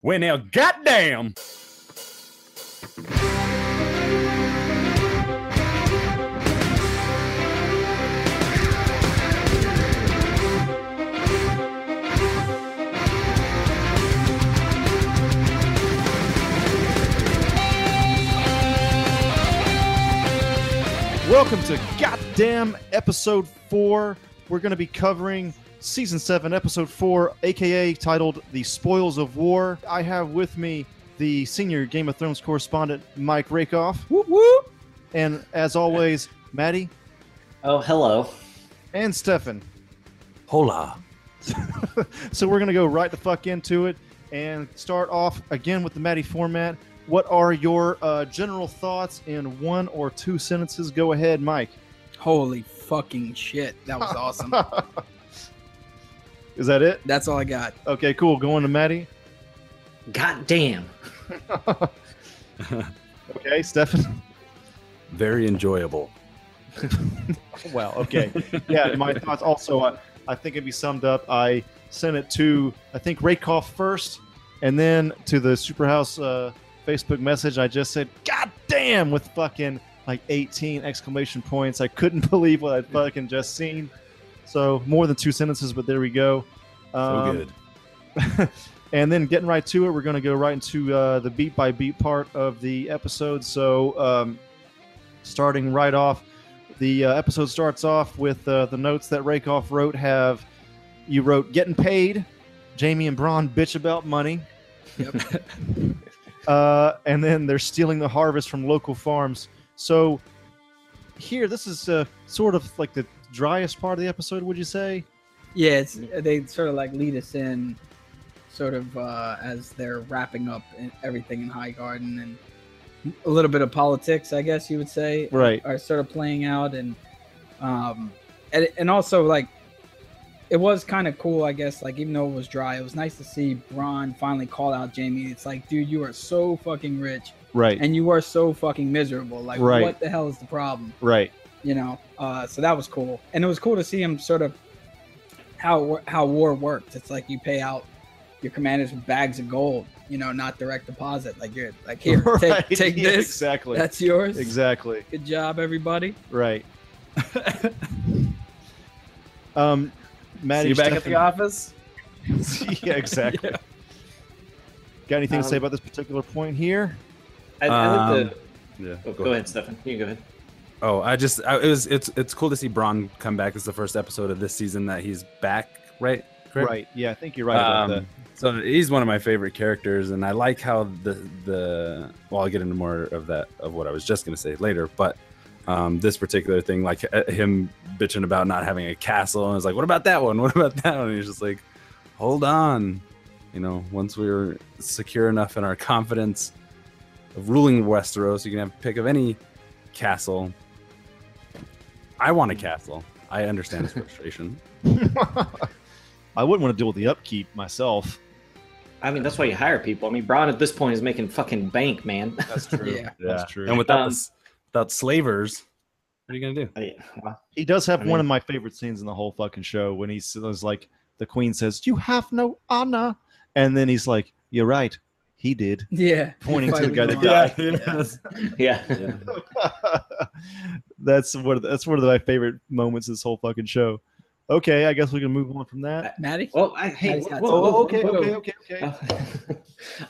Well, now, goddamn. Welcome to goddamn episode four. We're going to be covering season seven, episode four, aka titled "The Spoils of War." I have with me the senior Game of Thrones correspondent Mike Rakoff, Whoop, whoop. and as always, Maddie Oh, hello. and Stefan. Hola. So we're going to go right the fuck into it and start off again with the Maddie format. What are your uh, general thoughts in one or two sentences? Go ahead, Mike. Holy fucking shit. That was awesome. Is that it? That's all I got. Okay, cool. Going to Maddie. God damn. Okay, Stefan. Very enjoyable. Well, okay. Yeah, my thoughts also, I, I think it'd be summed up. I sent it to, I think, Rakoff first, and then to the Superhouse uh, Facebook message. I just said, God damn, with fucking like 18 exclamation points. I couldn't believe what I'd fucking just seen. So, more than two sentences, but there we go. So Um, good. and then getting right to it, we're going to go right into uh, the beat by beat part of the episode. So, um, starting right off, the uh, episode starts off with uh, the notes that Rakoff wrote. Have you wrote getting paid? Jaime and Bronn bitch about money. Yep. Uh, and then they're stealing the harvest from local farms. So here, this is uh, sort of like the driest part of the episode. Would you say? Yeah, it's they sort of like lead us in sort of uh as they're wrapping up everything in Highgarden and a little bit of politics, I guess you would say. Right. Are sort of playing out and um and, and also like it was kind of cool, I guess. Like even though it was dry, it was nice to see Bronn finally call out Jaime. It's like, dude, you are so fucking rich, Right. and you are so fucking miserable. Like, Right. what the hell is the problem? right. you know uh, so that was cool and it was cool to see him sort of how how war worked it's like you pay out your commanders with bags of gold you know not direct deposit like you're like here Right, take, take yeah, this Exactly. that's yours exactly. good job everybody Right. um, Maddie, you back at the office. yeah, exactly. Got anything to say Um, about this particular point here? I, I like Um, the. Yeah. Oh, go, ahead, Stefan. You go ahead. Oh, I just I, it was it's it's cool to see Bronn come back. It's the first episode of this season that he's back, right? Correct? Right. Yeah, I think you're right about that. Um, so he's one of my favorite characters, and I like how the the well, I'll get into more of that of what I was just gonna say later, but um, this particular thing, like uh, him bitching about not having a castle, and it's like, what about that one? What about that one? And he's just like, hold on, you know, once we are secure enough in our confidence of ruling Westeros, you can have a pick of any castle. I want a castle. I understand his frustration. I wouldn't want to deal with the upkeep myself. I mean, that's why you hire people. I mean, Bronn at this point is making fucking bank, man. That's true. Yeah. That's true. And without Um, the without slavers, what are you gonna do? I well, he does have I one of my favorite scenes in the whole fucking show when he's, says like the queen says, "You have no honor," and then he's like, "You're right, he did," yeah pointing to the guy that died. yeah. that's one of the, that's one of my favorite moments of this whole fucking show. Okay, I guess we can move on from that. maddie Well, I, hey, Maddie's whoa, whoa, whoa, Oh, okay, whoa, whoa. okay, okay, okay.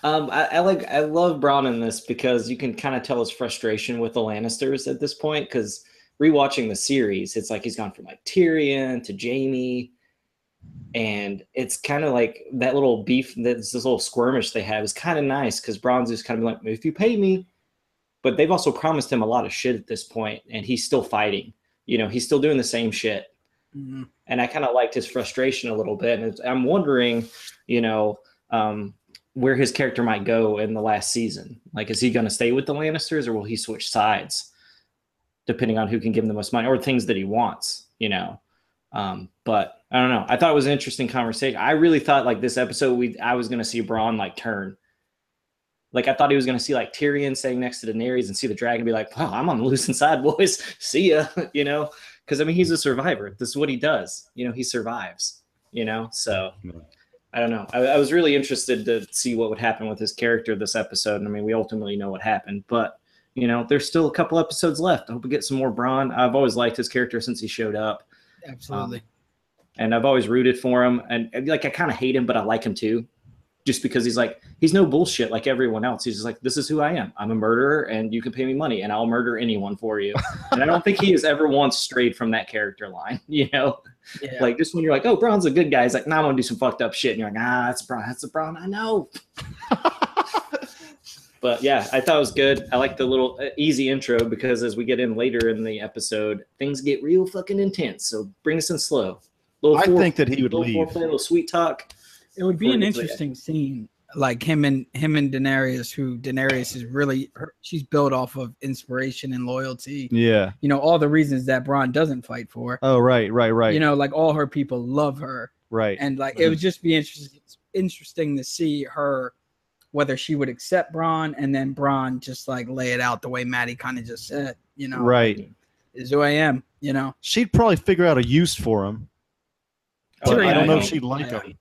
um, I, I like, I love Bronn in this because you can kind of tell his frustration with the Lannisters at this point. Because rewatching the series, it's like he's gone from like Tyrion to Jaime, and it's kind of like that little beef, this, this little squirmish they have is kind of nice because just kind of like, if you pay me, but they've also promised him a lot of shit at this point, and he's still fighting. You know, he's still doing the same shit Mhm. and I kind of liked his frustration a little bit. And I'm wondering, you know, um, where his character might go in the last season. Like, is he going to stay with the Lannisters or will he switch sides, depending on who can give him the most money or things that he wants? You know, um, but I don't know. I thought it was an interesting conversation. I really thought like this episode, we I was going to see Bronn like turn. Like I thought he was going to see like Tyrion staying next to Daenerys and see the dragon be like, "Wow, I'm on the losing side, boys. see ya." you know, because I mean he's a survivor. This is what he does. You know, he survives. You know, so I don't know. I, I was really interested to see what would happen with his character this episode. And I mean, we ultimately know what happened, but you know, there's still a couple episodes left. I hope we get some more Bronn. I've always liked his character since he showed up. Absolutely. Um, and I've always rooted for him. And, and like, I kind of hate him, but I like him too, just because he's like, he's no bullshit like everyone else. He's just like, this is who I am. I'm a murderer, and you can pay me money, and I'll murder anyone for you. and I don't think he has ever once strayed from that character line. You know, yeah. like just when you're like, oh, Bronn's a good guy. He's like, nah, I'm gonna do some fucked up shit, and you're like, ah, that's Bronn. That's the Bronn I know. but yeah, I thought it was good. I like the little uh, easy intro because as we get in later in the episode, things get real fucking intense. So bring us in slow. Little I fore- think that he would little leave. foreplay, little sweet talk. it would be an Before we interesting scene, like him and him and Daenerys, who Daenerys is really her, she's built off of inspiration and loyalty. Yeah. You know, all the reasons that Bronn doesn't fight for. Oh, right, right, right, You know, like all her people love her, right. and like it would just be interesting interesting to see her whether she would accept Bronn and then Bronn just like lay it out the way Maddie kind of just said. You know, right. is who I am. You know, She'd probably figure out a use for him. Oh, But I don't know I if she'd like Yeah. him.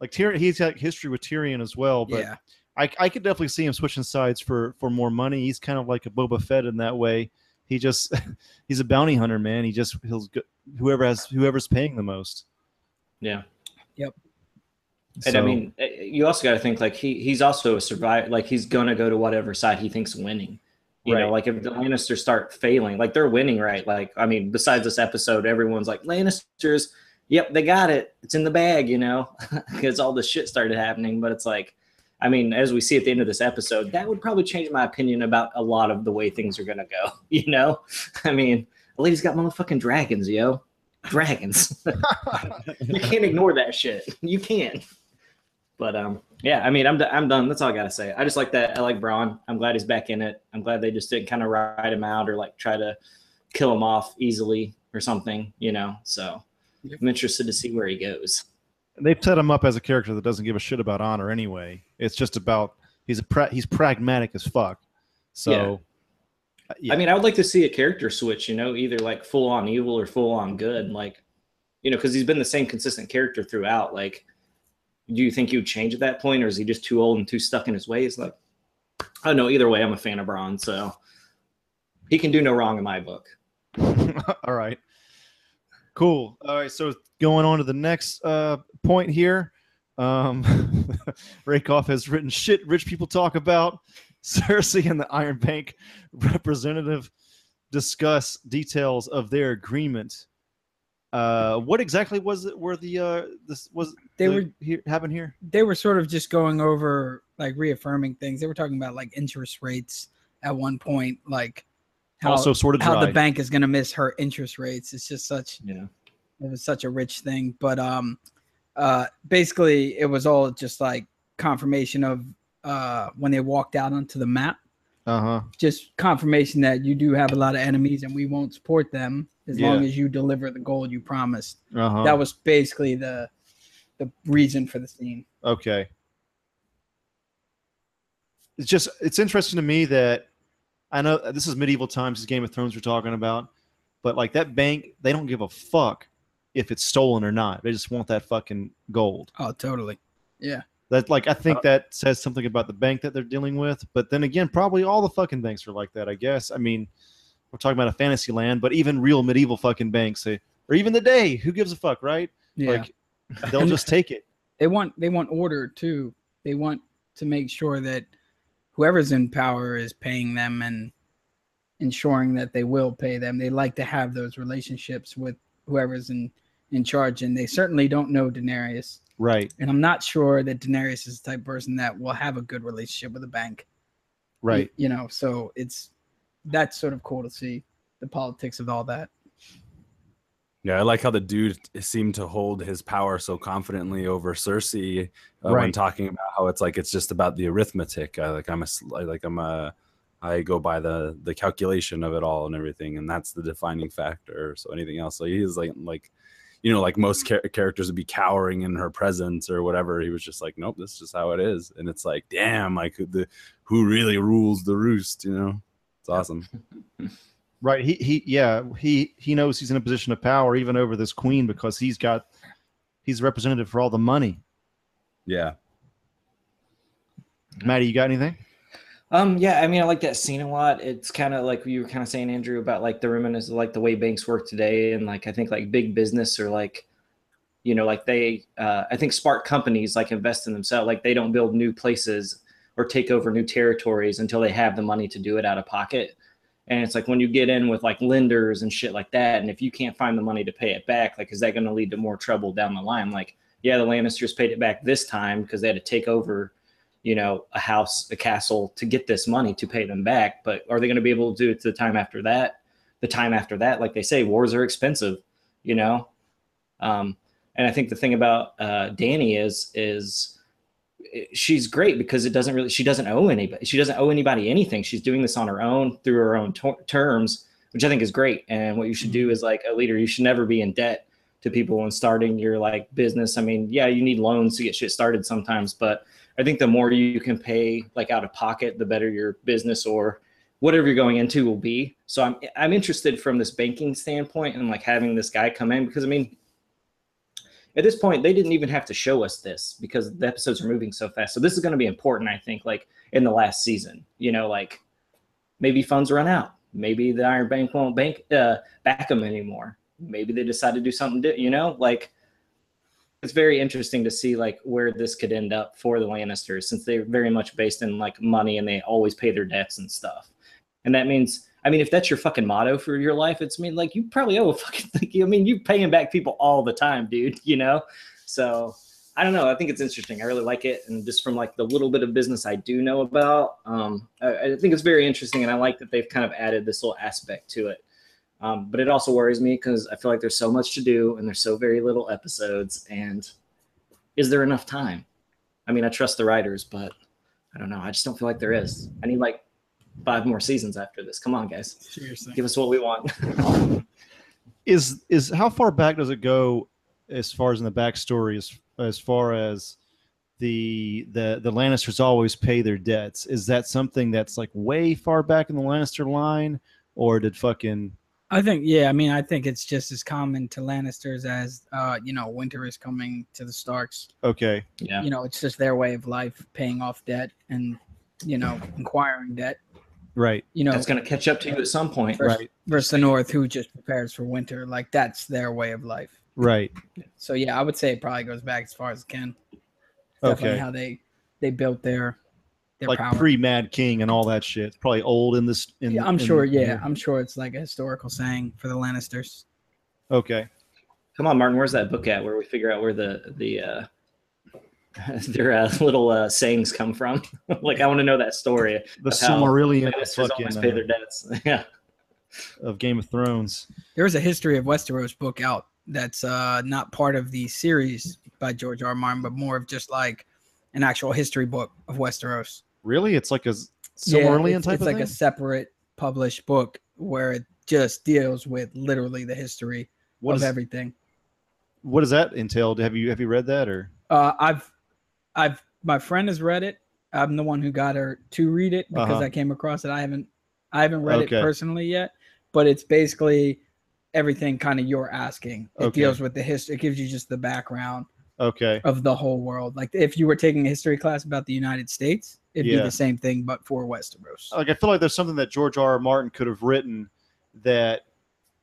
Like Tyrion, he's got history with Tyrion as well, but yeah, I, I could definitely see him switching sides for for more money. He's kind of like a Boba Fett in that way. He just he's a bounty hunter, man. He just he'll go, whoever has whoever's paying the most. Yeah. Yep. And I mean, uh, you also got to think like he he's also a survivor. Like he's gonna go to whatever side he thinks winning. You know, like if the Lannisters start failing, like they're winning, right? Like I mean, besides this episode, everyone's like Lannisters. Yep, they got it. It's in the bag, you know, because all this shit started happening. But it's like, I mean, as we see at the end of this episode, that would probably change my opinion about a lot of the way things are gonna go. You know, I mean, the lady's got motherfucking dragons, yo, dragons. you can't ignore that shit. You can't. But um, yeah, I mean, I'm d- I'm done. That's all I gotta say. I just like that. I like Bronn. I'm glad he's back in it. I'm glad they just didn't kind of ride him out or like try to kill him off easily or something, you know. So Yep. I'm interested to see where he goes. They've set him up as a character that doesn't give a shit about honor anyway. It's just about he's a pra- he's pragmatic as fuck. So uh, yeah. I mean, I would like to see a character switch, you know, either like full on evil or full on good, like, you know, because he's been the same consistent character throughout. Like, do you think would change at that point, or is he just too old and too stuck in his ways? Like, I don't know. Either way, I'm a fan of Bronn, so he can do no wrong in my book. All right. Cool. All right. So going on to the next uh, point here. Um, Rakoff has written shit rich people talk about. Cersei and the Iron Bank representative discuss details of their agreement. Uh, what exactly was it? Were the uh, this was They the- were- here happened here? they were sort of just going over like reaffirming things. They were talking about like interest rates at one point, like how also, sort of how the bank is going to miss her interest rates. It's just such Yeah. it was such a rich thing but um uh basically it was all just like confirmation of uh when they walked out onto the map Uh huh. just confirmation that you do have a lot of enemies and we won't support them as long as you deliver the gold you promised Uh huh. that was basically the the reason for the scene Okay. It's just it's interesting to me that I know this is medieval times, this is Game of Thrones we're talking about, but like that bank, they don't give a fuck if it's stolen or not. They just want that fucking gold. oh totally yeah That like I think that says something about the bank that they're dealing with. But then again, probably all the fucking banks are like that. I guess. I mean, we're talking about a fantasy land, but even real medieval fucking banks, they, or even the day, who gives a fuck, right? yeah Like they'll just take it. they want they want order too they want to make sure that whoever's in power is paying them and ensuring that they will pay them they like to have those relationships with whoever's in in charge and they certainly don't know Daenerys Right. and I'm not sure that Daenerys is the type of person that will have a good relationship with a bank Right. you, you know so it's that's sort of cool to see the politics of all that Yeah, I like how the dude seemed to hold his power so confidently over Cersei uh, when talking about how it's like it's just about the arithmetic. I, like I'm a like I'm a I go by the the calculation of it all and everything, and that's the defining factor. So anything else, so he's like like you know like most char- characters would be cowering in her presence or whatever. He was just like, nope, this is just how it is, and it's like, damn, like the who really rules the roost, you know? It's awesome. Right. He he yeah, he he knows he's in a position of power even over this queen because he's got he's representative for all the money. Yeah. Maddie, you got anything? Um, yeah, I mean, I like that scene a lot. It's kind of like you were kind of saying, Andrew, about like the remnants of like the way banks work today, and like I think like big business or like, you know, like they, uh, I think smart companies like invest in themselves. Like they don't build new places or take over new territories until they have the money to do it out of pocket. And it's like when you get in with like lenders and shit like that, and if you can't find the money to pay it back, like is that going to lead to more trouble down the line? Like, yeah, the Lannisters paid it back this time because they had to take over you know, a house, a castle to get this money to pay them back. But are they going to be able to do it the time after that? The time after that, like they say, wars are expensive, you know. Um, and I think the thing about uh, Dany is is she's great because it doesn't really she doesn't owe anybody she doesn't owe anybody anything. She's doing this on her own through her own to- terms which i think is great. And what you should do mm-hmm. is like a leader you should never be in debt to people when starting your like business. I mean yeah you need loans to get shit started sometimes but I think the more you can pay like out of pocket, the better your business or whatever you're going into will be. So I'm I'm interested from this banking standpoint and like having this guy come in because I mean at this point they didn't even have to show us this because the episodes are moving so fast. So this is going to be important I think like in the last season. You know like maybe funds run out. Maybe the Iron Bank won't bank uh, back them anymore. Maybe they decide to do something, you know, like it's very interesting to see like where this could end up for the Lannisters since they're very much based in like money and they always pay their debts and stuff. And that means, I mean, if that's your fucking motto for your life, it's I mean like you probably owe a fucking thing. I mean, you're paying back people all the time, dude. You know, so I don't know. I think it's interesting. I really like it, and just from like the little bit of business I do know about, um, I, I think it's very interesting, and I like that they've kind of added this little aspect to it. Um, but it also worries me because I feel like there's so much to do and there's so very little episodes. And is there enough time? I mean, I trust the writers, but I don't know. I just don't feel like there is. I need like five more seasons after this. Come on, guys. Seriously. Give us what we want. Is is how far back does it go as far as in the backstory as as far as the the the Lannisters always pay their debts? Is that something that's like way far back in the Lannister line, or did fucking I think, yeah, I mean, I think it's just as common to Lannisters as, uh, you know, winter is coming to the Starks. okay? yeah. You know, it's just their way of life, paying off debt and, you know, inquiring debt. Right, You know, it's going to catch up to you at some point. First- right, versus the North, who just prepares for winter. Like that's their way of life. right. So yeah, I would say it probably goes back as far as it can. Definitely Okay. how they they built their their Like power. pre Mad King and all that shit. It's probably old in this. In, Yeah, I'm in- sure. Yeah, I'm sure it's like a historical saying for the Lannisters. Okay. Come on, Martin. Where's that book at where we figure out where the, the, uh, their uh, little uh, sayings come from? like, I want to know that story. The of Silmarillion fucking always pay uh, their debts. yeah. of Game of Thrones. There is a history of Westeros book out that's uh, not part of the series by George R. R. Martin, but more of just like an actual history book of Westeros. Really, it's like a Yeah, Silmarillion it's, type it's of like thing. a separate published book where it just deals with literally the history What of is- everything. what does that entail? Have you have you read that or? Uh, I've, I've, my friend has read it. I'm the one who got her to read it because Uh-huh. I came across it. I haven't, I haven't read Okay. it personally yet, but it's basically everything kind of you're asking. It Okay. deals with the history. It gives you just the background Okay. of the whole world. Like if you were taking a history class about the United States, it'd Yeah. be the same thing, but for Westeros. Like I feel like there's something that George R. R. Martin could have written that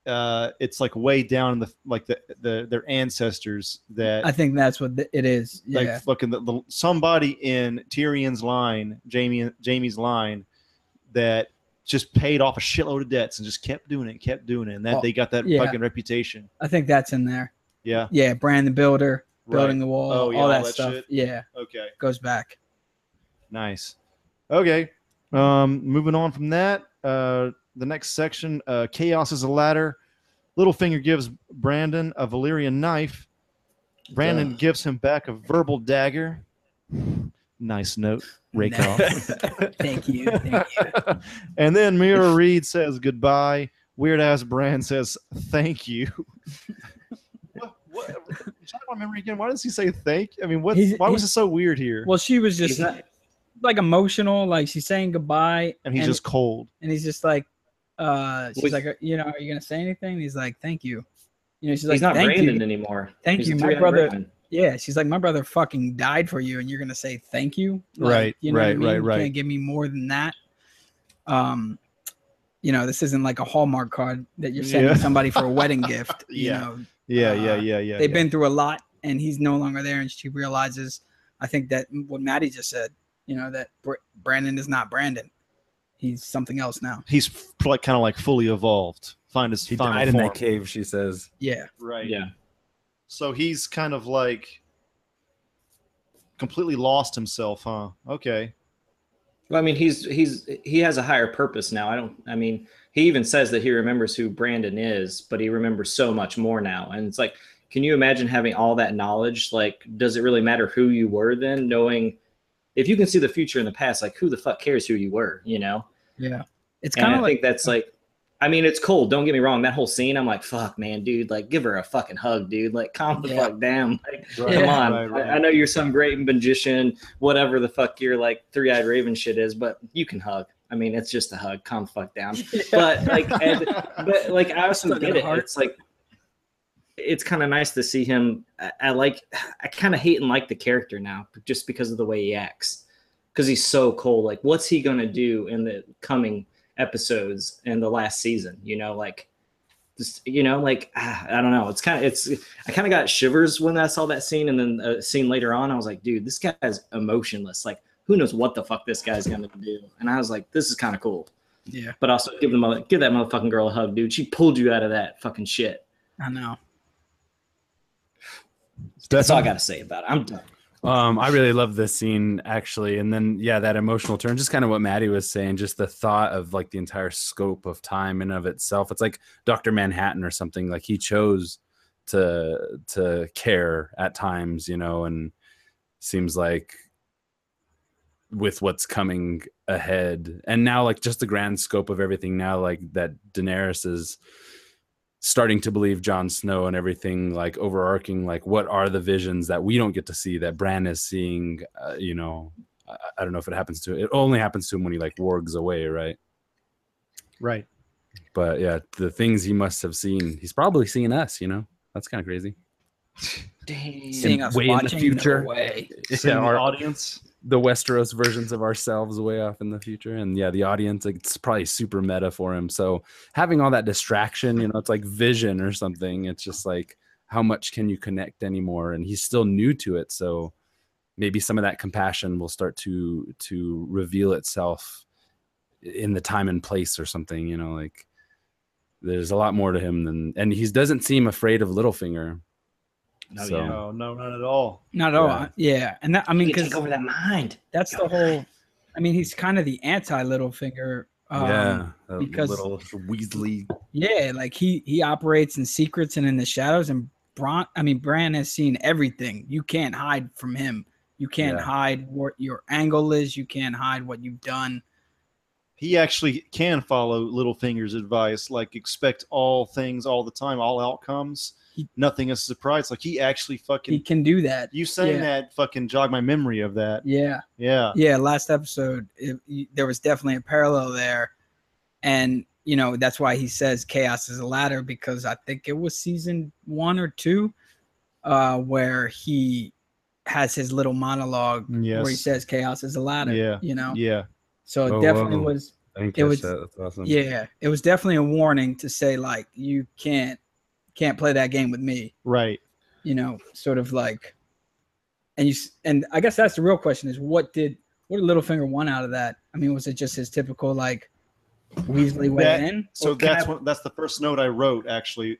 uh it's like way down in the like the, the their ancestors that I think that's what it is. Yeah. like fucking the, the, somebody in Tyrion's line, Jaime Jaime's line, that just paid off a shitload of debts and just kept doing it, kept doing it, and that Oh, they got that yeah. fucking reputation. I think that's in there. Yeah. Yeah. Bran the Builder, building Right. the wall, Oh, yeah, all all that, that stuff. shit. Yeah. Okay. Goes back. Nice. Okay. Um, moving on from that, uh, the next section, uh, chaos is a ladder. Littlefinger gives Brandon a Valyrian knife. Brandon Duh. gives him back a verbal dagger. Nice note, Rakoff. Thank you. Thank you. and then Meera Reed says goodbye. Weird ass Bran says thank you. what, what, jog my memory again. Why does he say thank? I mean, what? He's- Why was it so weird here? Well, she was just not, like emotional, like she's saying goodbye, and he's just cold. and he's just like, uh, she's Was- like, you know, are you gonna say anything? And he's like, thank you. You know, she's like, he's not thank Brandon you, anymore. Thank He's you. My brother- Raven. Yeah, she's like, my brother fucking died for you, and you're gonna say thank you, Like, Right, You know what I right, mean? right, You right. Can't give me more than that. Um, you know, this isn't like a Hallmark card that you're sending Yeah. somebody for a wedding gift. You Yeah. know, Yeah, yeah, Uh, yeah, yeah. they've yeah. been through a lot, and he's no longer there, and she realizes. I think that what Maddie just said. You know that Br- Brandon is not Brandon. He's something else now. He's f- like kind of like fully evolved. Find his He final died in that cave. She says. Yeah. Right. Yeah. So he's kind of like completely lost himself, huh? Okay. Well, I mean, he's he's he has a higher purpose now. I don't. I mean, he even says that he remembers who Brandon is, but he remembers so much more now. And it's like, can you imagine having all that knowledge? Like, does it really matter who you were then? Knowing if you can see the future in the past, like, who the fuck cares who you were? You know. Yeah. It's kind of like think that's like, I mean, it's cool. Don't get me wrong. That whole scene, I'm like, fuck, man, dude. Like, give her a fucking hug, dude. Like, calm the Yeah. fuck down. Like, Right, come on. right, right. I, I know you're some great magician, whatever the fuck your like three eyed raven shit is, but you can hug. I mean, it's just a hug. Calm the fuck down. But like, and, but like, I also Stuck in get it. heart. It's like, it's kind of nice to see him. I, I like, I kind of hate and like the character now, just because of the way he acts, because he's so cold. Like, what's he gonna do in the coming episodes in the last season? You know, like. Just, you know, like ah, I don't know. It's kind of it's. I kind of got shivers when I saw that scene, and then a scene later on, I was like, dude, this guy's emotionless. Like, who knows what the fuck this guy's gonna do? And I was like, this is kind of cool. Yeah, But also give them a, give that motherfucking girl a hug, dude. She pulled you out of that fucking shit. I know. That's all I got to say about it. I'm done. Um, I really love this scene actually, and then yeah, that emotional turn, just kind of what Maddie was saying, just the thought of like the entire scope of time and of itself. It's like Doctor Manhattan or something. Like he chose to to care at times, you know, and seems like with what's coming ahead, and now like just the grand scope of everything. Now like that Daenerys is starting to believe Jon Snow and everything like overarching like what are the visions that we don't get to see that Bran is seeing uh, you know I, I don't know if it happens to him. it only happens to him when he like wargs away right right. but yeah the things he must have seen he's probably seeing us you know that's kind of crazy Dang. Seeing us way in the future. No way. Seeing yeah, the our, audience. the Westeros versions of ourselves way off in the future and yeah the audience like, it's probably super meta for him so having all that distraction you know it's like vision or something it's just like how much can you connect anymore and he's still new to it so maybe some of that compassion will start to to reveal itself in the time and place or something you know like there's a lot more to him than and he doesn't seem afraid of Littlefinger No, So- yeah. No, no, not at all. Not at all. Yeah. Yeah, and that I mean, because take over that mind. that's the whole. I mean, he's kind of the anti Littlefinger. Um, yeah because- little Weasley Yeah, like he he operates in secrets and in the shadows. And Bronn, I mean, Bran has seen everything. You can't hide from him. You can't Yeah. hide what your angle is. You can't hide what you've done. He actually can follow Littlefinger's advice, like expect all things all the time, all outcomes. He- Nothing is a surprise. Like he actually fucking He can do that. you saying yeah. that fucking jog my memory of that. Yeah, Yeah. yeah. Last episode, it, y- there was definitely a parallel there, and you know that's why he says chaos is a ladder because I think it was season one or two, uh, where he has his little monologue where he says chaos is a ladder. Yeah. you know. Yeah. So it Oh, definitely wow. was. I didn't It was- that. That's awesome. Yeah, it was definitely a warning to say like you can't can't play that game with me. Right. You know, sort of like, and you and I guess that's the real question is what did what did Littlefinger want out of that? I mean, was it just his typical like Weasley way That- in? So that's I- what that's the first note I wrote actually.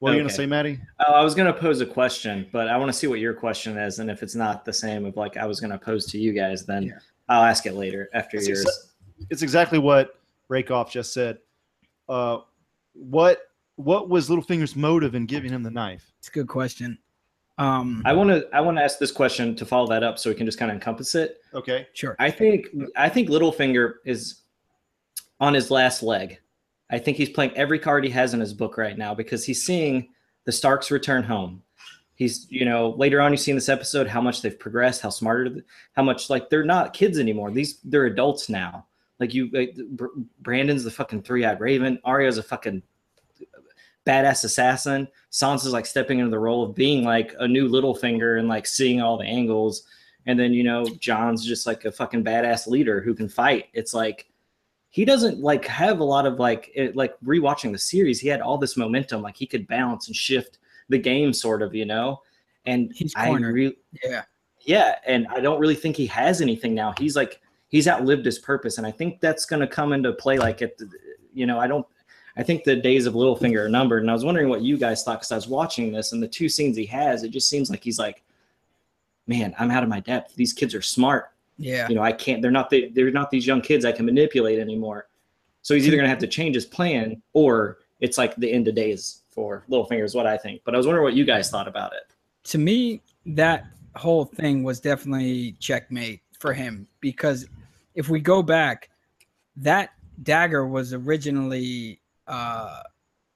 What are you gonna say, Maddie? Oh, I was gonna pose a question, but I want to see what your question is, and if it's not the same of like I was gonna pose to you guys, then Yeah. I'll ask it later after That's yours. exa- It's exactly what Rakoff just said. Uh, what what was Littlefinger's motive in giving him the knife? It's a good question. Um, I want to I want to ask this question to follow that up, so we can just kind of encompass it. Okay. sure. I think I think Littlefinger is on his last leg. I think he's playing every card he has in his book right now because he's seeing the Starks return home. He's, you know, later on you see in this episode how much they've progressed, how smarter, th- how much like they're not kids anymore. These they're adults now. Like you, like, Brandon's the fucking three-eyed raven. Arya's a fucking badass assassin. Sansa's like stepping into the role of being like a new Littlefinger and like seeing all the angles. And then you know Jon's just like a fucking badass leader who can fight. It's like he doesn't like have a lot of like it, like rewatching the series. He had all this momentum, like he could bounce and shift the game, sort of, you know. And He's I cornered. re- Yeah. yeah, and I don't really think he has anything now. He's like he's outlived his purpose, and I think that's going to come into play. Like at the, you know, I don't. I think the days of Littlefinger are numbered, and I was wondering what you guys thought because I was watching this, and the two scenes he has, it just seems like he's like, man, I'm out of my depth. These kids are smart. Yeah. You know, I can't. They're not. The, they're not these young kids I can manipulate anymore. So he's either going to have to change his plan, or it's like the end of days for Littlefinger is what I think. But I was wondering what you guys thought about it. to me, that whole thing was definitely checkmate for him because if we go back, that dagger was originally uh,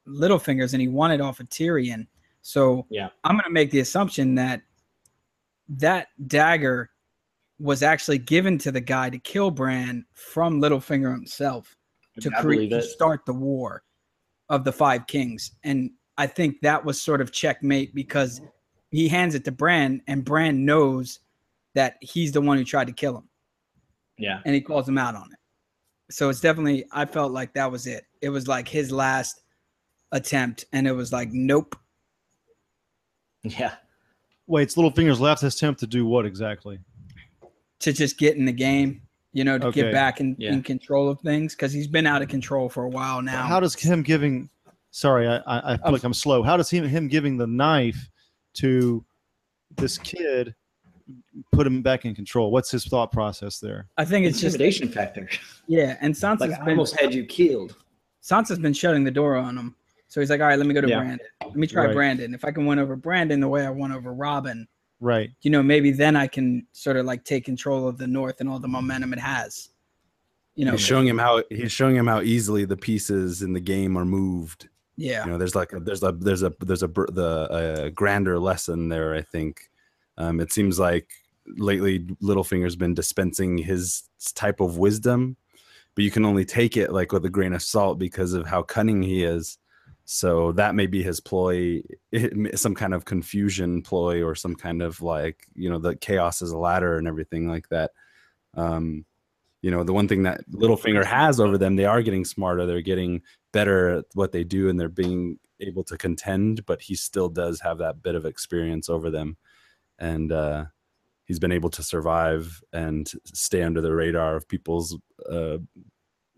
Littlefinger's and he won it off of Tyrion. So Yeah. I'm going to make the assumption that that dagger was actually given to the guy to kill Bran from Littlefinger himself to create to start the war of the five kings and i think that was sort of checkmate because he hands it to bran and bran knows that he's the one who tried to kill him Yeah. and he calls him out on it so it's definitely i felt like that was it it was like his last attempt and it was like nope Yeah. Wait, it's little Littlefinger's last attempt to do what exactly? to just get in the game you know to Okay. get back in, Yeah. in control of things because he's been out of control for a while now How does him giving? Sorry, I, I, I feel Um, like I'm slow. How does him him giving the knife to this kid put him back in control? What's his thought process there? i think it's just Intimidation factor. yeah and sansa's Like been almost had you killed. Sansa's been shutting the door on him. So he's like, all right, let me go to Yeah. Brandon. Let me try Right. Brandon. If I can win over Brandon the way I won over Robin, Right. you know, maybe then I can sort of like take control of the North and all the momentum it has. You know, he's showing him how he's showing him how easily the pieces in the game are moved. yeah, You know, there's like a, there's a there's a there's a the a grander lesson there. I think um, it seems like lately Littlefinger's been dispensing his type of wisdom, but you can only take it like with a grain of salt because of how cunning he is. So that may be his ploy, some kind of confusion ploy, or some kind of like you know the chaos is a ladder and everything like that. Um, you know, the one thing that Littlefinger has over them, they are getting smarter. They're getting better at what they do, and they're being able to contend. But he still does have that bit of experience over them, and uh, he's been able to survive and stay under the radar of people's uh,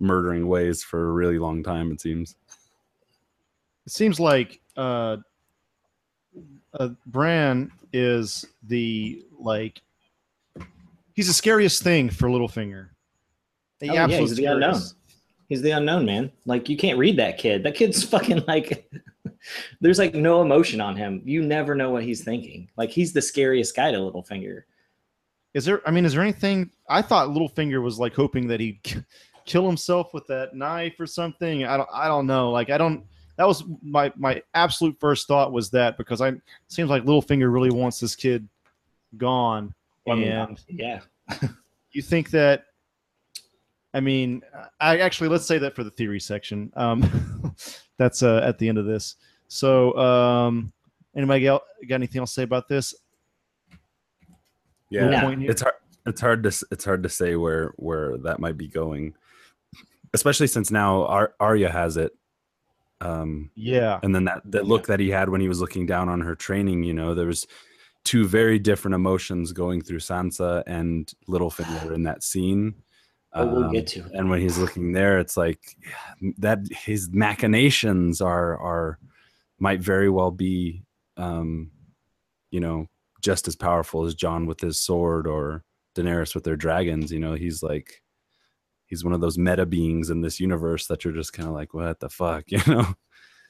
murdering ways for a really long time. It seems. It seems like uh, uh, Bran is the like he's the scariest thing for Littlefinger. The Oh, yeah, absolute he's the unknown. He's the unknown man. Like you can't read that kid. That kid's fucking like there's like no emotion on him. You never know what he's thinking. Like he's the scariest guy to Littlefinger. Is there? I mean, is there anything? I thought Littlefinger was like hoping that he'd kill himself with that knife or something. I don't. I don't know. Like I don't. That was my my absolute first thought was that because I it seems like Littlefinger really wants this kid gone. And yeah. you think that? I mean, I actually let's say that for the theory section. Um, that's uh, at the end of this. So, um, anybody else got anything else to say about this? Yeah, No. It's hard. It's hard to it's hard to say where where that might be going, especially since now Ar- Arya has it. Um, Yeah. and then that that look that he had when he was looking down on her training you know there was two very different emotions going through sansa and littlefinger in that scene Oh, we'll Um, get to it. and when he's looking there it's like yeah, that his machinations are are might very well be um you know just as powerful as john with his sword or daenerys with their dragons you know he's like he's one of those meta beings in this universe that you're just kind of like what the fuck you know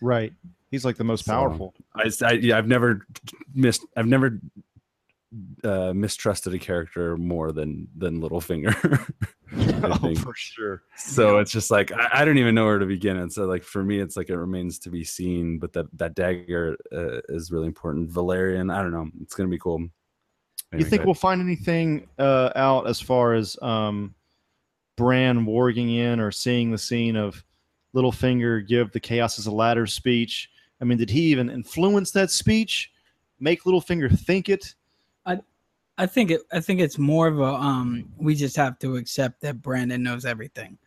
Right. He's like the most So- powerful. I, I yeah, I've never missed. I've never uh, mistrusted a character more than than Littlefinger. Oh, for sure. so it's just like I, I don't even know where to begin. And so like for me, it's like it remains to be seen. But that that dagger uh, is really important. Valyrian, I don't know. It's gonna be cool. you think we'll find anything uh, out as far as um, Bran warging in or seeing the scene of Littlefinger give the Chaos as a Ladder speech I mean, did he even influence that speech? Make Littlefinger think it? I think it. I think it's more of a. Um, we just have to accept that Brandon knows everything.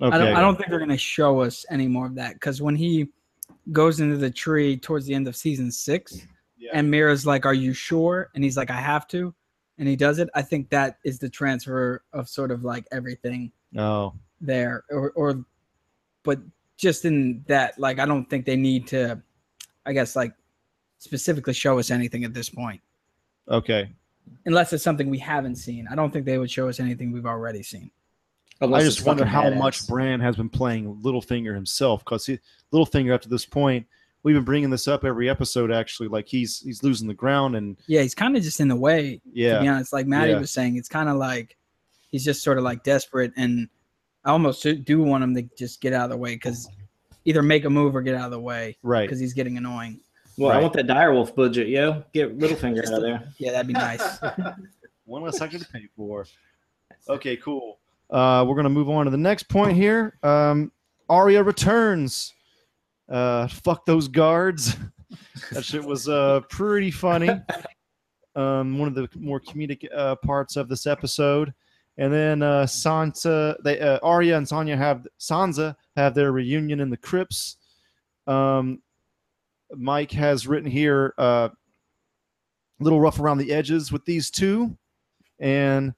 Okay. I don't. I don't think they're gonna show us any more of that because when he goes into the tree towards the end of season six, Yeah. and Meera's like, "Are you sure?" and he's like, "I have to," and he does it. I think that is the transfer of sort of like everything Oh, there, or, or, but just in that, like, I don't think they need to. I guess like specifically show us anything at this point. okay. Unless it's something we haven't seen. I don't think they would show us anything we've already seen. Unless I just wonder how badass. much Bran has been playing Littlefinger himself, because Littlefinger up to this point, we've been bringing this up every episode. Actually, like he's he's losing the ground, and Yeah, he's kind of just in the way. Yeah, To be yeah, honest, like Maddie Yeah. was saying, it's kind of like he's just sort of like desperate, and I almost do- do want him to just get out of the way because either make a move or get out of the way right. because he's getting annoying. Well, I want that direwolf budget, yo. Get Littlefinger out of there. Yeah, that'd be nice. One less I to pay for. Okay, cool. Uh, we're gonna move on to the next point here. Um, Arya returns. Uh, fuck those guards. that shit was uh pretty funny. Um, one of the more comedic uh, parts of this episode. And then uh, Sansa, they uh, Arya and Sonya have Sansa have their reunion in the crypts. Um, Mike has written here uh, a little rough around the edges with these two. And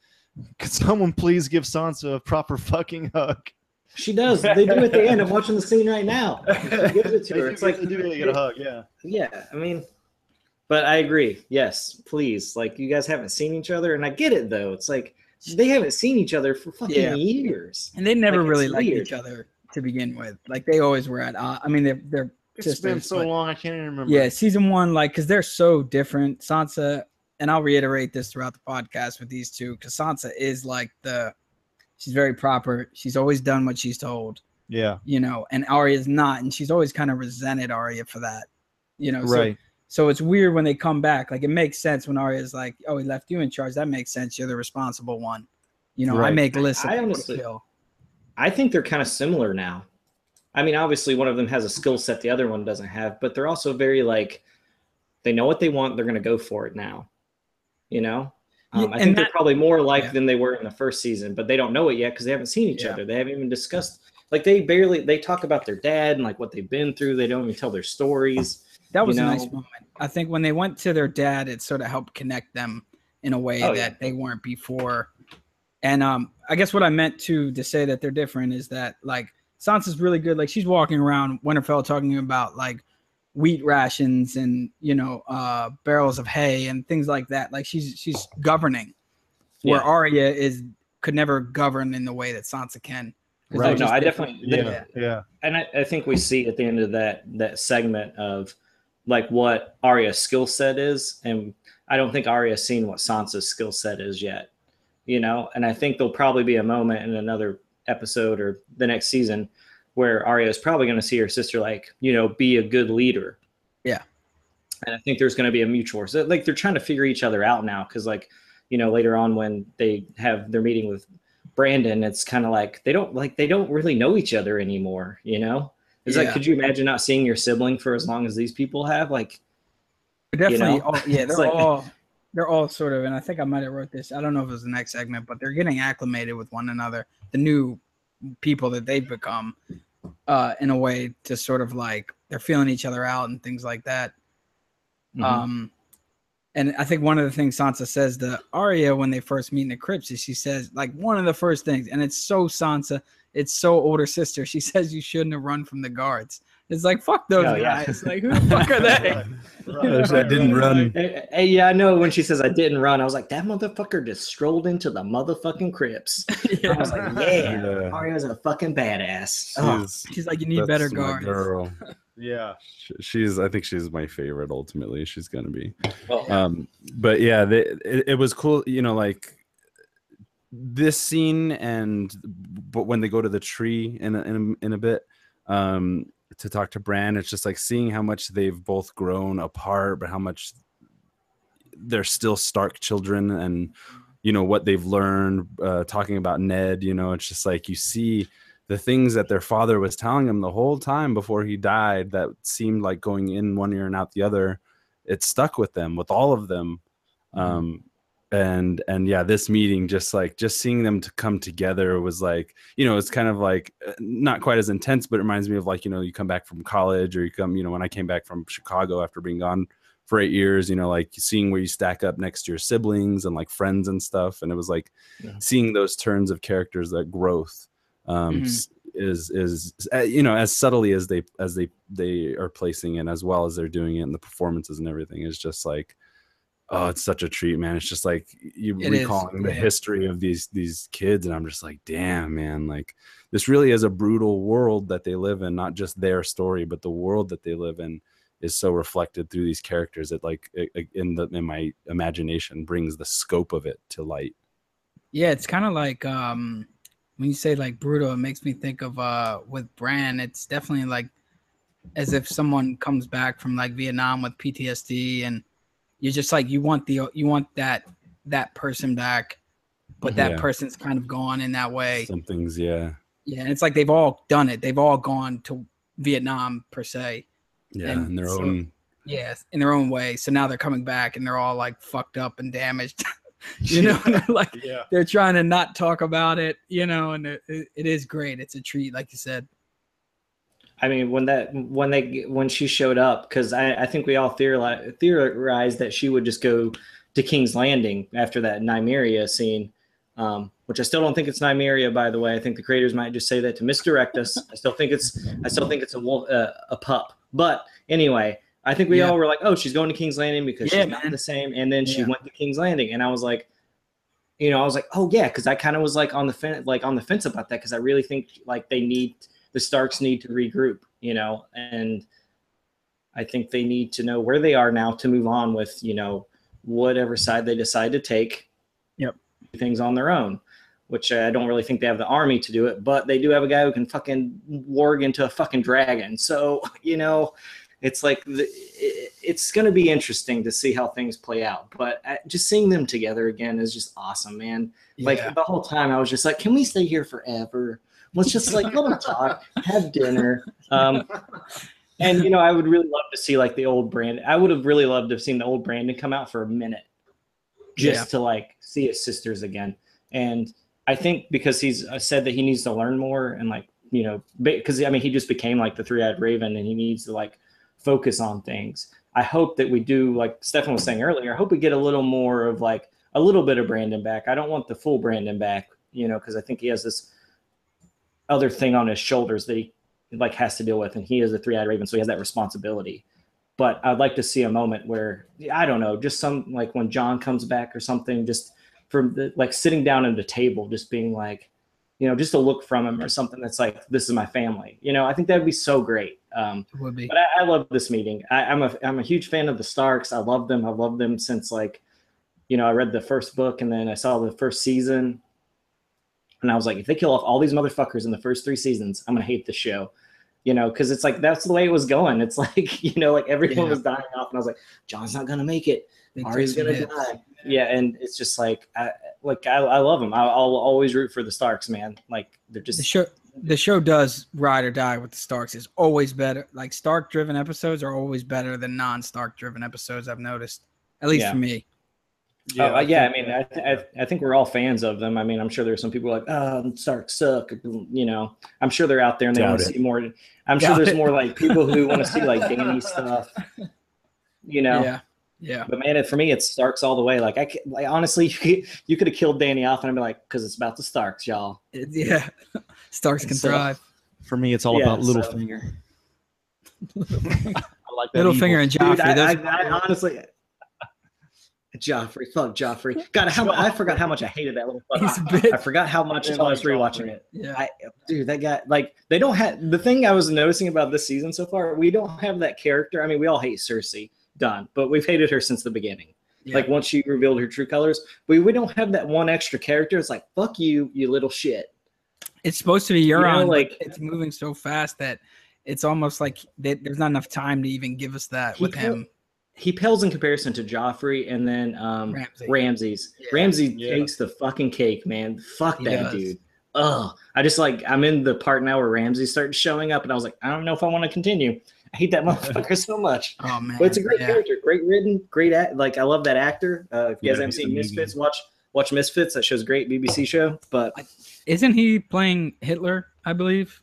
could someone please give Sansa a proper fucking hug? She does. They do at the end. I'm watching the scene right now. She gives it to her. It's like they do really get a hug, yeah. Yeah, I mean, but I agree. Yes, please. Like you guys haven't seen each other, and I get it though. It's like they haven't seen each other for fucking Yeah. years. And they never Like, really liked weird. each other to begin with. Like they always were at. Uh, I mean, they're they're It's been so but- long, I can't even remember. Yeah, season one, like, because they're so different. Sansa, and I'll reiterate this throughout the podcast with these two, because Sansa is like the, she's very proper. She's always done what she's told, Yeah, you know, and Arya's not, and she's always kind of resented Arya for that, you know. So, right. so it's weird when they come back. Like, it makes sense when Arya's like, oh, he left you in charge. That makes sense. You're the responsible one. You know, I make lists. of I honestly- kill. I think they're kind of similar now. I mean, obviously, one of them has a skill set the other one doesn't have, but they're also very like, they know what they want. They're going to go for it now. You know, um, I and think they're probably more alike yeah. than they were in the first season, but they don't know it yet because they haven't seen each Yeah. other. They haven't even discussed. Like they barely they talk about their dad and like what they've been through. They don't even tell their stories. That was you a nice moment. I think when they went to their dad, it sort of helped connect them in a way Oh, that yeah. they weren't before. And um, I guess what I meant to to say that they're different is that like Sansa's really good. Like she's walking around Winterfell talking about like wheat rations and you know uh, barrels of hay and things like that. Like she's she's governing, where Yeah. Arya is could never govern in the way that Sansa can. Right. No, I different. definitely- Yeah, yeah, and I, I think we see at the end of that that segment of like what Arya's skill set is, and I don't think Arya's seen what Sansa's skill set is yet, you know. And I think there'll probably be a moment in another episode or the next season where Arya is probably going to see her sister like you know be a good leader. Yeah. and I think there's going to be a mutual. So, like they're trying to figure each other out now because like you know later on when they have their meeting with Brandon, it's kind of like they don't like they don't really know each other anymore. You know, it's Yeah. like could you imagine not seeing your sibling for as long as these people have? Like, definitely know? all, yeah they're like- all they're all sort of and i think i might have wrote this i don't know if it was the next segment but they're getting acclimated with one another the new people that they've become uh in a way to sort of like they're feeling each other out and things like that mhm. um and i think one of the things sansa says to Arya when they first meet in the crypts is she says like one of the first things and it's so sansa it's so older sister she says you shouldn't have run from the guards it's like fuck those Oh, yeah. guys like who the fuck are they Right, I didn't run. Hey, hey, yeah, I know. When she says I didn't run, I was like, that motherfucker just strolled into the motherfucking crypts. I was like, yeah, Yeah. Arya's a fucking badass. Oh, She's, she's like you need better guards Girl. Yeah, She's, I think she's my favorite. Ultimately, she's gonna be. well, um but yeah they, it, it was cool you know like this scene and but when they go to the tree in a, in a, in a bit um to talk to Bran it's just like seeing how much they've both grown apart but how much they're still Stark children and you know what they've learned uh talking about Ned you know it's just like you see the things that their father was telling them the whole time before he died that seemed like going in one ear and out the other it stuck with them with all of them. Um and and yeah this meeting just like just seeing them to come together was like you know it's kind of like uh, not quite as intense but it reminds me of like you know you come back from college or you come you know when i came back from chicago after being gone for eight years you know like seeing where you stack up next to your siblings and like friends and stuff and it was like Yeah. seeing those turns of characters that growth um Mhm. is is you know as subtly as they as they they are placing it as well as they're doing it and the performances and everything is just like oh it's such a treat man it's just like you It is, recalling the yeah. history of these these kids and i'm just like damn man like this really is a brutal world that they live in not just their story but the world that they live in is so reflected through these characters that like in the in my imagination brings the scope of it to light Yeah, it's kind of like um when you say like brutal, it makes me think of uh with Bran. It's definitely like as if someone comes back from like Vietnam with PTSD, and you're just like you want the you want that that person back, but that Yeah. person's kind of gone in that way. some things yeah Yeah, and it's like they've all done it. They've all gone to Vietnam per se. yeah And in their so- own Yes, in their own way. So now they're coming back and they're all like fucked up and damaged. you know, and they're like Yeah. they're trying to not talk about it, you know, and it, it it is great. It's a treat, like you said. I mean, when that when they when she showed up, because I, I think we all theorized, theorized that she would just go to King's Landing after that Nymeria scene, um, which I still don't think it's Nymeria. By the way, I think the creators might just say that to misdirect us. I still think it's I still think it's a wolf, uh, a pup. But anyway, I think we Yeah. all were like, oh, she's going to King's Landing because Yeah, she's not the same. And then she Yeah. went to King's Landing, and I was like, you know, I was like, oh yeah, because I kind of was like on the fence, like on the fence about that because I really think like they need the Starks need to regroup, you know, and I think they need to know where they are now to move on with, you know, whatever side they decide to take. Yep. do Things on their own, which I don't really think they have the army to do it, but they do have a guy who can fucking warg into a fucking dragon. So, you know, it's like the, it, it's going to be interesting to see how things play out. But uh, just seeing them together again is just awesome, man. Like Yeah. the whole time, I was just like, "Can we stay here forever? Let's just like let them talk, have dinner." Um, and you know, I would really love to see like the old Brandon. I would have really loved to have seen the old Brandon come out for a minute, just Yeah. to like see his sisters again. And I think because he's uh, said that he needs to learn more and like you know, because I mean, he just became like the three-eyed raven, and he needs to like focus on things. I hope that we do, like Stefan was saying earlier, I hope we get a little more of like a little bit of Brandon back. I don't want the full Brandon back, you know, because I think he has this other thing on his shoulders that he like has to deal with, and he is a three-eyed raven, so he has that responsibility. But I'd like to see a moment where I don't know, just some like when John comes back or something, just from the, like sitting down at a table, just being like, you know, just a look from him or something that's like, this is my family. You know, I think that'd be so great. Um, It would be. but I, I love this meeting. I, I'm a I'm a huge fan of the Starks. I love them. I love them since like, you know, I read the first book and then I saw the first season, and I was like, if they kill off all these motherfuckers in the first three seasons, I'm gonna hate the show. You know, because it's like that's the way it was going. It's like you know, like everyone Yeah. was dying off, and I was like, John's not gonna make it. Took gonna hits. die. Yeah, and it's just like, I, like I, I love them. I, I'll always root for the Starks, man. Like they're just The show the show does ride or die with the Starks is always better. Like Stark driven episodes are always better than non Stark driven episodes. I've noticed, at least Yeah. for me. Yeah, uh, yeah. I mean, uh, I, th- I I think we're all fans of them. I mean, I'm sure there's some people like, oh, Stark suck. You know, I'm sure they're out there and they want to see more. I'm sure Doubt there's it. more like people who want to see like Danny stuff. You know, Yeah, yeah. but man, it, for me, it's Starks all the way. Like I, ca- like honestly, you could, have killed Danny off, and I'd be like, because it's about the Starks, y'all. It- yeah. Starks can So- thrive. For me, it's all Yeah, about so- Littlefinger. I like that Littlefinger evil- and Dude, Joffrey. I, I, I honestly. Joffrey, fuck Joffrey. God, how I forgot how much I hated that little he's fucker. a bit. I forgot how much I was rewatching it. Yeah. I, dude, that guy, like, they don't have the thing I was noticing about this season so far. We don't have that character. I mean, we all hate Cersei, done, but we've hated her since the beginning. yeah. Like, once she revealed her true colors, we, we don't have that one extra character. It's like, fuck you, you little shit. it's supposed to be know, Euron, like- like it's moving so fast that it's almost like they, there's not enough time to even give us that with him. He pales in comparison to Joffrey and then um, Ramsay. Ramsay's. Yeah. Ramsay Yeah. takes the fucking cake, man. Fuck He that does. dude. Ugh. I just like I'm in the part now where Ramsay starts showing up, and I was like, I don't know if I want to continue. I hate that motherfucker so much. Oh man, But it's a great yeah. character, great written, great act. Like I love that actor. Uh, if you guys haven't seen amazing. Misfits, watch watch Misfits. That show's great BBC show. But Isn't he playing Hitler? I believe.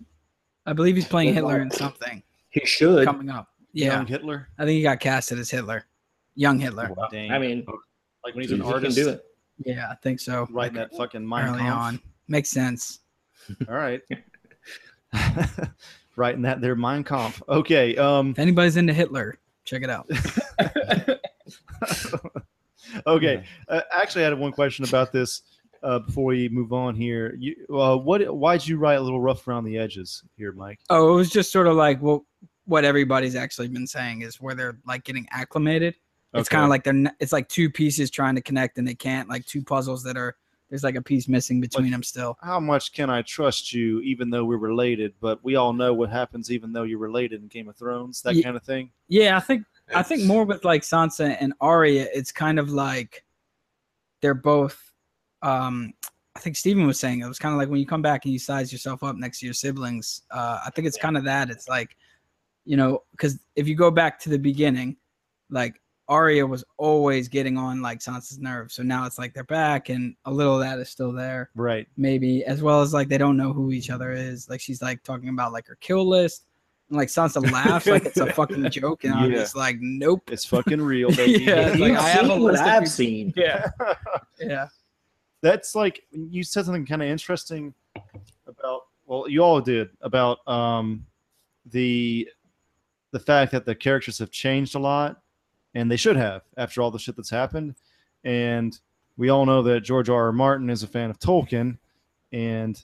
I believe he's playing Hitler in something he should. coming up. Yeah, Young Hitler. I think he got casted as Hitler, young Hitler. Dang. I mean, like when he's he an can artist, do it. Yeah, I think so. writing Like, that fucking mind early on, makes sense. All right. writing that there Mein Kampf. Okay. Um. If anybody's into Hitler, check it out. Okay. Uh, actually, I had one question about this uh, before we move on here. You, uh, what? Why'd you write a little rough around the edges here, Mike? Oh, it was just sort of like well, what everybody's actually been saying is where they're like getting acclimated. It's Okay. kind of like they're n- it's like two pieces trying to connect and they can't like two puzzles that are there's like a piece missing between them still. How much can I trust you, even though we're related? But we all know what happens, even though you're related in Game of Thrones, that Ye- kind of thing. Yeah, I think I think more with like Sansa and Arya, it's kind of like they're both. Um, I think Stephen was saying it was kind of like when you come back and you size yourself up next to your siblings. Uh, I think it's kind of that. It's like, you know, because if you go back to the beginning, like Arya was always getting on like Sansa's nerves. So now it's like they're back, and a little of that is still there, Right. maybe as well as like they don't know who each other is. Like she's like talking about like her kill list. And like Sansa laughs like it's a fucking joke, and I'm just like, nope. It's fucking real, baby. Yeah, like, You've I have a seen what list I've seen. Yeah, yeah. That's like you said something kind of interesting about. Well, you all did about um, the the fact that the characters have changed a lot, and they should have after all the shit that's happened. And we all know that George R. R. Martin is a fan of Tolkien, and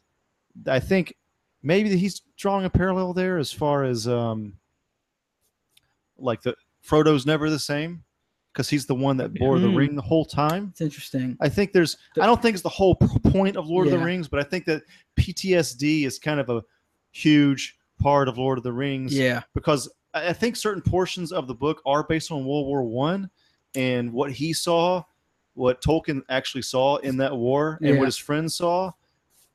I think maybe he's drawing a parallel there as far as um, like the Frodo's never the same because he's the one that bore the Mm. ring the whole time. It's interesting. I think there's. I don't think it's the whole point of Lord of the Rings, but I think that PTSD is kind of a huge part of Lord of the Rings Yeah, because I I think certain portions of the book are based on World War One and what he saw, what Tolkien actually saw in that war, and Yeah. what his friends saw.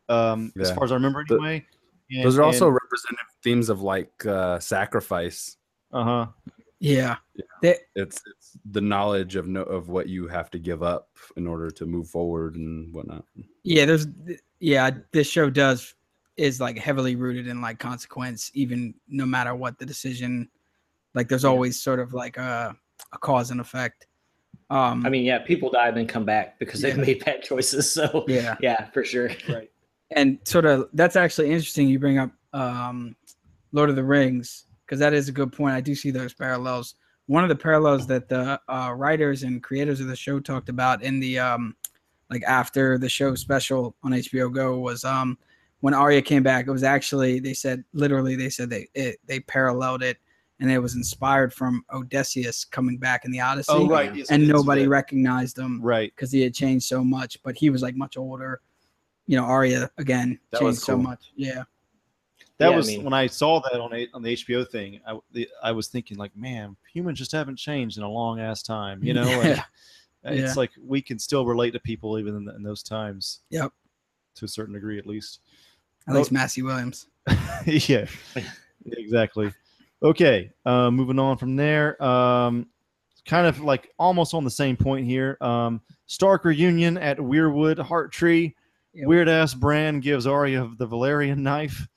Um, As far as I remember, The- anyway. And- Those are also and- representative themes of like uh, sacrifice. uh-huh. yeah. Yeah. They, It's it's the knowledge of no, of what you have to give up in order to move forward and whatnot. yeah, there's yeah. This show does is like heavily rooted in like consequence, even no matter what the decision. Like there's always sort of like a, a cause and effect. Um, I mean, yeah, people die and then come back because they've made bad choices. So yeah. yeah, for sure. Right. and sort of that's actually interesting you bring up um lord of the rings because that is a good point i do see those parallels one of the parallels that the uh, writers and creators of the show talked about in the um like after the show special on hbo go was um when Arya came back it was actually they said literally they said they it, they paralleled it and it was inspired from odysseus coming back in the odyssey Oh, right. yes, and yes, nobody right. recognized him Right. because he had changed so much, but he was like much older. You know, Arya again That changed was so much. Yeah, That Yeah, I was mean- when I saw that on a, on the HBO thing. I the, I was thinking like, man, humans just haven't changed in a long ass time. You know, like, Yeah. it's Yeah. like we can still relate to people even in, in those times. Yep. To a certain degree, at least. At least Massey Williams. yeah. Exactly. Okay. Uh, moving on from there. Um, kind of like almost on the same point here. Um, Stark reunion at Weirwood Heart Tree. Yep. Weird ass Bran gives Arya the Valyrian knife.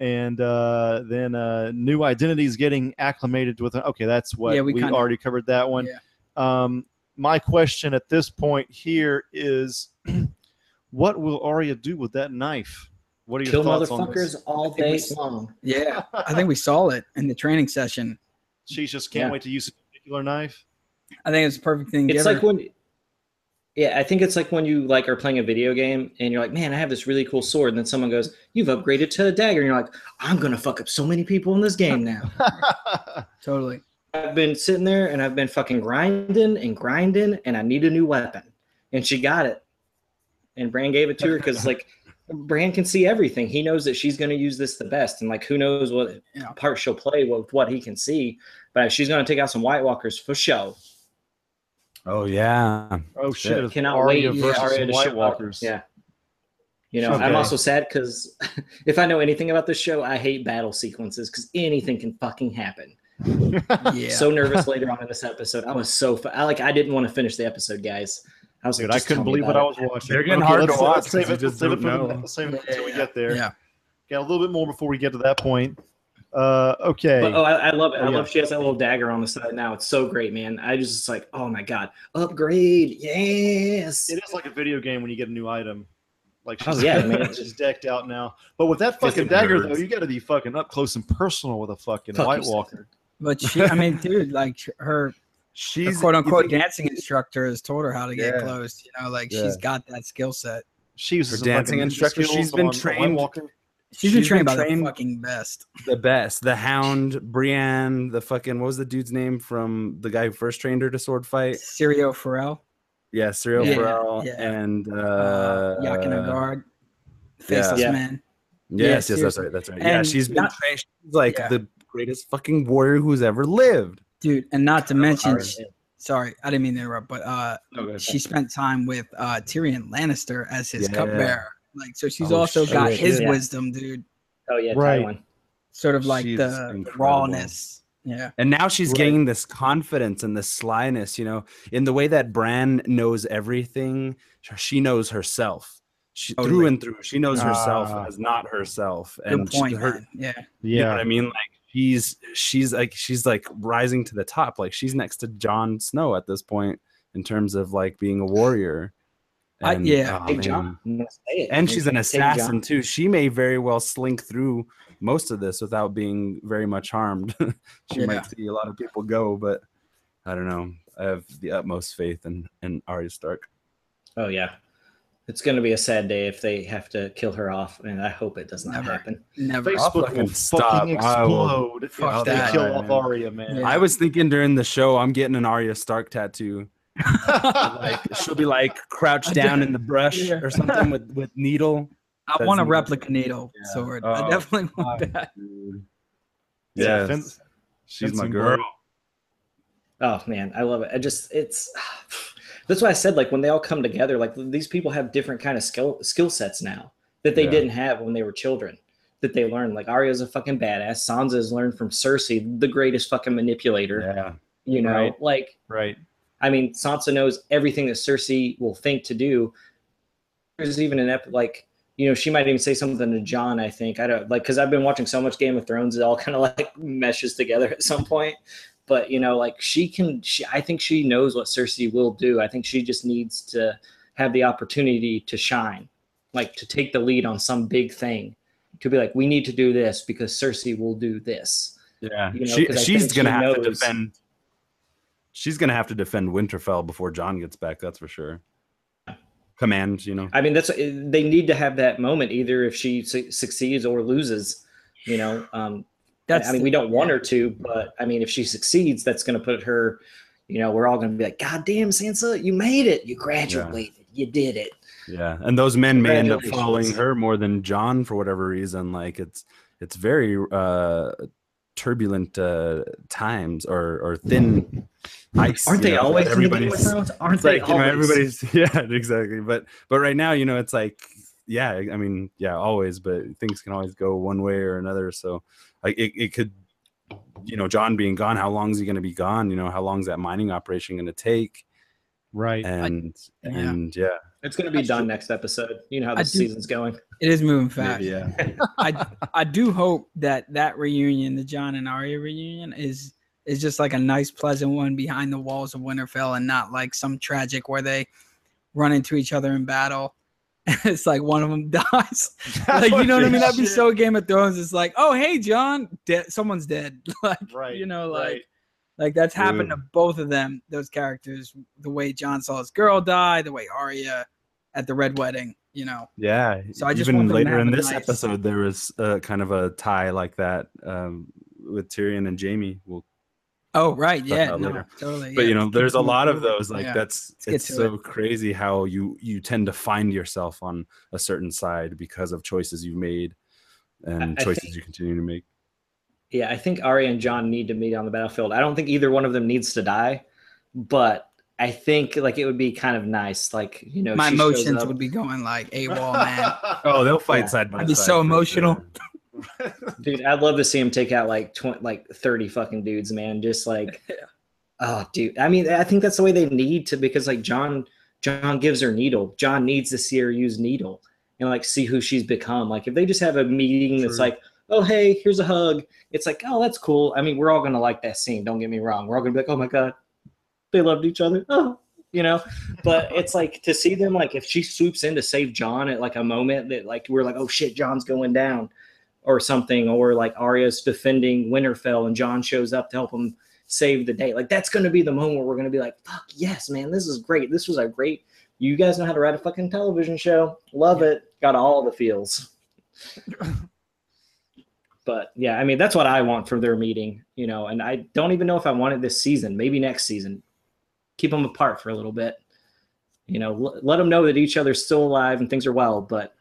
And uh, then uh, new identities getting acclimated with. Okay, that's what Yeah, we, we kinda- already covered that one. Yeah. Um, my question at this point here is, what will Arya do with that knife? What are your Kill thoughts on motherfuckers this? all think we day long. Yeah, I think we saw it in the training session. She just can't Yeah. wait to use a particular knife. I think it's a perfect thing. It's Give her- like when, yeah, I think it's like when you like are playing a video game and you're like, man, I have this really cool sword, and then someone goes, you've upgraded to a dagger, and you're like, I'm gonna fuck up so many people in this game now. totally. I've been sitting there and I've been fucking grinding and grinding, and I need a new weapon, and she got it, and Bran gave it to her because like. Bran can see everything. He knows that she's going to use this the best, and like who knows what Yeah. part she'll play with what he can see. But she's going to take out some White Walkers for show. Oh yeah, oh shit! Shit. it's Cannot Arya wait versus for Arya to White show up. Walkers. Yeah, You know, okay. I'm also sad because if I know anything about this show, I hate battle sequences because anything can fucking happen. Yeah. So nervous later on in this episode. I was so fu- I like I didn't want to finish the episode, guys. I was Dude, like, I couldn't believe what I was watching. They're getting hard to let's, watch Let's save 'cause it, just save it for the- let's save it Yeah, until we get there. yeah. Got a little bit more before we get to that point. Uh, okay. But, oh, I, I love it. Oh, I yeah. love she has that little dagger on the side now. It's so great, man. I just it's like, oh my god, upgrade, yes. It is like a video game when you get a new item. Like Oh, she's, yeah, man. she's decked out now. But with that fucking dagger hurts. though, you got to be fucking up close and personal with a fucking Fuck White you, Walker. But she, I mean, dude, like her, her She's quote unquote think- dancing instructor has told her how to get Yeah. close. You know, like Yeah. she's got that skill set. She uses Her dancing instructor, she's been on the White trained- Walker. She's been trained been by trained- the fucking best. the best. The Hound, Brienne, the fucking what was the dude's name from the guy who first trained her to sword fight? Syrio Forel, Yeah, Syrio Yeah, Forel yeah. and uh, uh, Jaqen H'ghar, Faceless Yeah. Man. Yes, Yeah, yes, that's right. That's right. yeah, she's been not- trained. She's like Yeah. the greatest fucking warrior who's ever lived. Dude, and not to mention, she- sorry, I didn't mean to interrupt, but uh, she spent time with uh, Tyrion Lannister as his Yeah. cupbearer. Like, so she's Oh, also got his Yeah. wisdom, dude. Oh yeah, Right. Tywin. Sort of like She's the, the incredible. rawness. Yeah. And now she's Right. gaining this confidence and this slyness, you know, in the way that Bran knows everything, she knows herself. She through and through. She knows herself Ah. as not herself. Good And she- point, her, man. Yeah. You know Yeah. what I mean? Like she's she's like she's like rising to the top. Like she's next to Jon Snow at this point in terms of like being a warrior. I- yeah. oh. John, I'm gonna say it. And she's an assassin too. She may very well slink through most of this without being very much harmed. she Yeah. might see a lot of people go, but I don't know. I have the utmost faith in in Arya Stark. Oh yeah, it's gonna be a sad day if they have to kill her off, and I hope it does not Never. happen. Never. I'll Facebook fucking will stop. fucking explode if Fuck they that. kill Right, off man. Arya, man. Yeah. I was thinking during the show, I'm getting an Arya Stark tattoo. Like she'll be like crouched down in the brush Yeah. or something with with needle. I That's want a replica needle Yeah. sword. Oh, I definitely want fuck, that. dude. Yeah, Yes. Fence- she's my fencing girl. Oh man, I love it. I just it's that's why I said like when they all come together, like these people have different kind of skill skill sets now that they Yeah. didn't have when they were children. That they learned. Like Arya's a fucking badass. Sansa's learned from Cersei, the greatest fucking manipulator. Yeah. You know, Right. like Right. I mean, Sansa knows everything that Cersei will think to do. There's even an ep like you know she might even say something to John. I think I don't like because I've been watching so much Game of Thrones, it all kind of like meshes together at some point. But you know, like she can, she I think she knows what Cersei will do. I think she just needs to have the opportunity to shine, like to take the lead on some big thing, to be like, we need to do this because Cersei will do this. Yeah. You know, she, she's gonna she have to defend. She's gonna have to defend Winterfell before John gets back. That's for sure. Command, you know. I mean, that's they need to have that moment either if she su- succeeds or loses. You know, um, That's I mean, we don't want her to, but I mean, if she succeeds, that's going to put her. You know, we're all going to be like, "God damn, Sansa, you made it! You graduated! You did it!" Yeah, and those men may end up following her more than John for whatever reason. Like it's it's very uh turbulent uh times or or thin ice. Aren't they know, always in the Game of everybody's Aren't they like you know always? everybody's yeah exactly but but right now you know it's like yeah i mean yeah always but things can always go one way or another so like it, it could you know john being gone how long is he going to be gone you know how long is that mining operation going to take Right. and yeah. and yeah It's going to be done next episode. You know how the season's going. It is moving fast. maybe, yeah I I do hope that that reunion, the John and Arya reunion, is is just like a nice, pleasant one behind the walls of Winterfell, and not like some tragic where they run into each other in battle. it's like one of them dies. like you know what I mean? That'd be so Game of Thrones. It's like, oh hey, John, dead. Someone's dead. like Right. you know, like right. like that's happened Dude. to both of them. Those characters, the way John saw his girl die, the way Arya at the red wedding. You know, yeah So I just even want them to later in this nice- episode there was uh, kind of a tie like that um with tyrion and Jaime we'll Oh right, yeah, no, later. totally. but yeah. you know there's a lot of those like Yeah. that's get it's to so crazy how you you tend to find yourself on a certain side because of choices you've made and I choices think- you continue to make Yeah, I think Ari and John need to meet on the battlefield. I don't think either one of them needs to die, but I think like it would be kind of nice, like you know, My emotions would be going like AWOL, man. Oh, they'll fight Yeah. side by side. I'd be so emotional. sure. Dude, I'd love to see him take out like twenty, like thirty fucking dudes, man. Just like, Yeah. oh, dude. I mean, I think that's the way they need to because like John, John gives her needle. John needs to see her use needle and like see who she's become. Like if they just have a meeting that's like, oh hey, here's a hug. It's like, oh, that's cool. I mean, we're all gonna like that scene. Don't get me wrong. We're all gonna be like, oh my god, they loved each other. Oh, you know. But it's like to see them like if she swoops in to save John at like a moment that like we're like, oh shit, John's going down or something, or like Arya's defending Winterfell and John shows up to help him save the day. Like that's gonna be the moment where we're gonna be like, fuck yes, man, this is great. This was a great. You guys know how to write a fucking television show. Love it. Got all the feels. but yeah, I mean that's what I want for their meeting, you know. And I don't even know if I want it this season. Maybe next season. Keep them apart for a little bit. You know, l- let them know that each other's still alive and things are well, but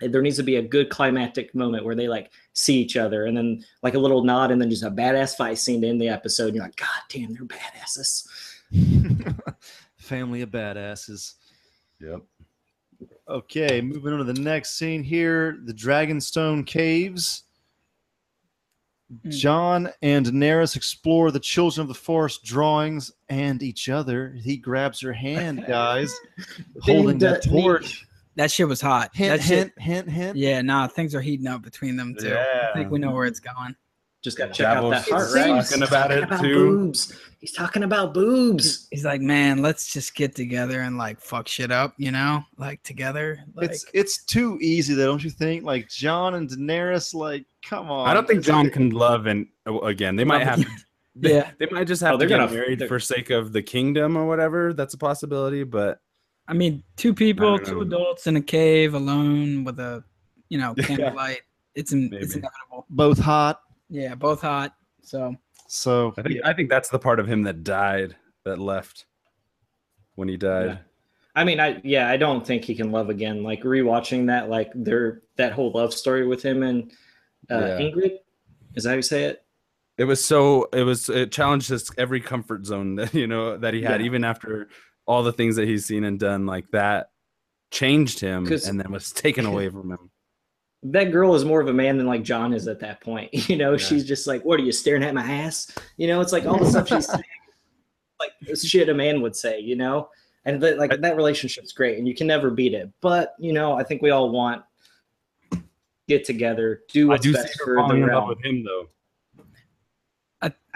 there needs to be a good climactic moment where they like see each other and then like a little nod and then just a badass fight scene to end the episode. And you're like, God damn, they're badasses. Family of badasses. Yep. Okay, moving on to the next scene here the Dragonstone Caves. Hmm. John and Daenerys explore the Children of the Forest drawings and each other. He grabs her hand, guys, holding the Dude, torch. That shit was hot. Hint, that shit, hint, hint, hint. yeah, nah, things are heating up between them too. I think we know where it's going. Just got to check out that heart is rate. talking about it, about too. boobs. He's talking about boobs. He's like, man, let's just get together and like fuck shit up, you know, like together. Like, It's it's too easy though, don't you think? Like John and Daenerys, like, come on. I don't think John can love and oh, again. They might have. To, they, Yeah. they might just have Oh, to they're get gonna- married they're- for sake of the kingdom or whatever. That's a possibility, but I mean, two people, two adults in a cave alone with a, you know, Yeah. candlelight. It's in, it's inevitable. both hot. Yeah, both hot. So So I think I think that's the part of him that died, that left when he died. Yeah. I mean, I yeah, I don't think he can love again. Like rewatching that, like their that whole love story with him and uh, Yeah. Ingrid. Is that how you say it? It was so it was it challenged his every comfort zone that you know that he had, Yeah. even after all the things that he's seen and done. Like that changed him and then was taken away from him. That girl is more of a man than like John is at that point. You know, Yeah. she's just like, "What are you staring at my ass?" You know, it's like all the stuff she's saying, like shit a man would say. You know, and that like that relationship's great, and you can never beat it. But you know, I think we all want get together, do what's I do see best her for the love realm. with him though.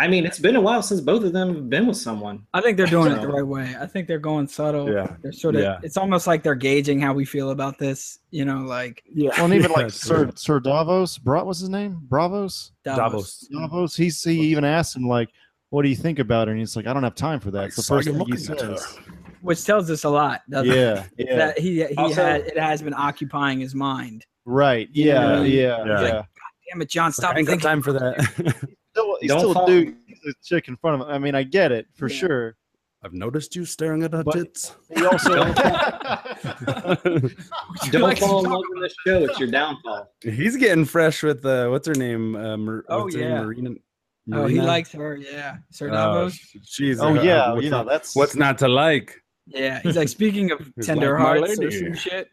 I mean, it's been a while since both of them have been with someone. I think they're doing it the right way. I think they're going subtle. Yeah. They're sort of, Yeah. it's almost like they're gauging how we feel about this, you know, like Yeah. well, and even Yeah, like Sir Sir Davos, Bra- what's his name? Bravos? Davos. Davos. Davos. He's he even asked him like, "What do you think about her?" And he's like, "I don't have time for that." It's the first thing he looking at her. says. Which tells us a lot. doesn't it? Yeah, yeah, That he he Also- had it has been occupying his mind. right. Yeah, Yeah. yeah, yeah. Yeah. Damn it, John, stop I ain't got thinking. time for that. Still, he's Don't still a dude. He's a chick in front of him. I mean, I get it for Yeah. sure. I've noticed you staring at her But- tits. He also Don't Like, fall in stop. love with this show; it's your downfall. He's getting fresh with uh, what's her name? Uh, Mar- Oh, what's her name? yeah. Marina. Oh, he likes her. Yeah, Sir Oh, Davos. sh- she's. Oh uh, yeah, what's yeah. not- That's what's not to like? yeah, he's like speaking of tender like, hearts or some shit.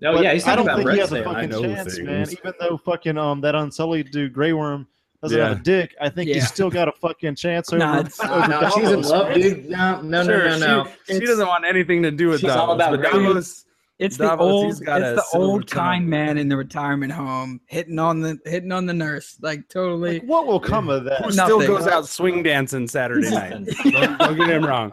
No, But yeah, he's I don't about think he has a fucking know chance, man. Even though fucking um that unsullied dude Grey Worm doesn't Yeah. have a dick, I think Yeah. he's still got a fucking chance over. Nah, over No, she's in love, man. dude. No, no, Sure, no, no, no. She, she doesn't want anything to do with She's Davos. all about. Davos, It's Davos, the old, he's it's got a the old kind tongue. man in the retirement home hitting on the hitting on the nurse, like totally. Like, what will come of that? who still goes out swing dancing Saturday night. Don't, don't get him wrong.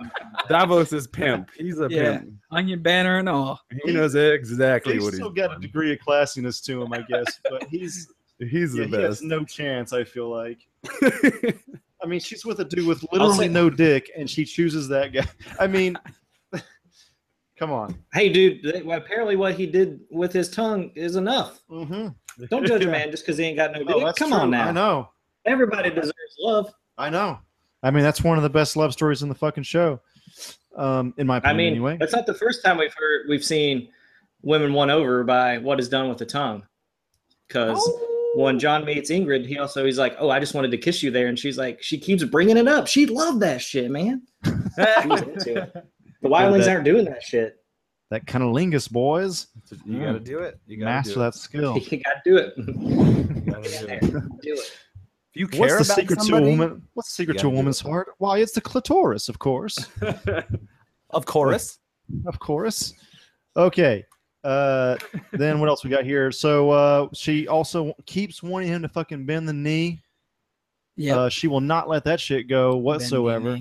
Davos is pimp. He's a Yeah. pimp. onion banner and all. He knows exactly He's what still he's got a degree of classiness to him, I guess, but he's He's the yeah, he has no chance. I feel like. I mean, she's with a dude with literally no dick, and she chooses that guy. I mean, come on. Hey, dude. Apparently, what he did with his tongue is enough. Mm-hmm. Don't judge a man just because he ain't got no Oh, dick. Come on now. I know. Everybody deserves love. I know. I mean, that's one of the best love stories in the fucking show. Um, in my I opinion, mean, anyway. that's not the first time we've heard we've seen women won over by what is done with the tongue. Because Oh. When John meets Ingrid, he also he's like, "Oh, I just wanted to kiss you there," and she's like, she keeps bringing it up. She loved that shit, man. She was. The wildlings that- aren't doing that shit. That kind of lingus, boys. You got to do it. You got to Master do it. that skill. You gotta do it. Do it. If you care What's the about secret to a woman? What's the secret to a woman's it. heart? Why, it's the clitoris, of course. of course. of course. Okay. Uh, then what else we got here? So uh, she also keeps wanting him to fucking bend the knee. Yeah. Uh, she will not let that shit go whatsoever.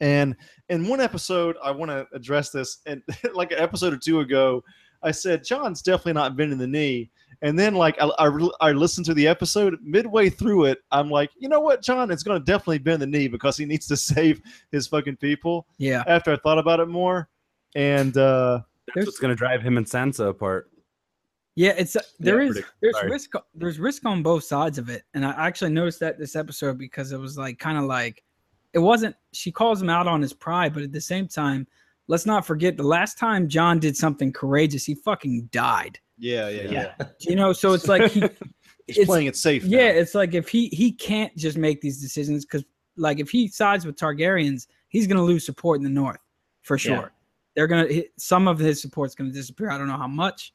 And in one episode, I want to address this. And like an episode or two ago, I said John's definitely not bending the knee. And then like I, I, I listened to the episode midway through it, I'm like, you know what, John It's going to definitely bend the knee because he needs to save his fucking people. Yeah. After I thought about it more, and uh, That's There's- what's gonna drive him and Sansa apart. Yeah, it's uh, there is predict- there's sorry. risk there's risk on both sides of it, and I actually noticed that this episode because it was like kind of like it wasn't. She calls him out on his pride, but at the same time, let's not forget the last time John did something courageous, he fucking died. yeah, Yeah. Yeah. You know, so it's like he, he's It's- playing it safe. now. yeah, it's like if he he can't just make these decisions because like if he sides with Targaryens, he's gonna lose support in the north for sure. Yeah. They're gonna hi- some of his support's gonna disappear. I don't know how much,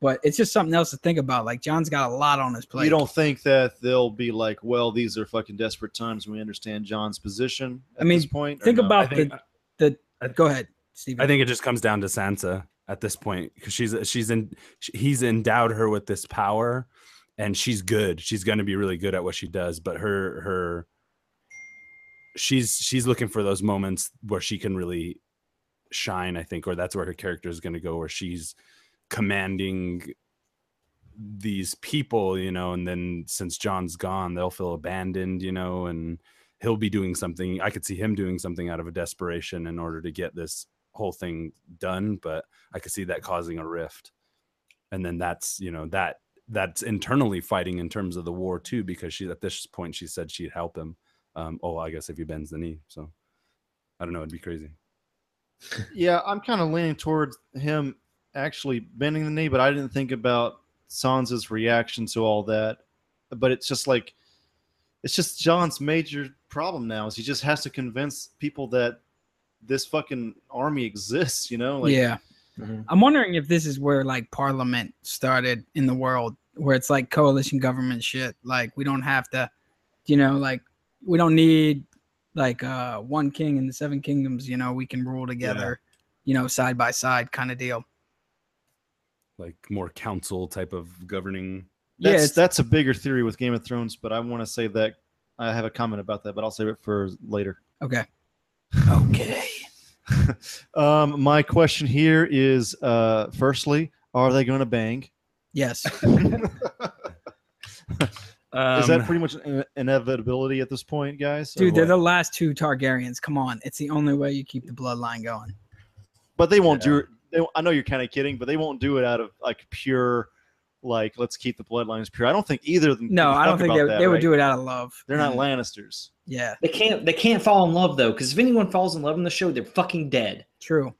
but it's just something else to think about. Like John's got a lot on his plate. You don't think that they'll be like, well, these are fucking desperate times. We understand John's position. At I mean, this point. think no? about think- the the. Go ahead, Steve. I think it just comes down to Sansa at this point because she's she's in he's endowed her with this power, and she's good. She's going to be really good at what she does. But her her she's she's looking for those moments where she can really shine. I think, or that's where her character is going to go, where she's commanding these people, you know. And then since John's gone, they'll feel abandoned, you know, and he'll be doing something. I could see him doing something out of a desperation in order to get this whole thing done but i could see that causing a rift and then that's you know that that's internally fighting in terms of the war too because she at this point she said she'd help him um oh i guess if he bends the knee so i don't know it'd be crazy Yeah, I'm kind of leaning towards him actually bending the knee, but I didn't think about Sansa's reaction to all that. But it's just like, it's just John's major problem now is he just has to convince people that this fucking army exists. You know, like yeah, Mhm. I'm wondering if this is where like Parliament started in the world, where it's like coalition government shit. Like we don't have to, you know, like we don't need like uh one king in the seven kingdoms. You know, we can rule together. You know, side by side kind of deal. like more council type of governing yeah, that's it's, that's a bigger theory with Game of Thrones. But I want to say that I have a comment about that, but I'll save it for later. okay. Okay. um, my question here is: uh, firstly, are they going to bang? Yes. is that um, pretty much an inevitability at this point, guys? Dude, they're what? the last two Targaryens. Come on, it's the only way you keep the bloodline going. but they won't do it. They, I know you're kind of kidding, but they won't do it out of like pure, like let's keep the bloodlines pure. I don't think either of them. No, I don't think they, that, they would right? do it out of love. They're not And- Lannisters. Yeah, They can't. They can't fall in love though, because if anyone falls in love in the show, they're fucking dead. true.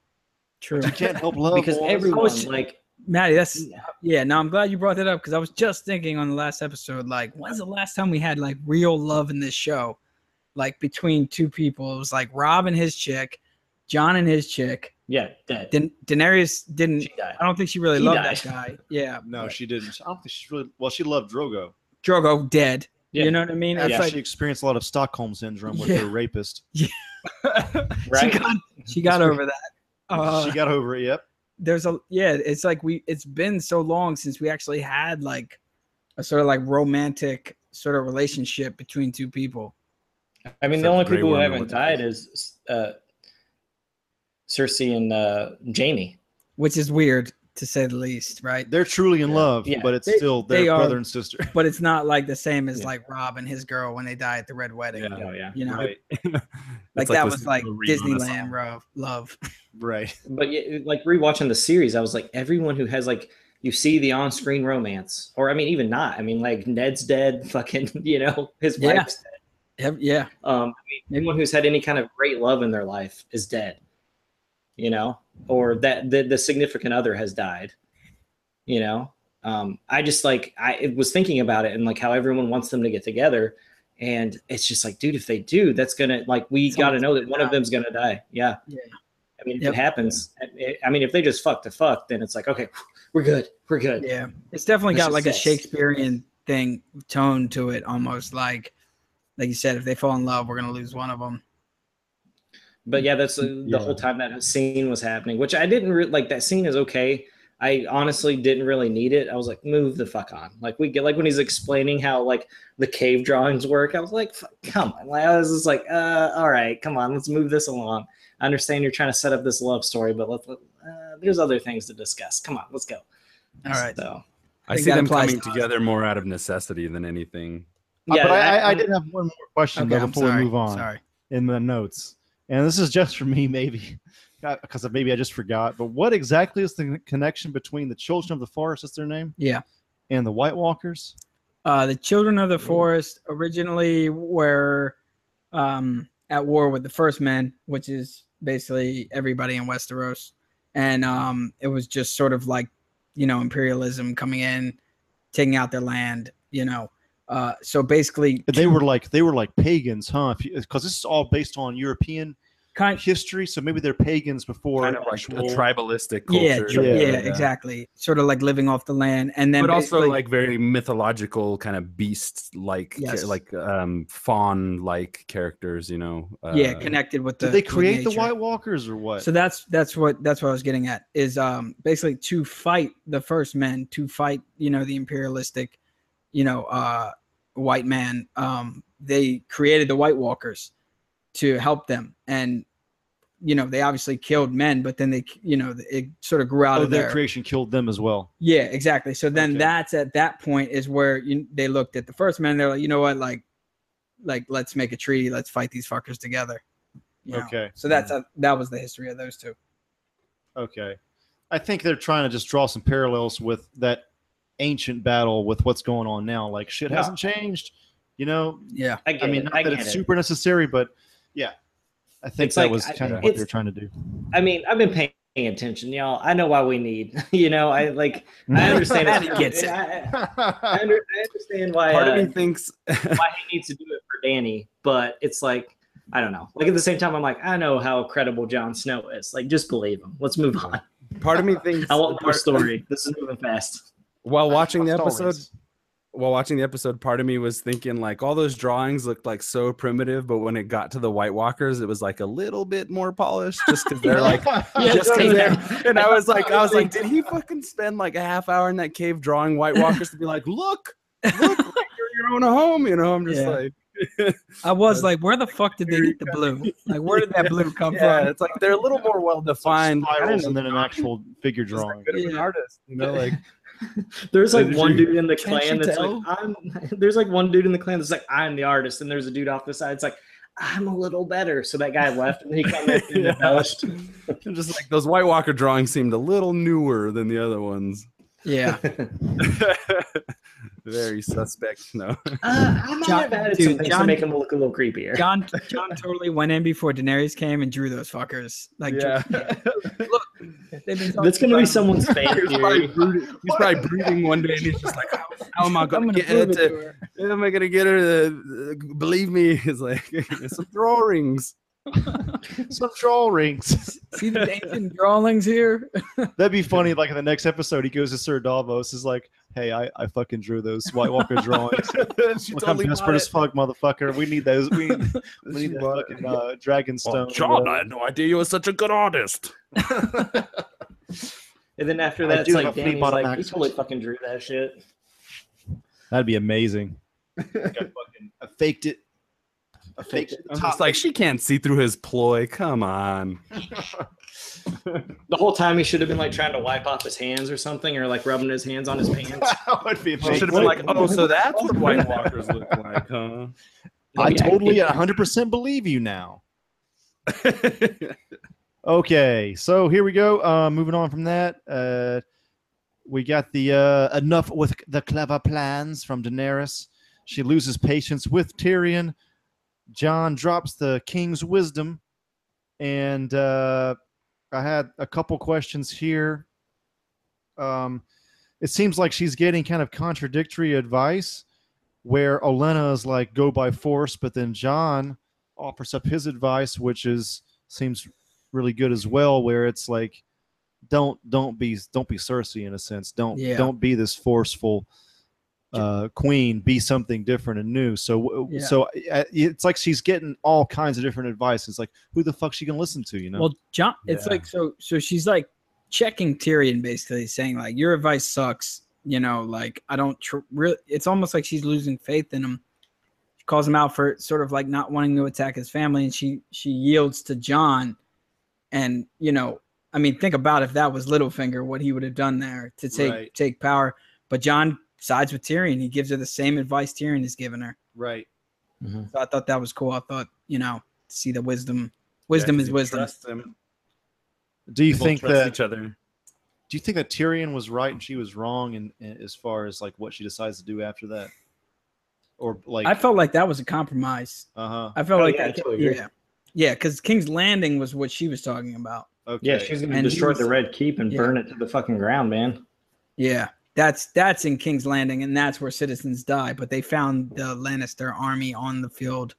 True. You can't help love because boys. everyone was- like Maddie, that's yeah. Now I'm glad you brought that up because I was just thinking on the last episode, like, when's the last time we had like real love in this show, like between two people? It was like Robb and his chick, John and his chick. yeah, dead. Da- Daenerys didn't. She died. I don't think she really He loved died. that guy. Yeah, No, she didn't. I don't think she's really. Well, she loved Drogo. Drogo dead. Yeah. You know what I mean? After It's like she experienced a lot of Stockholm syndrome with Yeah. her rapist. she Right? got she got over that. Uh, she got over it. Yep. There's a yeah it's like we it's been so long since we actually had like a sort of like romantic sort of relationship between two people. I mean, Except the only people who haven't died is uh, Cersei and uh, Jaime. which is weird to say the least right They're truly in Yeah. love, Yeah. but it's They- still they their are- brother and sister. but it's not like the same as Yeah. like Robb and his girl when they die at the red wedding Yeah. Oh yeah. you know Right. like It's that was like a read on a disneyland love love Right. But yeah, like rewatching the series, I was like, everyone who has like you see the on-screen romance, or I mean, even not. I mean, like Ned's dead, fucking, you know, his Yeah. wife's dead. Yeah Um, I mean, anyone who's had any kind of great love in their life is dead. You know, or that the, the significant other has died. You know, um, I just like I was thinking about it and like how everyone wants them to get together, And it's just like, dude, if they do, that's gonna like we got to know that one of them's gonna die. Yeah. Yeah. I mean, if Yep. it happens, I- I mean, if they just fuck to fuck, then it's like, okay, we're good, we're good. Yeah, it's definitely That's got like a. Shakespearean thing tone to it, almost like, like you said, if they fall in love, we're gonna lose one of them. But yeah, that's uh, the Yeah. whole time that scene was happening, which I didn't re- like. That scene is okay. I honestly didn't really need it. I was like, move the fuck on. Like we get like when he's explaining how like the cave drawings work. I was like, come on. Like I was just like, uh, all right, come on, let's move this along. I understand you're trying to set up this love story, but let, let- uh, there's other things to discuss. Come on, let's go. All right. So I think see them coming to us. together more out of necessity than anything. Uh, yeah, but I, I, I I- did have one more question Okay, before sorry. we move on Sorry. in the notes, and this is just for me, maybe because maybe I just forgot. But what exactly is the connection between the Children of the Forest? That's their name, Yeah. and the White Walkers? Uh, the Children of the Forest originally were um, at war with the First Men, which is basically everybody in Westeros, and um, it was just sort of like, you know, imperialism coming in, taking out their land. You know, uh, so basically, They were like they were like pagans, huh? Because this is all based on European kind. history, so maybe they're pagans before. Kind of like a actual- tribalistic Yeah, culture. yeah, Yeah, yeah. exactly. Sort of like living off the land, and then but also like very mythological kind of beast like Yes. like um fawn like characters you know uh, yeah, connected with the. Did they create the. White Walkers or what? So that's that's what that's what I was getting at is um basically to fight the first men to fight you know the imperialistic you know uh white man um they created the White Walkers to help them and you know they obviously killed men but then they you know it sort of grew out oh, of their creation killed them as well. yeah exactly so then Okay. that's at that point is where you, they looked at the first men they're like you know what like like let's make a treaty let's fight these fuckers together you know? Okay. so that's uh, that was the history of those two Okay. I think they're trying to just draw some parallels with that ancient battle with what's going on now. Like shit Yeah. hasn't changed, you know. yeah I get I mean, it. not I that get it's it. super necessary, but yeah, I think It's that like- was I- kind of what they're trying to do. I mean, I've been paying attention, y'all. I know why we need. You know, I like. I understand. Maddie it's- gets it. I, I, under, I understand why. part uh, of me thinks why he needs to do it for Danny, but it's like I don't know. Like at the same time, I'm like, I know how credible Jon Snow is. Like, just believe him. Let's move on. part of me thinks I want more story. This is moving fast. While watching the episode Wars. while watching the episode part of me was thinking like all those drawings looked like so primitive but when it got to the white walkers it was like a little bit more polished just because they're like just 'cause they're and i was like i was like did he fucking spend like a half hour in that cave drawing white walkers to be like look look like you're your own home you know i'm just Yeah. like I was like, where the fuck did they get the blue? Like, where did that blue come yeah from? it's like they're a little more well defined spirals and then an actual figure drawing. bit of an artist you know like There's like Did one you- dude in the clan that's tell? like, I'm. There's like one dude in the clan that's like, I'm the artist, and there's a dude off the side. It's like, I'm a little better. So that guy left, and he came in and Yeah. embellished. Just like those white walker drawings seemed a little newer than the other ones Yeah, very suspect no Uh, I might John- have added dude, some things to make him look a little creepier. John John totally went in before Daenerys came and drew those fuckers. Like, yeah look, they've been That's gonna be someone's fate He's probably, theory. brooding, he's probably brooding one day and he's just like, how, how am I going to gonna get her to, to her. how am I going to get her to uh, believe me? It's like, some drawings. Some drawings. See the ancient drawings here? That'd be funny. Like in the next episode, he goes to Sir Davos. Is like, "Hey, I, I fucking drew those White Walker drawings. she Look, I'm desperate as fuck, motherfucker. We need those. We need, we need that fucking uh, dragon Oh. John, I had no idea you were such a good artist. And then after I that, it's like have Danny's bottom like, he totally fucking drew that shit. That'd be amazing. Like I fucking I faked it. I faked it. I'm just like, she can't see through his ploy. Come on. The whole time he should have been like trying to wipe off his hands or something, or like rubbing his hands on his pants. that would be She amazing. should have been like, oh, so that's what White Walkers look like, huh? I Yeah. totally 100% believe you now. Okay, so here we go. Uh, moving on from that, uh, we got the uh, enough with the clever plans from Daenerys. She loses patience with Tyrion. John drops the king's wisdom, and uh, I had a couple questions here. Um, it seems like she's getting kind of contradictory advice. where Olenna is like go by force, but then John offers up his advice, which is seems really good as well, where it's like don't don't be don't be Cersei in a sense. Don't Yeah. don't be this forceful uh, queen. Be something different and new. So Yeah. so uh, it's like she's getting all kinds of different advice. It's like who the fuck she gonna listen to? You know? Well, John, it's Yeah. like so. So she's like checking Tyrion, basically saying like, "Your advice sucks." You know, like I don't tr- really. It's almost like she's losing faith in him. She calls him out for sort of like not wanting to attack his family, and she she yields to John. And you know, I mean, think about if that was Littlefinger, what he would have done there to take Right. take power. But John sides with Tyrion. He gives her the same advice Tyrion has given her. right. Mhm. So I thought that was cool. I thought, you know, see the wisdom. Wisdom Yeah, is wisdom. trust him. Do you People think trust that each other? do you think that Tyrion was right and she was wrong in, in as far as like what she decides to do after that? Or like I felt like that was a compromise. uh-huh. I felt Oh, like yeah, that, totally agree. yeah, yeah, because King's Landing was what she was talking about. Okay. Yeah, she's gonna And destroy was- the Red Keep and yeah. burn it to the fucking ground, man. Yeah, that's that's in King's Landing, and that's where citizens die. But they found the Lannister army on the field,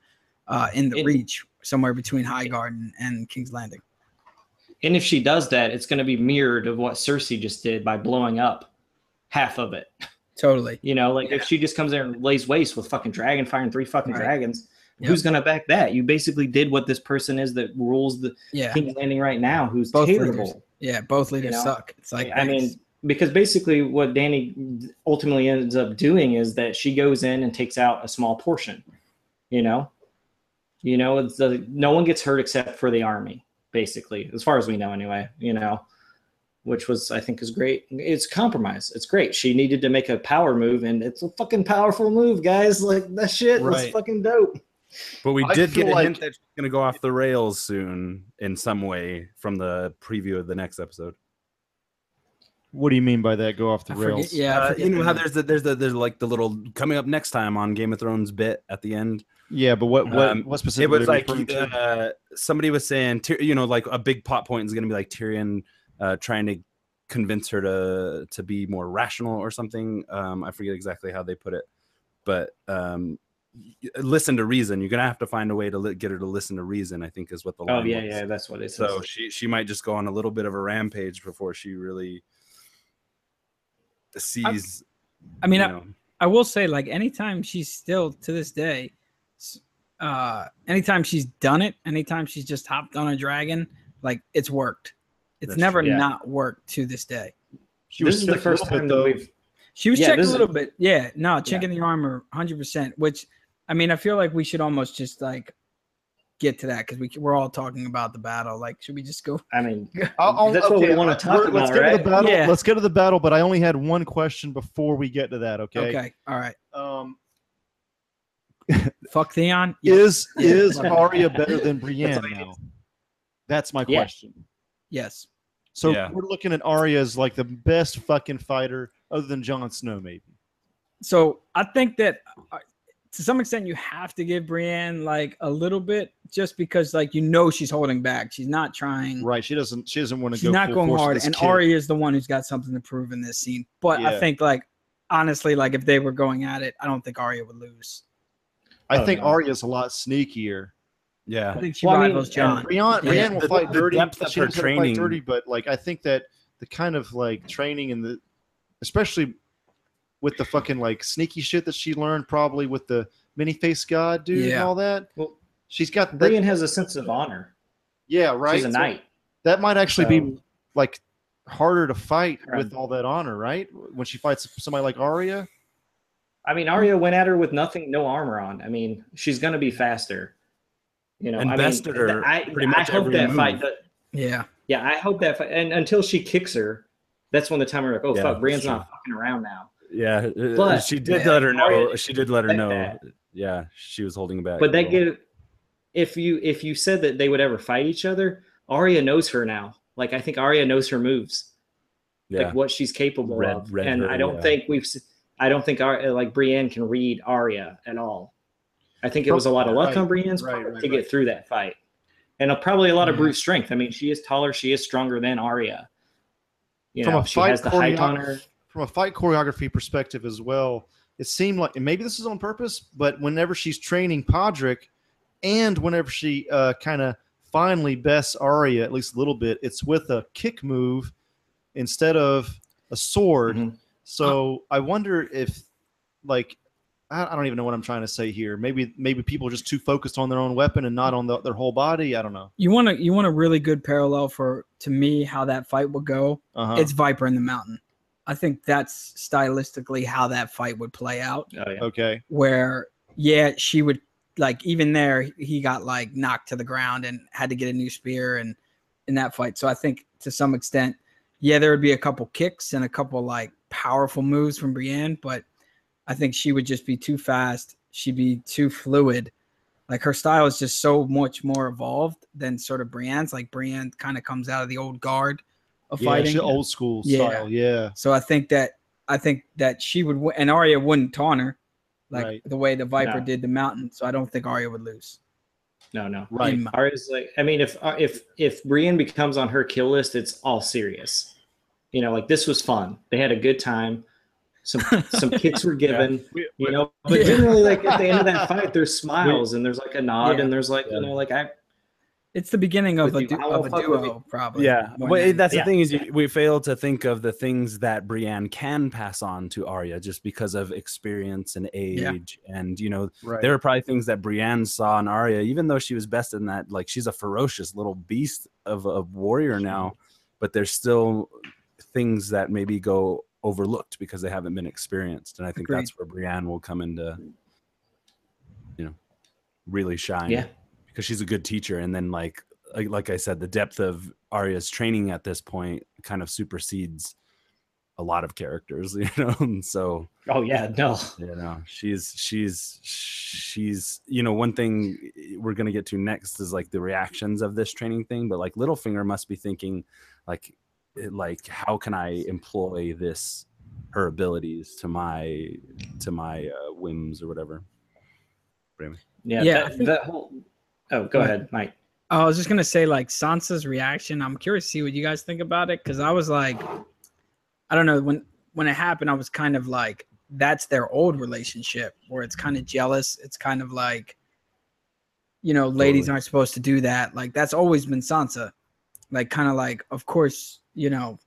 uh, in the It- Reach, somewhere between Highgarden and King's Landing. And if she does that, it's gonna be mirrored of what Cersei just did by blowing up half of it. Totally. You know, like Yeah. if she just comes there and lays waste with fucking dragon fire and three fucking Right. dragons, Yep. who's gonna back that? You basically did what this person is that rules the Yeah, King's Landing right now, who's Both terrible. leaders. yeah. Both leaders know? suck. It's like I mean. Because basically what Dany ultimately ends up doing is that she goes in and takes out a small portion. You know, you know, it's the, no one gets hurt except for the army, basically, as far as we know, anyway. You know, which was I think is great. It's compromise. It's great. She needed to make a power move, and it's a fucking powerful move, guys. Like that shit was fucking dope. But we did get a like- hint that she's going to go off the rails soon in some way from the preview of the next episode. What do you mean by that? Go off the I forget- rails. yeah, Uh, you know how there's the, there's the, there's like the little coming up next time on Game of Thrones bit at the end. Yeah, but what what Um, what It was like uh, somebody was saying, you know, like a big plot point is going to be like Tyrion uh, trying to convince her to to be more rational or something. Um, I forget exactly how they put it, but um, listen to reason. You're gonna have to find a way to li- get her to listen to reason. I think is what the Oh line yeah, was. yeah, that's what it is. So she she might just go on a little bit of a rampage before she really sees. I mean, you I, know, I will say, like, anytime she's still to this day, uh, anytime she's done it, anytime she's just hopped on a dragon, like it's worked. It's That's never true, yeah. not worked to this day. She this was is the first time that though. we've She was Yeah, checking this a is- little bit. Yeah, no, checking the armor 100%, which I mean, I feel like we should almost just like get to that because we, we're all talking about the battle. Like, should we just go? I mean, I'll- I'll- That's what we wanna talk we're- Let's about, get to right? the battle. Yeah. Let's get to the battle. But I only had one question before we get to that. Okay. Okay. All right. Um, Fuck Theon. Yeah. is is Yeah. Arya better than Brienne all now? That's my Yeah. question. Yes. So Yeah. we're looking at Arya as like the best fucking fighter, other than Jon Snow, maybe. So I think that uh, to some extent you have to give Brienne like a little bit, just because like you know she's holding back. She's not trying. Right? She doesn't. She doesn't want to She's not going hard, and kid. Arya is the one who's got something to prove in this scene. But I think like honestly, like if they were going at it, I don't think Arya would lose. I Oh, think no. Arya's a lot sneakier. Yeah. I think she Well, I mean, rivals Jon. Brienne, Yeah. Brienne will The- fight the dirty. depth of she her knows how to fight dirty, but like I think that the kind of like training and the, especially with the fucking like sneaky shit that she learned, probably with the Many-Faced God dude and all that. well, She's got that. Brienne has a sense of honor. yeah, right. She's a So knight. that might actually be like harder to fight Right. with all that honor, right? When she fights somebody like Arya. I mean, Arya went at her with nothing, no armor on. I mean, she's gonna be faster. You know, And I mean, her I, pretty I much hope every that move. fight. That, Yeah. yeah, I hope that fight, and until she kicks her, that's when the time we're like, oh Yeah, fuck, that's Brienne's true. not fucking around now. Yeah. uh, But- she did Yeah, let her know. Arya- She did let her like know. that. Yeah, she was holding back. But a that little. give if you if you said that they would ever fight each other, Arya knows her now. Like I think Arya knows her moves. yeah. like what she's capable Read- of. read and her, I don't yeah. think we've, I don't think Ar- like Brienne can read Arya at all. I think it was a lot of luck right, on Brienne's right, part right, to right. get through that fight, and uh, probably a lot of Yeah. brute strength. I mean, she is taller, she is stronger than Arya. You From know, a she fight has the height on her. From a fight choreography perspective as well, it seemed like, and maybe this is on purpose, but whenever she's training Podrick, and whenever she uh, kind of finally bests Arya at least a little bit, it's with a kick move instead of a sword. Mhm. So I wonder if, like, I, I don't even know what I'm trying to say here. Maybe maybe people are just too focused on their own weapon and not on the, their whole body. I don't know. You want to you want a really good parallel for to me how that fight would go. Uh-huh. It's Viper in the Mountain. I think that's stylistically how that fight would play out. Oh yeah. okay. Where yeah, she would like even there he got like knocked to the ground and had to get a new spear and in that fight. So I think to some extent, yeah, there would be a couple kicks and a couple like powerful moves from Brienne, but I think she would just be too fast. She'd be too fluid. Like her style is just so much more evolved than sort of Brienne's. Like Brienne kind of comes out of the old guard of Yeah, fighting. she's old school Yeah. style. Yeah. So I think that I think that she would win, and Arya wouldn't taunt her like Right. the way the Viper No. did the Mountain. So I don't think Arya would lose. No, no. Right. In my- Arya's like, I mean, if uh, if if Brienne becomes on her kill list, it's all serious. You know, like this was fun. They had a good time. Some some kicks were given. We- You know, but Yeah. generally, like at the end of that fight, there's smiles and there's like a nod Yeah. and there's like you know, like I It's the beginning of With a, du- of a duo, probably. Yeah, more well, than- that's Yeah. the thing is you, we fail to think of the things that Brienne can pass on to Arya just because of experience and age, and you know Right. there are probably things that Brienne saw in Arya, even though she was best in that. Like she's a ferocious little beast of a warrior now, but there's still things that maybe go overlooked because they haven't been experienced, and I think Agreed. that's where Brienne will come into, you know, really shine. yeah. Because she's a good teacher, and then like like, like I said, the depth of Arya's training at this point kind of supersedes a lot of characters, you know. And so Oh yeah, no. you know she's she's she's you know one thing we're gonna get to next is like the reactions of this training thing but like littlefinger must be thinking like like how can i employ this her abilities to my to my uh, whims or whatever Yeah, Yeah, that, think- that whole Oh, go Go ahead, Mike. I was just gonna say like Sansa's reaction. I'm curious to see what you guys think about it because I was like, I don't know when when it happened. I was kind of like, that's their old relationship where it's kind of jealous. It's kind of like, you know, ladies Totally. aren't supposed to do that. Like that's always been Sansa. Like kind of like, of course, you know,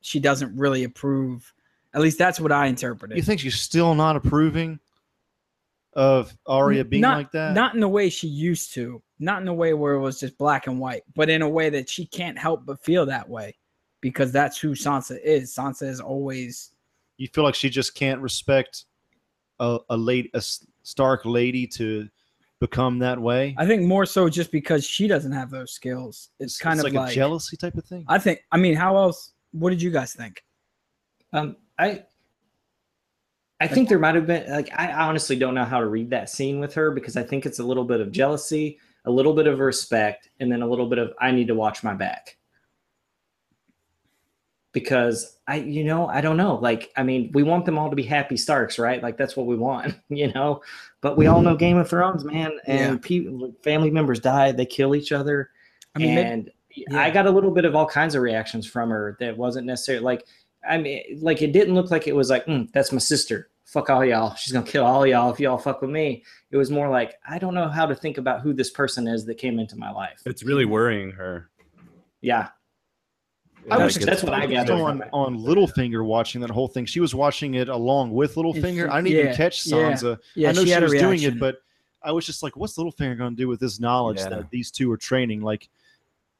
she doesn't really approve. At least that's what I interpreted. You think she's still not approving of Arya being not, like that? Not in the way she used to. Not in a way where it was just black and white, but in a way that she can't help but feel that way because that's who Sansa is. Sansa is always you feel like she just can't respect a a late a Stark lady to become that way. I think more so just because she doesn't have those skills. It's, kind of like, like, a jealousy type of thing. I think I mean, how else what did you guys think? Um, I I think there might have been like I honestly don't know how to read that scene with her because I think it's a little bit of jealousy, a little bit of respect, and then a little bit of I need to watch my back. Because I, you know, I don't know. Like, I mean, we want them all to be happy Starks, right? Like that's what we want, you know. But we all know Game of Thrones, man, and people, family members die, they kill each other I mean, and yeah. I got a little bit of all kinds of reactions from her that wasn't necessarily like I mean like it didn't look like it was like "Mm, that's my sister fuck all y'all she's gonna kill all y'all if y'all fuck with me it was more like I don't know how to think about who this person is that came into my life it's really worrying her yeah I Like, was it's- that's what I focused gathered on it. on Littlefinger watching that whole thing. She was watching it along with Littlefinger. she- I didn't even catch yeah. Sansa. yeah, I know she, she, was doing it, but I was just like, "What's Littlefinger going to do with this knowledge Yeah. that these two are training?" Like,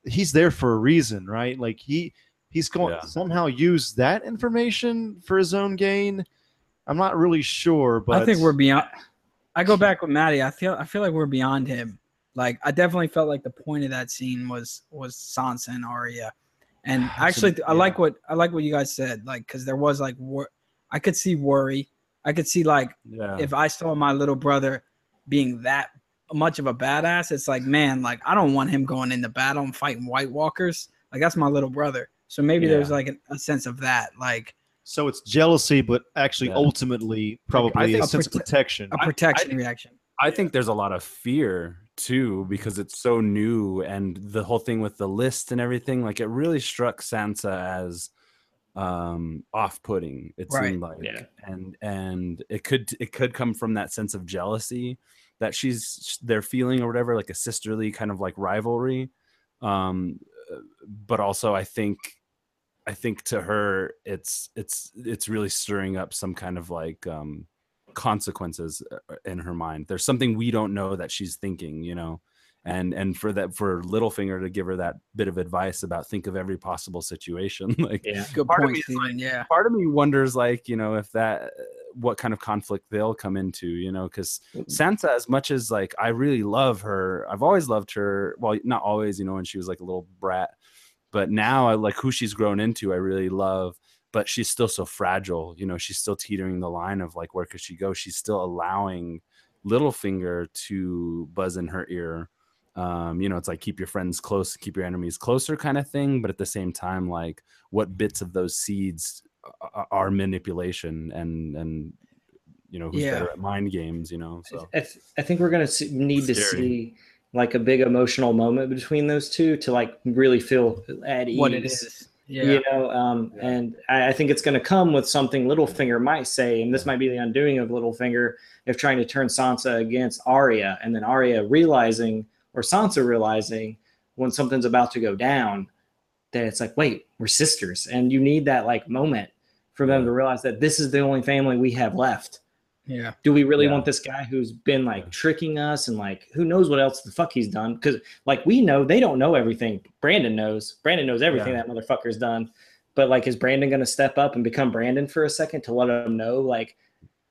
he's there for a reason, right? Like he he's going Yeah. to somehow use that information for his own gain. I'm not really sure, but I think we're beyond. I go back with Maddie. I feel I feel like we're beyond him. Like I definitely felt like the point of that scene was was Sansa and Arya, and actually I like what I like what you guys said. Like because there was like wor- I could see worry. I could see like yeah if I saw my little brother being that much of a badass, it's like man, like I don't want him going into battle and fighting White Walkers. Like that's my little brother. So maybe Yeah. there's like a, a sense of that, like so it's jealousy, but actually Yeah. ultimately probably think- a sense of A protection. a I protection reaction. I think there's a lot of fear too because it's so new and the whole thing with the list and everything like it really struck Sansa as um off-putting it Right. seemed like Yeah. and and it could it could come from that sense of jealousy that she's they're feeling or whatever like a sisterly kind of like rivalry um uh, but also i think i think to her it's it's it's really stirring up some kind of like um consequences uh, in her mind there's something we don't know that she's thinking you know and and for that for Littlefinger to give her that bit of advice about think of every possible situation like Yeah. Good Part of point, me is Steven. yeah. part of me wonders like you know if that what kind of conflict they'll come into you know because sansa as much as like i really love her i've always loved her well not always you know when she was like a little brat but now i like who she's grown into i really love but she's still so fragile you know she's still teetering the line of like where could she go? She's still allowing Littlefinger to buzz in her ear. Um you know it's like keep your friends close keep your enemies closer kind of thing but at the same time like what bits of those seeds are manipulation and and you know who's Yeah. better at mind games you know so. I, th- I think we're gonna see, need to see like a big emotional moment between those two to like really feel at ease. What it is. Yeah. You know, um, Yeah. and I, I think it's going to come with something Littlefinger might say, and this might be the undoing of Littlefinger if trying to turn Sansa against Arya, and then Arya realizing or Sansa realizing when something's about to go down that it's like, wait, we're sisters, and you need that like moment for them to realize that this is the only family we have left Yeah. do we really Yeah. want this guy who's been like tricking us and like who knows what else the fuck he's done? Because like we know they don't know everything. Brandon knows. Brandon knows everything Yeah. that motherfucker's done. But like is brandon going to step up and become brandon for a second to let him know like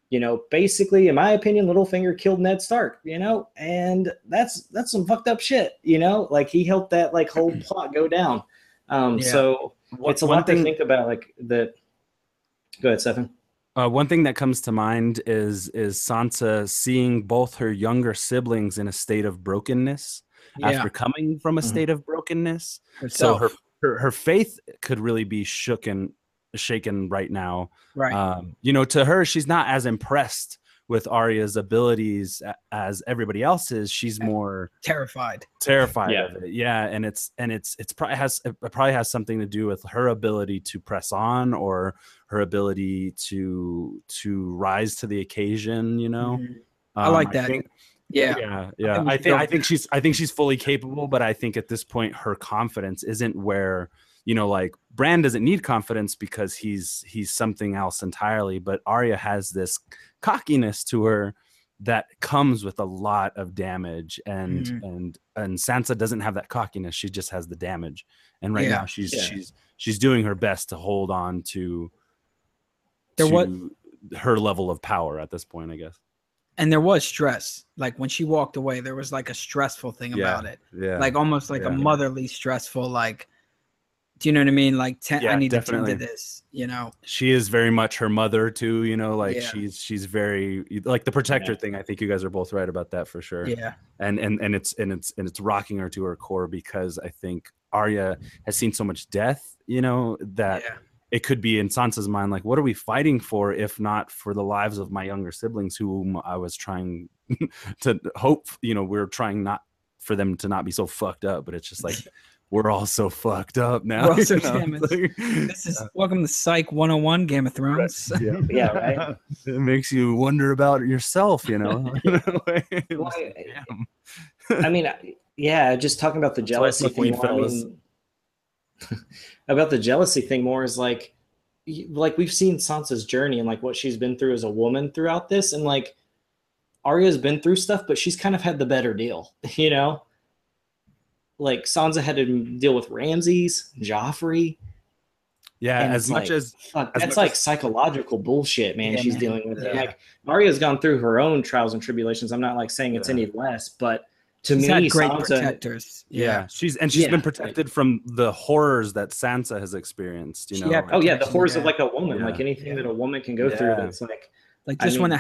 you know basically in my opinion Littlefinger killed ned stark you know? And that's that's some fucked up shit you know? Like he helped that like whole plot go down. Um Yeah. so One- it's a one lot to think about like that go ahead stefan Uh, one thing that comes to mind is is Sansa seeing both her younger siblings in a state of brokenness Yeah. after coming from a Mhm. state of brokenness. So her, her her faith could really be shooken shaken right now. right. Um, you know, to her, she's not as impressed with Arya's abilities as everybody else is. She's more Terrified. terrified Yeah. of it yeah and it's and it's it's probably has it probably has something to do with her ability to press on or her ability to to rise to the occasion you know Mhm. I like that. think- Yeah. yeah yeah we i think i think she's i think she's fully capable but i think at this point her confidence isn't where you know like Bran doesn't need confidence because he's he's something else entirely but arya has this cockiness to her that comes with a lot of damage and Mhm. and and sansa doesn't have that cockiness she just has the damage and right Yeah. now she's Yeah. she's she's doing her best to hold on to There wa- to her level of power at this point i guess And there was stress. Like when she walked away, there was like a stressful thing Yeah. about it. yeah Like almost like a motherly stressful, like do you know what I mean? Like ten, Yeah, I need definitely. to tend to this, you know. she is very much her mother too you know like Yeah. she's she's very like the protector Yeah. thing i think you guys are both right about that for sure Yeah. and and and it's and it's and it's rocking her to her core because i think arya has seen so much death you know that yeah. it could be in sansa's mind like what are we fighting for if not for the lives of my younger siblings whom i was trying to hope you know we're trying not for them to not be so fucked up but it's just like we're all so fucked up now We're all so you know? damaged. Like- This is uh, welcome to Psych 101 Game of Thrones. yeah yeah right it makes you wonder about yourself, you know. in a way. It Well, I- I mean, I- yeah, just talking about the That's jealousy the thing. more, I mean, about the jealousy thing more is like, like we've seen Sansa's journey and like what she's been through as a woman throughout this, and like Arya's been through stuff, but she's kind of had the better deal, you know. Like Sansa had to deal with Ramsay, Joffrey. yeah, And as much like- as Fuck, As that's much like as- psychological bullshit, man. Yeah, she's man. dealing with it. Yeah. Like Arya's gone through her own trials and tribulations. I'm not like saying it's Yeah. any less, but to She's me, had great Sansa, protectors. yeah, she's and she's Yeah. been protected from the horrors that Sansa has experienced. You know, had Oh yeah, the protection, horrors of like a woman, Yeah. like anything Yeah. that a woman can go through. Yeah. That's like Like I just when the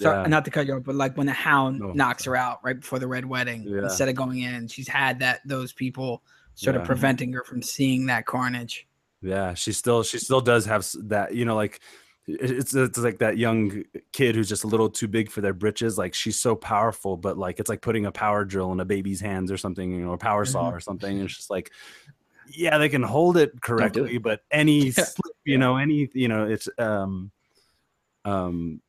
Yeah. not to cut you off, but like when the hound No, knocks her out right before the red wedding, Yeah. instead of going in, she's had that those people sort of preventing her from seeing that carnage. yeah, she still she still does have that. You know, like it's it's like that young kid who's just a little too big for their britches. Like she's so powerful, but like it's like putting a power drill in a baby's hands or something, you know, a power saw Mhm. or something. It's just like yeah, they can hold it do correctly, it. but any Yeah. slip, you know, any you know, it's um um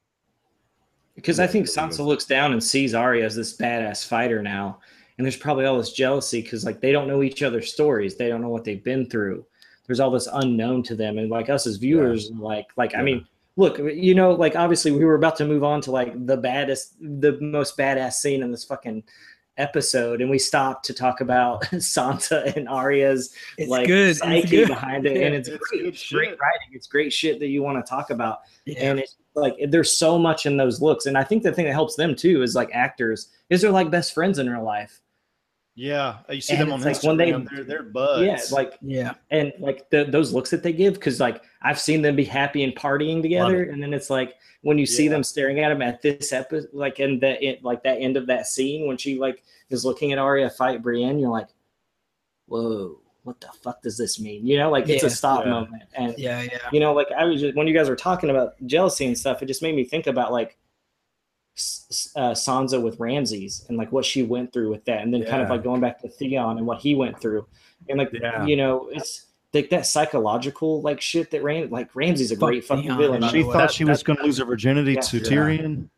Because I think Sansa looks down and sees Arya as this badass fighter now, and there's probably all this jealousy because like they don't know each other's stories, they don't know what they've been through. There's all this unknown to them, and like us as viewers, like like I mean, look, you know, like obviously we were about to move on to like the baddest, the most badass scene in this fucking episode, and we stopped to talk about Sansa and Arya's It's like good. Psyche good. behind it, and it's, It's great. It's great writing. It's great shit that you want to talk about Yeah. and it's like there's so much in those looks and i think the thing that helps them too is like actors is they're like best friends in real life Yeah, you see And them on it's like when they- They, are they're buds. yeah like yeah. and like the, those looks that they give because like i've seen them be happy and partying together and then it's like when you see them staring at him at this episode like in the it, like that end of that scene when she like is looking at Arya fight Brienne you're like whoa what the fuck does this mean you know like it's a stop Yeah. moment and Yeah, yeah. you know like i was just when you guys were talking about jealousy and stuff it just made me think about like S- S- uh, sansa with Ramsay and like what she went through with that and then kind of like going back to theon and what he went through and like Yeah. you know it's like that psychological like shit that ran like Ramsay's a Fuck great fucking Theon, villain She the yeah way. thought That- she was going to lose her virginity Yeah. to Yeah. Tyrion.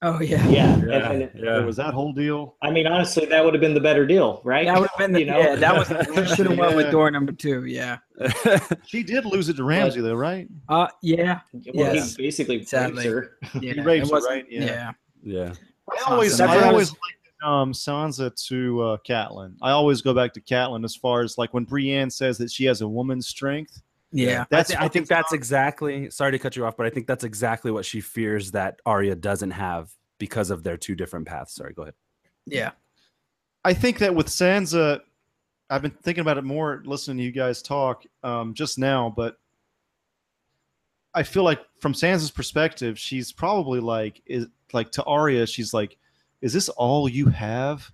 Oh yeah. yeah, Yeah, and, and yeah. There was that whole deal. i mean honestly that would have been the better deal right That would have been the You know? yeah. That was we should have went with door number two. Yeah. She did lose it to Ramsay, though, right? Uh yeah. well, Yes. he basically Sadly. rapes her Yeah. He rapes her, right? Yeah. Yeah. yeah. I always, Sansa. I Sansa always was- liked um, Sansa to uh, Catelyn. I always go back to Catelyn as far as like when Brienne says that she has a woman's strength. Yeah. That's I, thi- I think fucking that's exactly sorry to cut you off, but I think that's exactly what she fears that Arya doesn't have because of their two different paths. Sorry, go ahead. Yeah. I think that with Sansa, I've been thinking about it more listening to you guys talk um, just now, but I feel like from Sansa's perspective, she's probably like is like to Arya, she's like, "Is this all you have?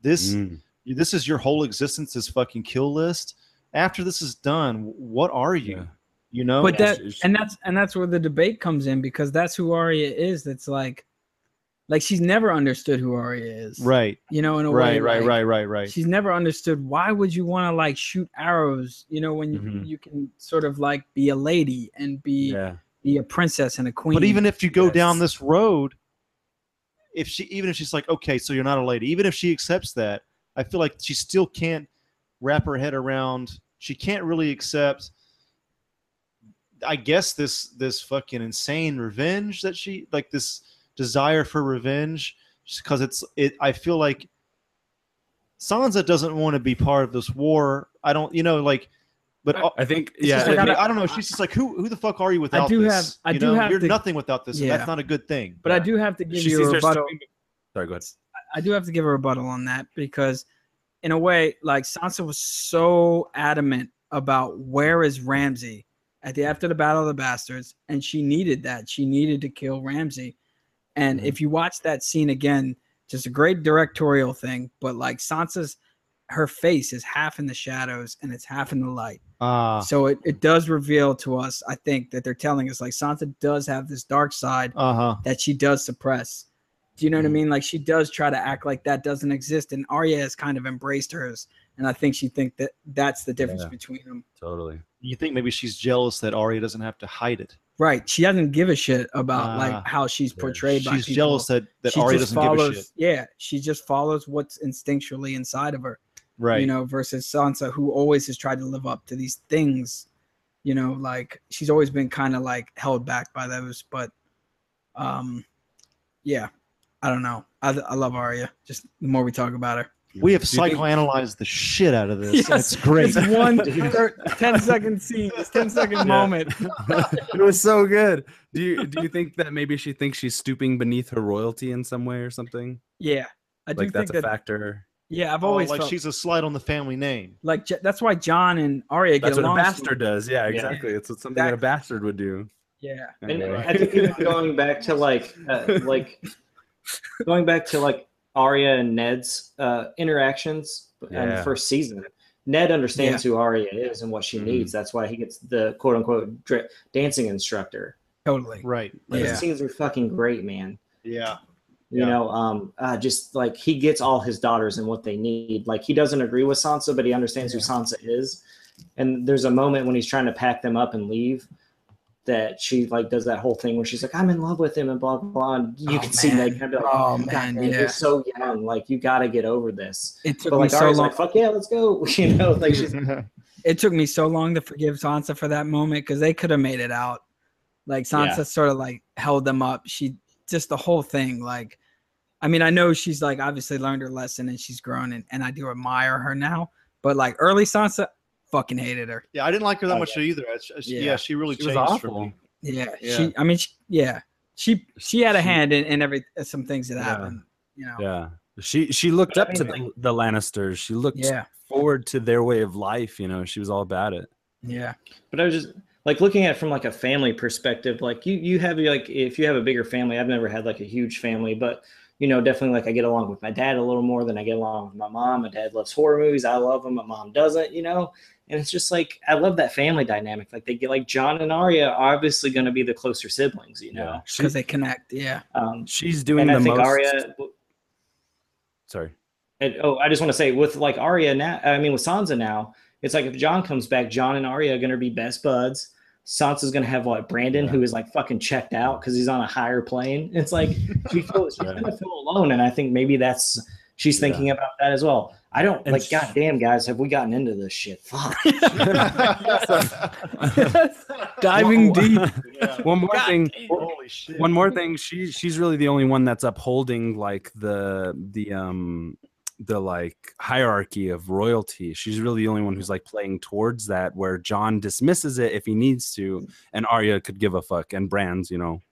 This Mm. this is your whole existence? This fucking kill list? After this is done, what are you? Yeah. You know? But that she- she- and that's and that's where the debate comes in because that's who Arya is. That's like like she's never understood who Arya is. right, You know, in a right, way. right, like, right, right, right. She's never understood why would you want to like shoot arrows, you know, when you, Mhm. you can sort of like be a lady and be Yeah. be a princess and a queen. But even if you go down this road, if she even if she's like, okay, so you're not a lady, even if she accepts that, I feel like she still can't wrap her head around. She can't really accept. I guess this this fucking insane revenge that she like this desire for revenge because it's it. I feel like Sansa doesn't want to be part of this war. I don't, you know, like, but I think yeah. just like, I I, gotta- don't know. She's just like, who who the fuck are you without do this? have- I You do know? have You're to- nothing without this, and Yeah. that's not a good thing. but I do have to give she you a rebuttal. Sorry, go ahead. I do have to give a rebuttal on that because, in a way, like Sansa was so adamant about where is Ramsay at the after the Battle of the Bastards, and she needed that. She needed to kill Ramsay. And Mhm. if you watch that scene again, just a great directorial thing. But like Sansa's, her face is half in the shadows and it's half in the light. Ah, So it, it does reveal to us, I think, that they're telling us like Sansa does have this dark side uh huh. that she does suppress. Do you know what I Mhm. mean? Like she does try to act like that doesn't exist, and Arya has kind of embraced hers, and I think she think that that's the difference Yeah. between them. Totally. You think maybe she's jealous that Arya doesn't have to hide it? Right? She doesn't give a shit about Ah. like how she's Yeah. portrayed by She's people. jealous that that She Arya doesn't follows, give a shit. Yeah, she just follows what's instinctually inside of her. Right. You know, versus Sansa, who always has tried to live up to these things. You know, like she's always been kind of like held back by those, but um, yeah, I don't know. I, I love Arya. Just the more we talk about her. we have Do you psychoanalyzed the shit out of this. and Yes, it's great. It's one thir- 10 second scene, this 10 second Yeah. moment. it was so good. Do you do you think that maybe she thinks she's stooping beneath her royalty in some way or something? Yeah, I do Like that's think a that. factor. Yeah, I've Oh, always like felt she's a slight on the family name. like that's why Jon and Arya get along. That's what a along. so- bastard does. Yeah, Yeah. exactly. It's something that a bastard would do. Yeah, And Anyway. I think even going back to like uh, like going back to like Arya and Ned's uh, interactions in the first season. Ned understands who Arya is and what she Mhm. needs. That's why he gets the quote unquote dra- dancing instructor. totally. Right. Like, Yeah. Those scenes are fucking great, man. Yeah. You Yeah. know, um, uh, just like he gets all his daughters and what they need. Like he doesn't agree with Sansa, but he understands who Sansa is. And there's a moment when he's trying to pack them up and leave that she like does that whole thing where she's like, "I'm in love with him," and blah blah. blah. And you Oh, can see man. Meg kind of like, Oh, "God, man, man, yeah. you're so young. Like you got to get over this." It took But me like so Arya's long. like, "Fuck yeah, let's go!" You know, like she's it took me so long to forgive Sansa for that moment because they could have made it out. Like Sansa Yeah. sort of like held them up. She just the whole thing. Like, I mean, I know she's like obviously learned her lesson and she's grown and, and I do admire her now. But like early Sansa, fucking hated her. yeah, I didn't like her that Oh, much either. I- I- yeah. Yeah. she really She was changed for awful. me. Yeah, Yeah. she. I mean, she, yeah, she she had a She- hand in, in every some things that Yeah. happened. You know. Yeah. She she looked But up I to the, the Lannisters. She looked Yeah. forward to their way of life. You know, she was all about it. Yeah. But I was just like looking at it from like a family perspective. Like you, you have like if you have a bigger family. I've never had like a huge family, but you know, definitely like I get along with my dad a little more than I get along with my mom. My dad loves horror movies. I love them. My mom doesn't. You know, and it's just like I love that family dynamic. Like they get like Jon and Arya are obviously going to be the closer siblings. You know, She, Because they connect. Yeah. um, she's doing and the I think most. Arya. Sorry. And, oh, I just want to say with like Arya now, I mean with Sansa now, it's like if Jon comes back, Jon and Arya are gonna be best buds. Sansa's gonna have what Brandon, Yeah. who is like fucking checked out because he's on a higher plane. It's like she feels she's Yeah. gonna feel alone, and I think maybe that's she's thinking about that as well. I don't And like. sh- goddamn, guys, have we gotten into this shit? Fuck. Diving deep. Yeah. One more God thing. Holy shit. One more thing. She she's really the only one that's upholding like the the um the like hierarchy of royalty. She's really the only one who's like playing towards that where Jon dismisses it if he needs to, and Arya could give a fuck, and Bran's, you know,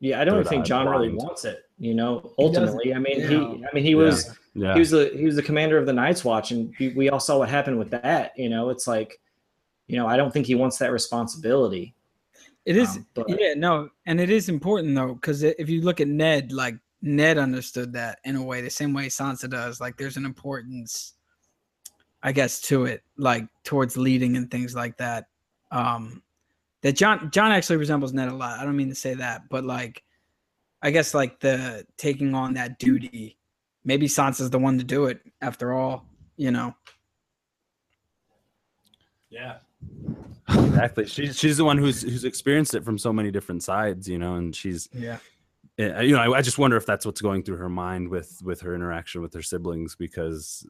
Yeah, I don't think eye Jon really wants it. You know, ultimately, I mean, Yeah. he, I mean, he was. Yeah, he was the he was the commander of the Night's Watch, and we, we all saw what happened with that. You know, it's like, you know, I don't think he wants that responsibility. It is, Um, but- yeah, no, and it is important though, because if you look at Ned, like Ned understood that in a way, the same way Sansa does. Like, there's an importance, I guess, to it, like towards leading and things like that. Um, that Jon Jon actually resembles Ned a lot. I don't mean to say that, but like, I guess like the taking on that duty. Maybe Sansa's the one to do it after all. You know. yeah. Exactly. She's she's the one who's who's experienced it from so many different sides, you know, and she's Yeah. Yeah, you know, I, I just wonder if that's what's going through her mind with with her interaction with her siblings because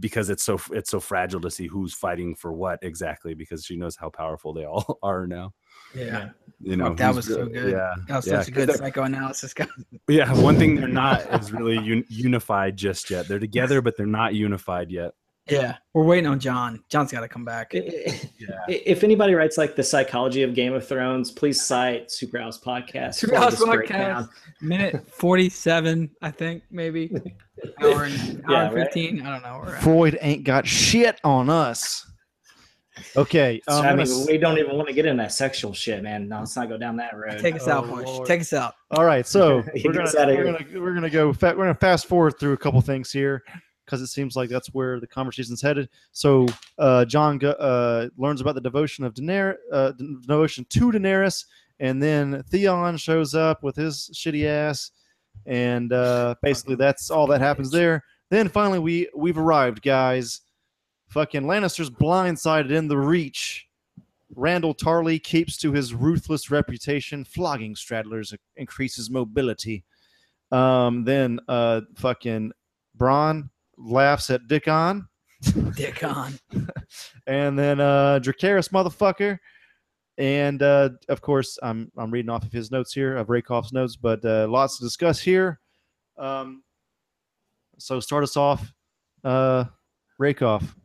because it's so it's so fragile to see who's fighting for what exactly because she knows how powerful they all are now. Yeah. You know, Fuck, that who's was so good. Yeah, That was yeah, such a good psychoanalysis, guy. yeah. One thing they're not is really un- unified just yet. They're together, but they're not unified yet. Yeah. We're waiting on Jon. Jon's got to come back. Yeah. If anybody writes like the psychology of Game of Thrones, please cite Superhouse podcast. Superhouse podcast. minute 47 i think maybe hour and hour Yeah, and right. 15 i don't know where we're at. Freud ain't got shit on us. Okay. So, um, I I'm mean, gonna we don't even want to get in that sexual shit, man. No, let's not go down that road. take us out Oh, push Lord. take us out All right, so we're gonna, we're gonna we're gonna go fa- we're gonna fast forward through a couple things here because it seems like that's where the conversation's headed. So uh, Jon uh, learns about the devotion of Daenerys, uh, devotion to Daenerys, and then Theon shows up with his shitty ass, and uh, basically that's all that happens there. Then finally we we've arrived, guys. Fucking Lannister's blindsided in the Reach. Randyll Tarly keeps to his ruthless reputation, flogging straddlers increases mobility. Um, then uh, fucking Bronn laughs at Dickon, dick on. And then uh, Dracarys motherfucker, and uh, of course I'm I'm reading off of his notes here of Rakoff's notes, but uh, lots to discuss here. Um, so start us off, uh, Rakoff.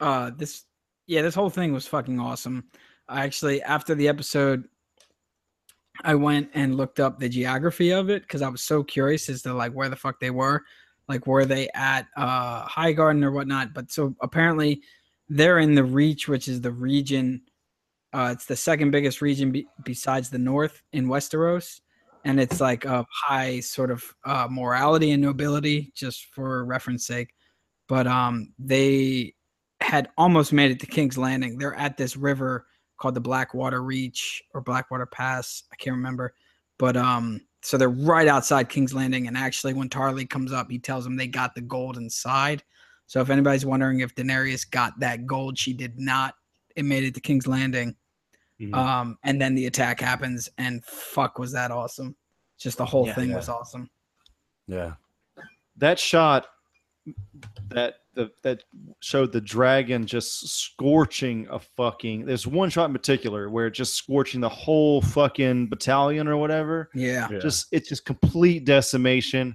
uh this yeah this whole thing was fucking awesome. I actually after the episode i went and looked up the geography of it because i was so curious as to like where the fuck they were like were they at uh Highgarden or whatnot but so apparently they're in the reach which is the region uh it's the second biggest region be- besides the north in westeros and it's like a high sort of uh morality and nobility just for reference sake but um they had almost made it to King's Landing. They're at this river called the Blackwater Reach or Blackwater Pass. I can't remember, but um, so they're right outside King's Landing. And actually, when Tarly comes up, he tells them they got the gold inside. So if anybody's wondering if Daenerys got that gold, she did not. It made it to King's Landing. Mhm. Um, and then the attack happens, and fuck, was that awesome! Just the whole Yeah. thing Yeah. was awesome. yeah. that shot that the that showed the dragon just scorching a fucking there's one shot in particular where it's just scorching the whole fucking battalion or whatever Yeah, Yeah. just it's just complete decimation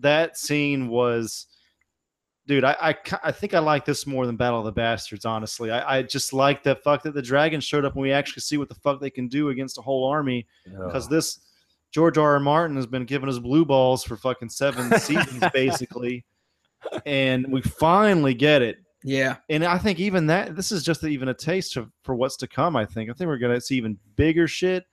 that scene was dude I, I I think i like this more than battle of the bastards honestly i, I just like the fuck that the dragon showed up and we actually see what the fuck they can do against a whole army because Oh. this George R. R. Martin has been giving us blue balls for fucking seven seasons, basically, and we finally get it. yeah, And I think even that this is just even a taste of, for what's to come. I think I think we're gonna see even bigger shit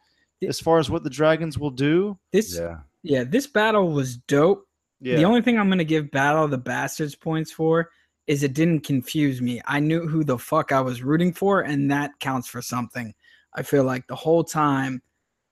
as far as what the dragons will do. this yeah, yeah. this battle was dope. Yeah, The only thing I'm gonna give Battle of the Bastards points for is it didn't confuse me. I knew who the fuck I was rooting for, and that counts for something. I feel like the whole time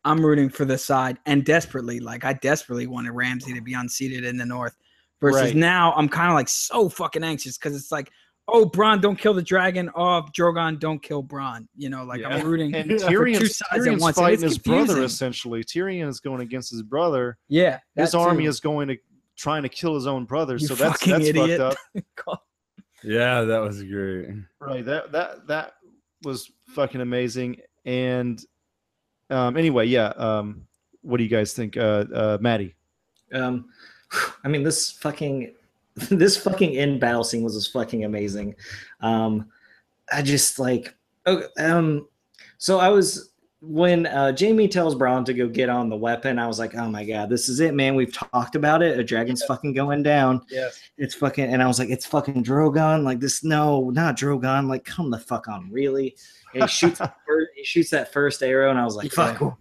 I'm rooting for the side and desperately, like I desperately wanted Ramsay to be unseated in the north. Versus Right. now I'm kind of like so fucking anxious because it's like, oh Bronn, don't kill the dragon. Oh Drogon, don't kill Bronn. You know, like Yeah. I'm rooting and for two Tyrion's, at once. fighting it's his brother essentially. Tyrion is going against his brother. Yeah, His that army is going to trying to kill his own brother. You so that's that's idiot. fucked up. Yeah, that was great. Right. That that that was fucking amazing. And um anyway, yeah. Um what do you guys think? Uh uh Maddie. Um, I mean, this fucking this fucking end battle scene was just fucking amazing. Um, I just like, oh, um, so I was when uh, Jaime tells Bronn to go get on the weapon. I was like, oh my god, this is it, man. We've talked about it. A dragon's fucking going down. Yes. It's fucking, and I was like, it's fucking Drogon. Like this, no, not Drogon. Like, come the fuck on, really? And he shoots, that he shoots that first arrow, and I was like, fuck.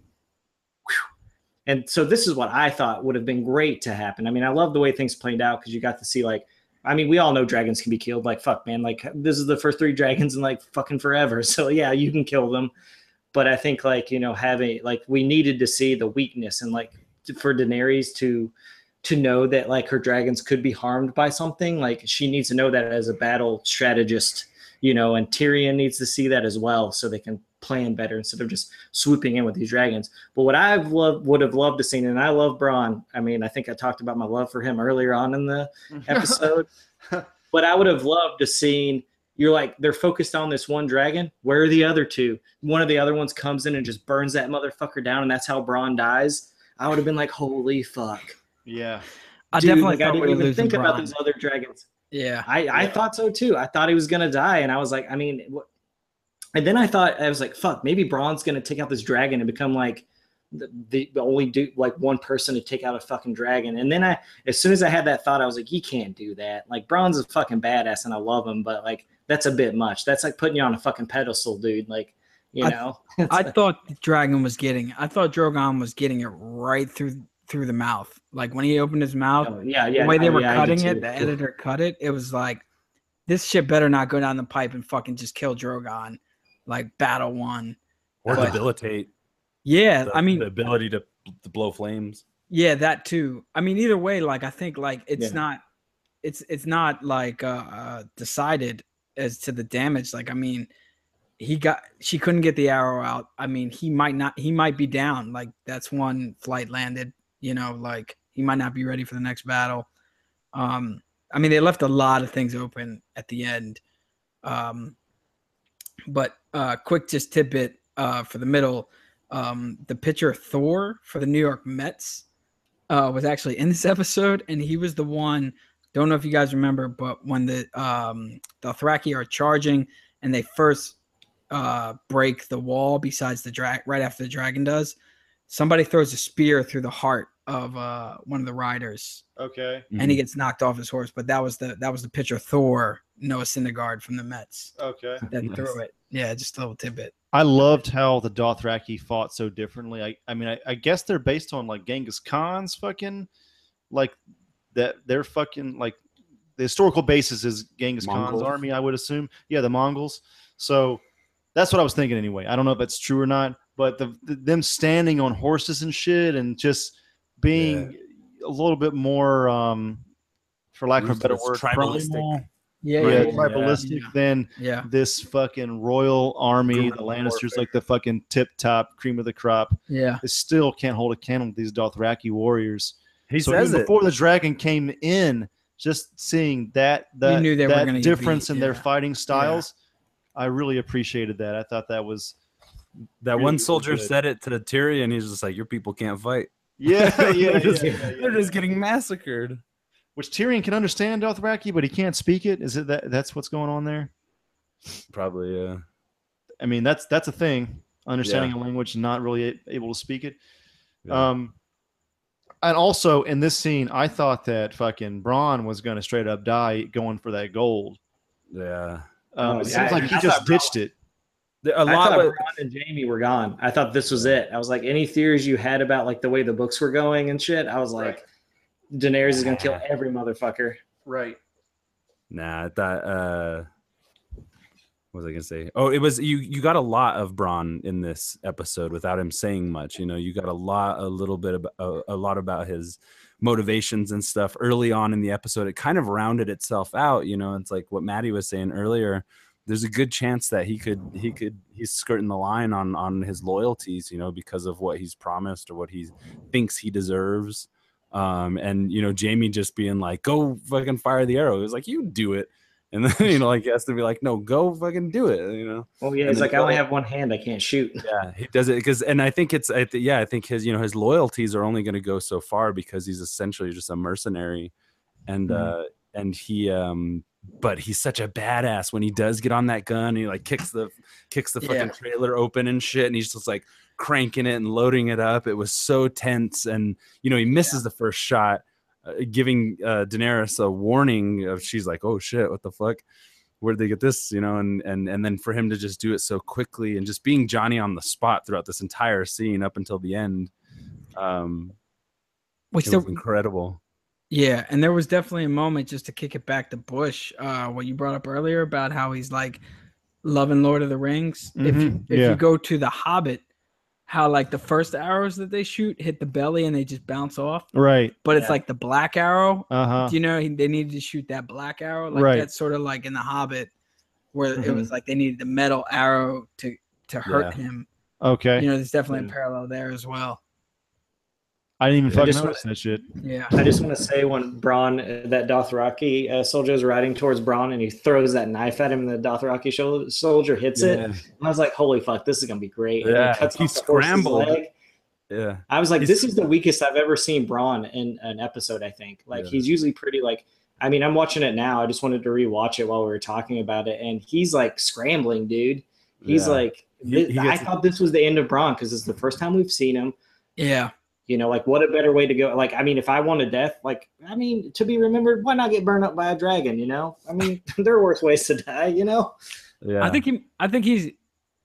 And so this is what I thought would have been great to happen. I mean, I love the way things played out because you got to see like, I mean, we all know dragons can be killed. Like, fuck, man. Like, this is the first three dragons in like fucking forever. So yeah, you can kill them. But I think like you know having like we needed to see the weakness and like for Daenerys to to know that like her dragons could be harmed by something. Like she needs to know that as a battle strategist, you know, and Tyrion needs to see that as well, so they can plan better instead of just swooping in with these dragons. But what I've loved would have loved to seen, and I love Bronn. I mean, I think I talked about my love for him earlier on in the mm-hmm. episode. but I would have loved to seen you're like they're focused on this one dragon. Where are the other two? One of the other ones comes in and just burns that motherfucker down, and that's how Bronn dies. I would have been like, holy fuck. Yeah. I Dude, definitely like, I didn't even losing think about Bronn. those other dragons. Yeah. I, I Yeah. thought so too. I thought he was gonna die, and I was like, I mean, what? And then I thought I was like, fuck, maybe Bronn's gonna take out this dragon and become like the, the only do like one person to take out a fucking dragon. And then I, as soon as I had that thought, I was like, he can't do that. Like Bronn's a fucking badass, and I love him, but like that's a bit much. That's like putting you on a fucking pedestal, dude. Like you know. I thought the dragon was getting. I thought Drogon was getting it right through through the mouth. Like when he opened his mouth, Oh, yeah, yeah. the way they no, were yeah, cutting it, the editor cut it. It was like, this shit better not go down the pipe and fucking just kill Drogon, like battle one. Or But- debilitate. Yeah, the- I mean, the ability to, to blow flames. yeah, that too. I mean, either way, like I think like it's Yeah. not, it's it's not like uh, uh decided as to the damage. Like I mean, he got she couldn't get the arrow out. I mean, he might not. He might be down. Like that's one flight landed. You know, like he might not be ready for the next battle. Um, I mean, they left a lot of things open at the end. Um, but uh, quick just tidbit uh, for the middle. Um, the pitcher Thor for the New York Mets uh, was actually in this episode, and he was the one. Don't know if you guys remember, but when the um, the Thraki are charging and they first uh, break the wall, besides the drag, right after the dragon does, somebody throws a spear through the heart of uh, one of the riders, Okay. and he gets knocked off his horse. But that was the that was the pitcher Thor Noah Syndergaard from the Mets Okay. that Nice. threw it. Yeah, just a little tidbit. I loved how the Dothraki fought so differently. I, I mean, I, I guess they're based on like Genghis Khan's fucking, like that. They're fucking like the historical basis is Genghis Khan's army. I would assume. Yeah, the Mongols. So that's what I was thinking anyway. I don't know if that's true or not, but the, the them standing on horses and shit and just being a little bit more, um, for lack of a better word, Tribalistic. Yeah, yeah, yeah, yeah. tribalistic Yeah. than yeah. this fucking royal army, the Lannisters, warfare. like the fucking tip top cream of the crop. Yeah. They still can't hold a candle to these Dothraki warriors. He so says even it. before the dragon came in, just seeing that that, knew they that gonna difference beat, in their fighting styles, I really appreciated that. I thought that was that really, one soldier good. said it to the Tyrion. He's just like, "Your people can't fight." Yeah, yeah, they're, just, yeah, yeah, they're just getting massacred. Which Tyrion can understand Dothraki, but he can't speak it. Is it that that's what's going on there? Probably, yeah. I mean, that's that's a thing. Understanding a language, and not really able to speak it. Yeah. Um, and also in this scene, I thought that fucking Bronn was going to straight up die going for that gold. Yeah. Um, Oh, it yeah, seems like he just thought Bronn- ditched it. The- A I lot thought of Bronn and Jaime were gone. I thought this was it. I was like, any theories you had about like the way the books were going and shit. I was like, Daenerys is gonna kill every motherfucker. Right. Nah, I thought. Uh, what was I gonna say? Oh, it was you. You got a lot of Bronn in this episode without him saying much. You know, you got a lot, a little bit about a, a lot about his motivations and stuff early on in the episode. It kind of rounded itself out. You know, it's like what Maddie was saying earlier. There's a good chance that he could, he could, he's skirting the line on on his loyalties. You know, because of what he's promised or what he thinks he deserves. Um, and you know, Jaime just being like, "Go fucking fire the arrow." He was like, "You do it," and then you know, like he has to be like, "No, go fucking do it." You know, Well, yeah, And it's like I only have one hand. I can't shoot. yeah, he does it because, and I think it's, I th- yeah, I think his, you know, his loyalties are only going to go so far because he's essentially just a mercenary, and Mhm. uh, and he, um, but he's such a badass when he does get on that gun. He like kicks the kicks the fucking Yeah. trailer open and shit, and he's just like cranking it and loading it up. It was so tense, and you know, he misses the first shot. Uh, giving uh, Daenerys a warning of she's like, oh shit, what the fuck? Where'd they get this? You know, and and and then for him to just do it so quickly and just being Johnny on the spot throughout this entire scene up until the end, um, Which was incredible. Yeah, and there was definitely a moment just to kick it back to Bush, uh, what you brought up earlier about how he's like loving Lord of the Rings. If you if yeah. you go to the Hobbit, how like the first arrows that they shoot hit the belly and they just bounce off, Right. but it's Yeah. like the black arrow. Uh huh. Do you know they needed to shoot that black arrow? Like Right. that's sort of like in the Hobbit, where it Mhm. was like they needed the metal arrow to to hurt him. Okay. You know, there's definitely a parallel there as well. I didn't even I fucking just notice that shit. Yeah. I just want to say when Bronn, uh, that Dothraki uh, soldier is riding towards Bronn and he throws that knife at him, and the Dothraki shol- soldier hits it. And I was like, holy fuck, this is going to be great. And Yeah, he cuts he off the horse's leg. Yeah, I was like, He's- this is the weakest I've ever seen Bronn in an episode, I think. Like, Yeah. he's usually pretty, like, I mean, I'm watching it now. I just wanted to rewatch it while we were talking about it. And he's like scrambling, dude. He's Yeah. like, He- he I gets- thought this was the end of Bronn because it's the first time we've seen him. Yeah. You know, like what a better way to go. Like, I mean, if I wanted death, like, I mean, to be remembered, why not get burned up by a dragon? You know, I mean, there are worse ways to die. You know, yeah. I think he I think he's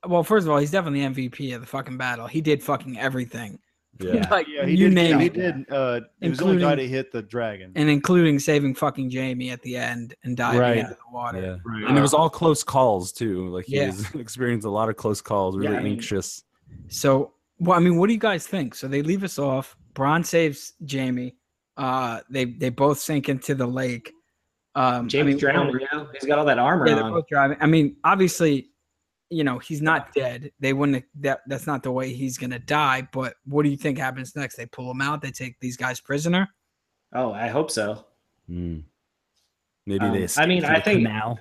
well, first of all, he's definitely MVP of the fucking battle. He did fucking everything. yeah. like Yeah, he you did. name he it. did. Uh, he was the only guy to hit the dragon. And including saving fucking Jaime at the end and diving Right. into the water. Yeah. Right. And it was all close calls too. Like he Yeah. was experienced a lot of close calls, really Yeah, I mean- anxious. So well, I mean, what do you guys think? So they leave us off. Bronn saves Jaime. Uh they they both sink into the lake. Um James I mean, drowning. You know, he's got all that armor Yeah, they're on. both driving. I mean, obviously, you know, he's not dead. They wouldn't that that's not the way he's gonna die. But what do you think happens next? They pull him out, they take these guys prisoner. Oh, I hope so. Mm. Maybe Um, they. I mean, I think- canal.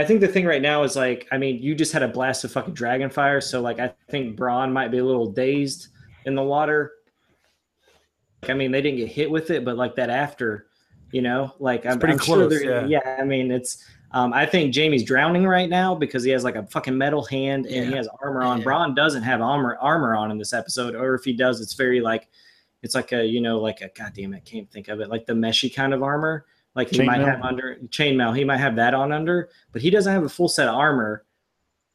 I think the thing right now is like, I mean, you just had a blast of fucking dragon fire, so like, I think Bronn might be a little dazed in the water. I mean, they didn't get hit with it, but like that after, you know, like I'm pretty I'm sure close, they're- yeah. I mean, it's. Um, I think Jaime's drowning right now because he has like a fucking metal hand and he has armor on. Yeah. Bronn doesn't have armor armor on in this episode, or if he does, it's very like, it's like a you know like a goddamn it, can't think of it like the meshy kind of armor. Like he might Chainmail? have under chainmail, he might have that on under, but he doesn't have a full set of armor.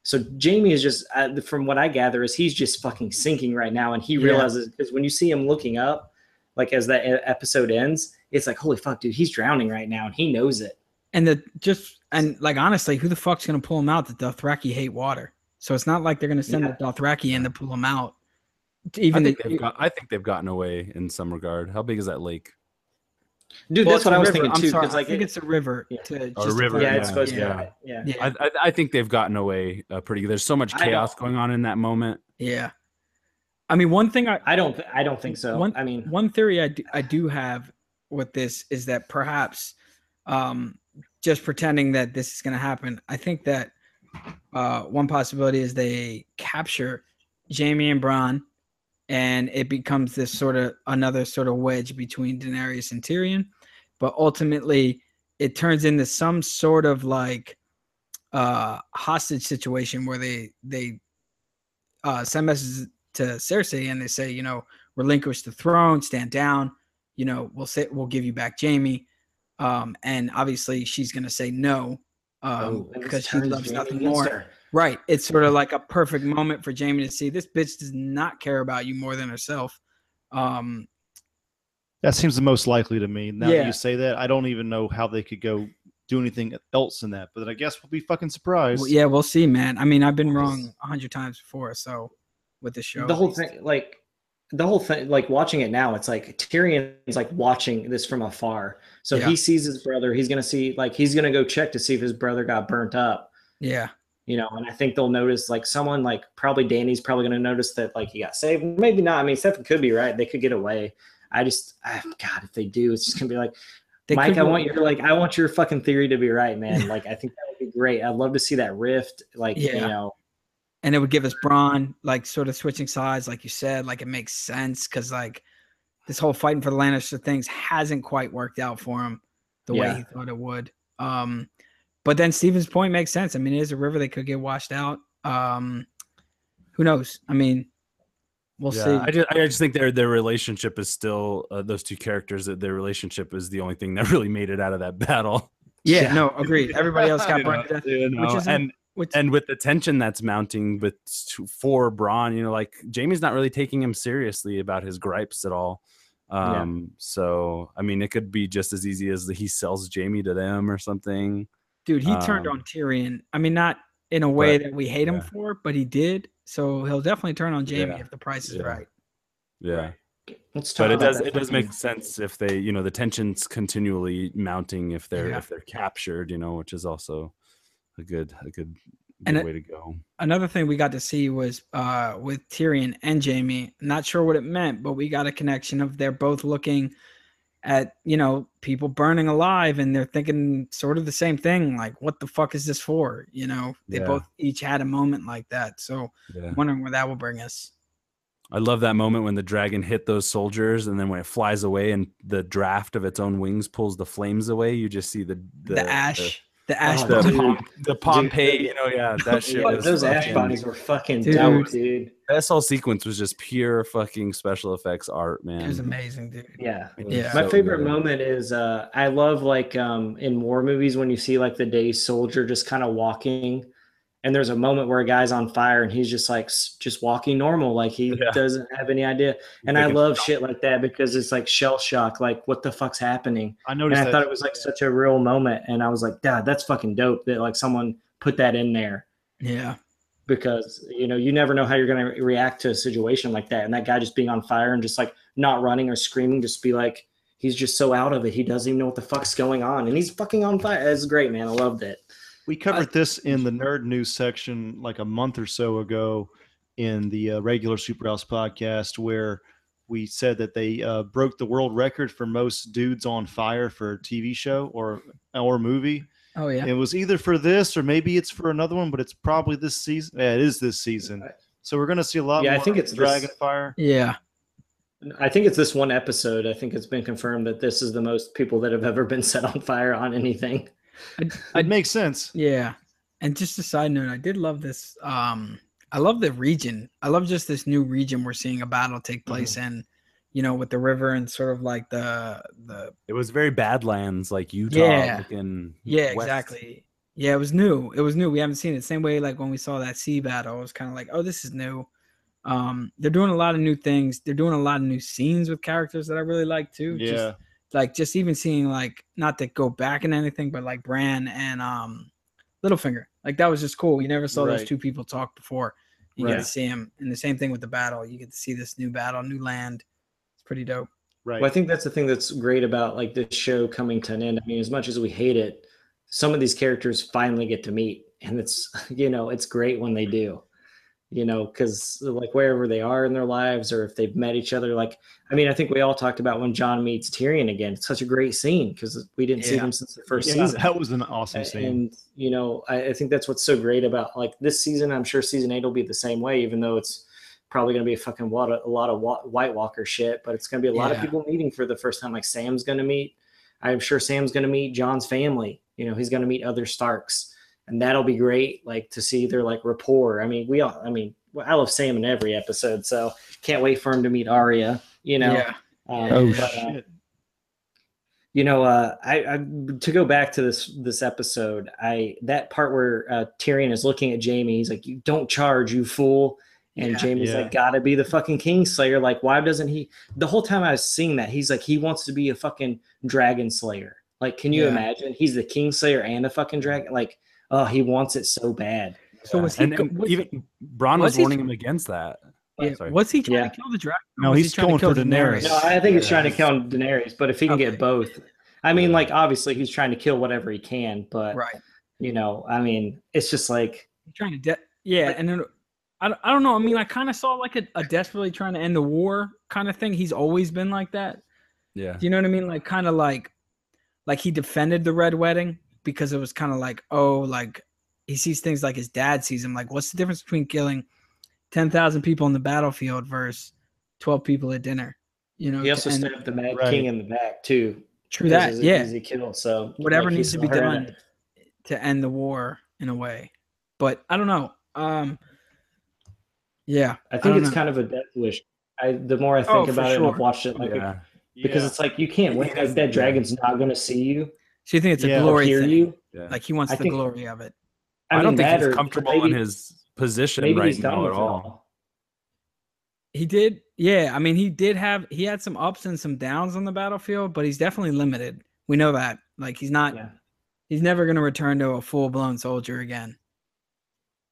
So Jaime is just, uh, from what I gather, is he's just fucking sinking right now, and he Yeah. realizes because when you see him looking up, like as that e- episode ends, it's like holy fuck, dude, he's drowning right now, and he knows it. And the just and like honestly, who the fuck's gonna pull him out? The Dothraki hate water. So it's not like they're gonna send Yeah. the Dothraki in to pull him out. I even think, the, they've got, I think they've gotten away in some regard. How big is that lake? Dude, well, that's what I was river. thinking I'm too. sorry, Because like, I think it- it's a river. Yeah. To, Or just to river, yeah, clarify. it's supposed yeah. to be. Yeah. yeah, I, I, I think they've gotten away uh, pretty good. There's so much chaos going on in that moment. yeah. I mean, one thing I I don't. I don't think so. One- I mean, one theory I do, I do have with this is that perhaps um, just pretending that this is going to happen. I think that uh, one possibility is they capture Jaime and Bronn, and it becomes this sort of another sort of wedge between Daenerys and Tyrion. But ultimately, it turns into some sort of like uh, hostage situation where they they uh, send messages to Cersei and they say, you know, relinquish the throne, stand down. You know, we'll say we'll give you back Jaime. Um, and obviously she's gonna say no, um, oh, because she loves Jaime nothing more. her. Right. It's sort of like a perfect moment for Jaime to see this bitch does not care about you more than herself. Um, That seems the most likely to me. Now Yeah. that you say that, I don't even know how they could go do anything else in that. But I guess we'll be fucking surprised. well, yeah, we'll see, man. I mean, I've been wrong a hundred times before, so with the show, the whole thing like the whole thing like watching it now it's like tyrion's like watching this from afar so Yeah. he sees his brother he's gonna see like he's gonna go check to see if his brother got burnt up Yeah, you know and i think they'll notice like someone like probably dany's probably gonna notice that like he got saved. Maybe not. I mean stefan could be right. They could get away. I just ah, god if they do it's just gonna be like They mike i want your like i want your fucking theory to be right man. Like i think that would be great. I'd love to see that rift like you know. And it would give us Bronn like sort of switching sides, like you said, like it makes sense because like this whole fighting for the Lannister things hasn't quite worked out for him the way he thought it would. Um, but then Steven's point makes sense. I mean, it is a river that could get washed out. Um, who knows? I mean, we'll see. I just, I just think their their relationship is still uh, those two characters. That their relationship is the only thing that really made it out of that battle. yeah, Yeah. no, agreed. Everybody else got You burned know, to death. you know, which is and Which, and with the tension that's mounting with to- for Bronn, you know, like Jaime's not really taking him seriously about his gripes at all. Yeah. Um, so I mean, it could be just as easy as he sells Jaime to them or something. Dude, he turned um, on Tyrion. I mean, not in a way but- that we hate him yeah. for, but he did. So he'll definitely turn on Jaime Yeah, if the price is yeah. right. Yeah, let's talk but it does it does make sense if they, you know, the tension's continually mounting if they're Yeah. if they're captured, you know, which is also a good a good, And good it- way to go. another thing we got to see was uh with Tyrion and Jaime. Not sure what it meant, but we got a connection of they're both looking at you know people burning alive and they're thinking sort of the same thing like what the fuck is this for? You know they Yeah. both each had a moment like that. So Yeah. i'm wondering where that will bring us. I love that moment when the dragon hit those soldiers, and then when it flies away and the draft of its own wings pulls the flames away, you just see the the, ash the, ash Oh, the. Pom- the Pompeii. You know, yeah, that shit. Yeah, was those ash bodies were fucking Dude. dope, dude. That whole sequence was just pure fucking special effects art, man. it was amazing dude Yeah. Yeah. My so favorite good. moment is uh I love like um in war movies when you see like the day soldier just kind of walking and there's a moment where a guy's on fire and he's just like just walking normal like he Yeah. doesn't have any idea. And I love shit like that because it's like shell shock like what the fuck's happening? I and noticed I that. thought it was like such a real moment and I was like dad that's fucking dope that like someone put that in there. Yeah. Because you know you never know how you're going to react to a situation like that and that guy just being on fire and just like not running or screaming just be like he's just so out of it he doesn't even know what the fuck's going on and he's fucking on fire. It's great man. I loved it We covered this in the nerd news section like a month or so ago in the uh, regular Superhouse podcast, where we said that they uh, broke the world record for most dudes on fire for a TV show or or movie. oh yeah It was either for this or maybe it's for another one, but it's probably this season. Yeah, it is this season. So we're gonna see a lot. Yeah, I think it's this- Dragon Fire. yeah i think it's this one episode i think it's been confirmed that this is the most people that have ever been set on fire on anything I, It makes sense. Yeah. And just a side note, I did love this. Um, I love the region. I love just this new region we're seeing a battle take place in, you know, with the river and sort of like the the It was very Badlands, like Utah. Yeah. yeah, west. exactly. Yeah, it was new. It was new. We haven't seen it. Same way like when we saw that sea battle, it was kind of like, oh, this is new. Um, they're doing a lot of new things. They're doing a lot of new scenes with characters that I really like too. Just- Yeah. Like just even seeing like not to go back in anything, but like Bran and um Littlefinger, like that was just cool. You never saw those two people talk before. You get to see him, and the same thing with the battle. You get to see this new battle, new land. It's pretty dope. Right. Well, I think that's the thing that's great about like this show coming to an end. I mean, as much as we hate it, some of these characters finally get to meet, and it's you know it's great when they do. You know, because like wherever they are in their lives, or if they've met each other, like I mean, I think we all talked about when Jon meets Tyrion again. It's such a great scene because we didn't see Yeah. them since the first yeah, season. that was an awesome scene. And you know, I, I think that's what's so great about like this season. I'm sure season eight will be the same way, even though it's probably going to be a fucking lot of a lot of White Walker shit. But it's going to be a lot of people meeting for the first time. Like Sam's going to meet. I'm sure Sam's going to meet Jon's family. You know, he's going to meet other Starks, and that'll be great. Like to see their like rapport. I mean, we all. I mean, I love Sam in every episode, so can't wait for him to meet Arya. You know. yeah, Um, oh but, uh, shit! you know, uh, I, I to go back to this this episode, I that part where uh, Tyrion is looking at Jaime, he's like, "You don't charge, you fool," and Yeah. Jaime's Yeah. like, "Gotta be the fucking Kingslayer." Like, why doesn't he? The whole time I was seeing that, he's like, he wants to be a fucking Dragon Slayer. Like, can you Yeah. imagine? He's the Kingslayer and a fucking dragon. Like, oh, he wants it so bad. So was he? and, and was- even Bronn was was he- warning him against that. yeah, Sorry. was he trying Yeah. to kill the dragon? No, was he he's trying going to kill for Daenerys. No, I think he's trying to kill Daenerys, but if he can Okay. get both, I mean, like obviously he's trying to kill whatever he can, but Right. you know, I mean, it's just like He's trying to de- yeah and then I, don't- I don't know i mean i kind of saw like a, a desperately trying to end the war kind of thing he's always been like that Yeah. do you know what i mean like kind of like like he defended the red wedding because it was kind of like oh like he sees things like his dad sees him like what's the difference between killing 10,000 people on the battlefield versus 12 people at dinner you know he also and stabbed the Mad Right. King in the back too. true because that he's a- yeah he's a kill. So whatever like, needs to be heard done it. to end the war in a way but i don't know um yeah I don't think it's know. kind of a death wish. I the more I think Oh, about it, and I've watched it, like yeah. because Yeah. it's like you can't win. He Like that yeah. dragon's not going to see you so you think it's a Yeah. glory thing you. like he wants I the think- glory of it I, I, don't mean, think he's or comfortable maybe, in his position maybe right he's now with at all. all. He did, yeah. I mean, he did have he had some ups and some downs on the battlefield, but he's definitely limited. We know that. Like he's not. Yeah. He's never going to return to a full blown soldier again.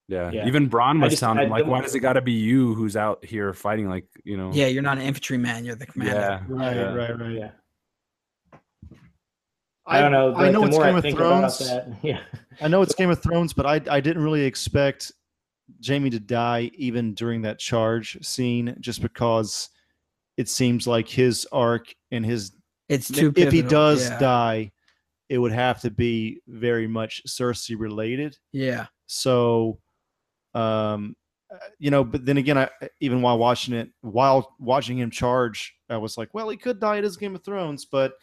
Yeah. Yeah. Even Bronn was just- telling I him, like, don't- why does it got to be you who's out here fighting? Like, you know. Yeah, you're not an infantryman. You're the commander. Yeah. right, yeah. right, right. Yeah. I don't know. I the- know it's Game I of Thrones. that, yeah. I know it's Game of Thrones, but I I didn't really expect Jaime to die even during that charge scene, just because it seems like his arc and his It's too. if he does yeah. die, it would have to be very much Cersei related. Yeah, So, um, you know, but then again, I even while watching it, while watching him charge, I was like, well, he could die. It is Game of Thrones, but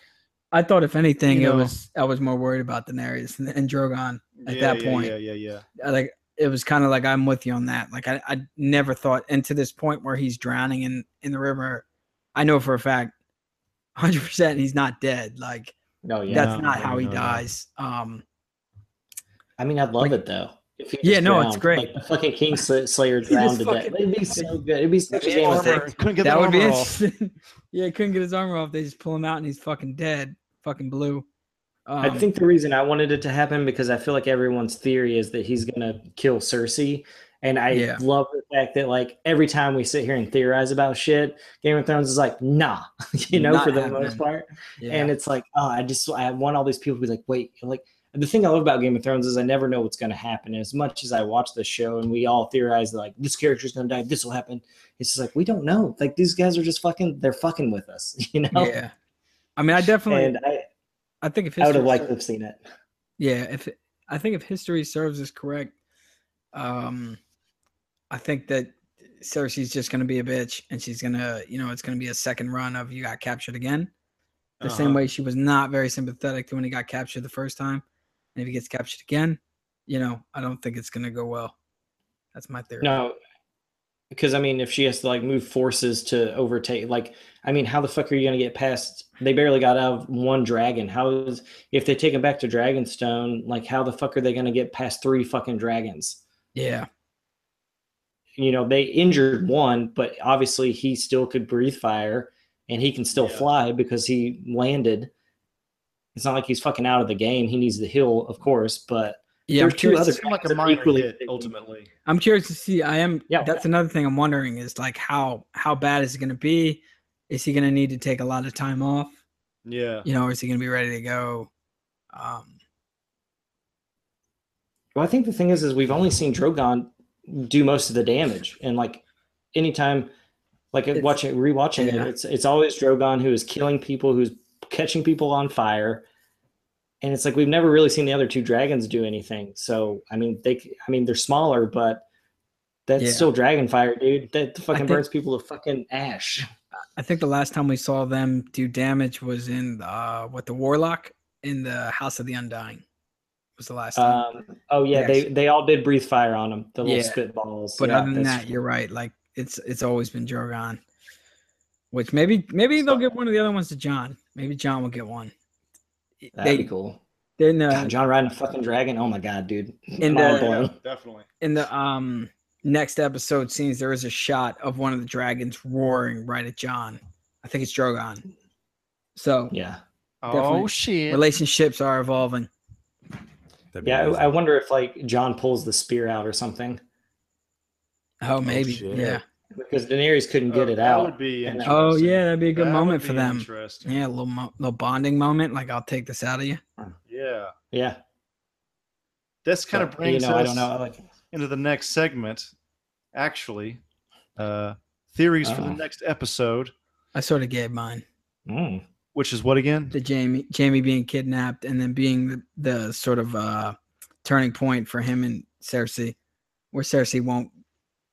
I thought if anything, You it was I was more worried about Daenerys and, and Drogon at yeah, that yeah, point. yeah, yeah, yeah. I like it was kind of like I'm with you on that. Like I, I never thought and to this point where he's drowning in in the river. I know for a fact, hundred percent, he's not dead. Like No, yeah. that's No, not no, how he no, no. dies. Um, I mean, I'd love it though. If he Yeah, just no, it's great. Like the fucking King Slayer drowned to death. It'd be so good. It'd be such a game of Couldn't get that the would be off. yeah, couldn't get his armor off. They just pull him out and he's fucking dead, fucking blue. Um, I think the reason I wanted it to happen because I feel like everyone's theory is that he's gonna kill Cersei, and I Yeah. love the fact that like every time we sit here and theorize about shit, Game of Thrones is like, nah, you know, Not for the happening. most part. yeah. And it's like, oh, I just I want all these people to be like, wait, like the thing I love about Game of Thrones is I never know what's going to happen. As much as I watch the show and we all theorize that, like this character's going to die, this will happen. It's just like we don't know. Like these guys are just fucking, they're fucking with us, you know. yeah. I mean, I definitely. And I, I think if I would have liked ser- to have seen it. Yeah, if I think if history serves us correct, um, I think that Cersei's just gonna be a bitch, and she's gonna, you know, it's gonna be a second run of you got captured again. The same Uh-huh. way she was not very sympathetic to when he got captured the first time, and if he gets captured again, you know, I don't think it's gonna go well. That's my theory. No, because I mean, if she has to like move forces to overtake, like, I mean, how the fuck are you gonna get past? They barely got out of one dragon. How is if they take him back to Dragonstone? Like, how the fuck are they gonna get past three fucking dragons? Yeah, You know, they injured one, but obviously he still could breathe fire and he can still Yeah. fly because he landed. It's not like he's fucking out of the game. He needs the heal, of course, but Yeah, I'm There's two curious, other like a dragons that are minor equally hit ultimately. I'm curious to see. I am. Yeah. That's another thing I'm wondering is like how how bad is it going to be? Is he going to need to take a lot of time off? Yeah. You know, or is he going to be ready to go? Um, Well, I think the thing is, is we've only seen Drogon do most of the damage, and like anytime, like watching rewatching yeah. it, it's it's always Drogon who is killing people, who's catching people on fire, and it's like we've never really seen the other two dragons do anything. So I mean, they I mean, they're smaller, but that's Yeah. still dragon fire, dude. That fucking think- burns people to fucking ash. I think the last time we saw them do damage was in uh, what the Warlock in the House of the Undying. Was the last time. Um, oh yeah, they they all did breathe fire on them, the little Yeah. spitballs. but Yeah, other than that, you're right. Like it's it's always been Drogon. Which maybe maybe they'll get one of the other ones to Jon. Maybe Jon will get one. That'd They be cool. in the God, Jon riding a fucking dragon. Oh my god, dude. And, Mind uh, blown. definitely. in the um next episode scenes there is a shot of one of the dragons roaring right at Jon. I think it's Drogon. So Yeah. Oh shit. relationships are evolving. That'd Yeah, amazing. I, I wonder if like Jon pulls the spear out or something Oh, maybe. shit. yeah. Because Daenerys couldn't get Oh, it out. Would be Oh yeah, that'd be a good That moment for them. Interesting. Yeah, a little mo- little bonding moment. Like I'll take this out of you. Yeah. Yeah, This kind of brings you know, us I don't know. Like, into the next segment. Actually, uh, theories for the Oh. next episode, I sort of gave mine. mm, which is what again? The Jaime Jaime being kidnapped and then being the, the sort of uh turning point for him and Cersei, where Cersei won't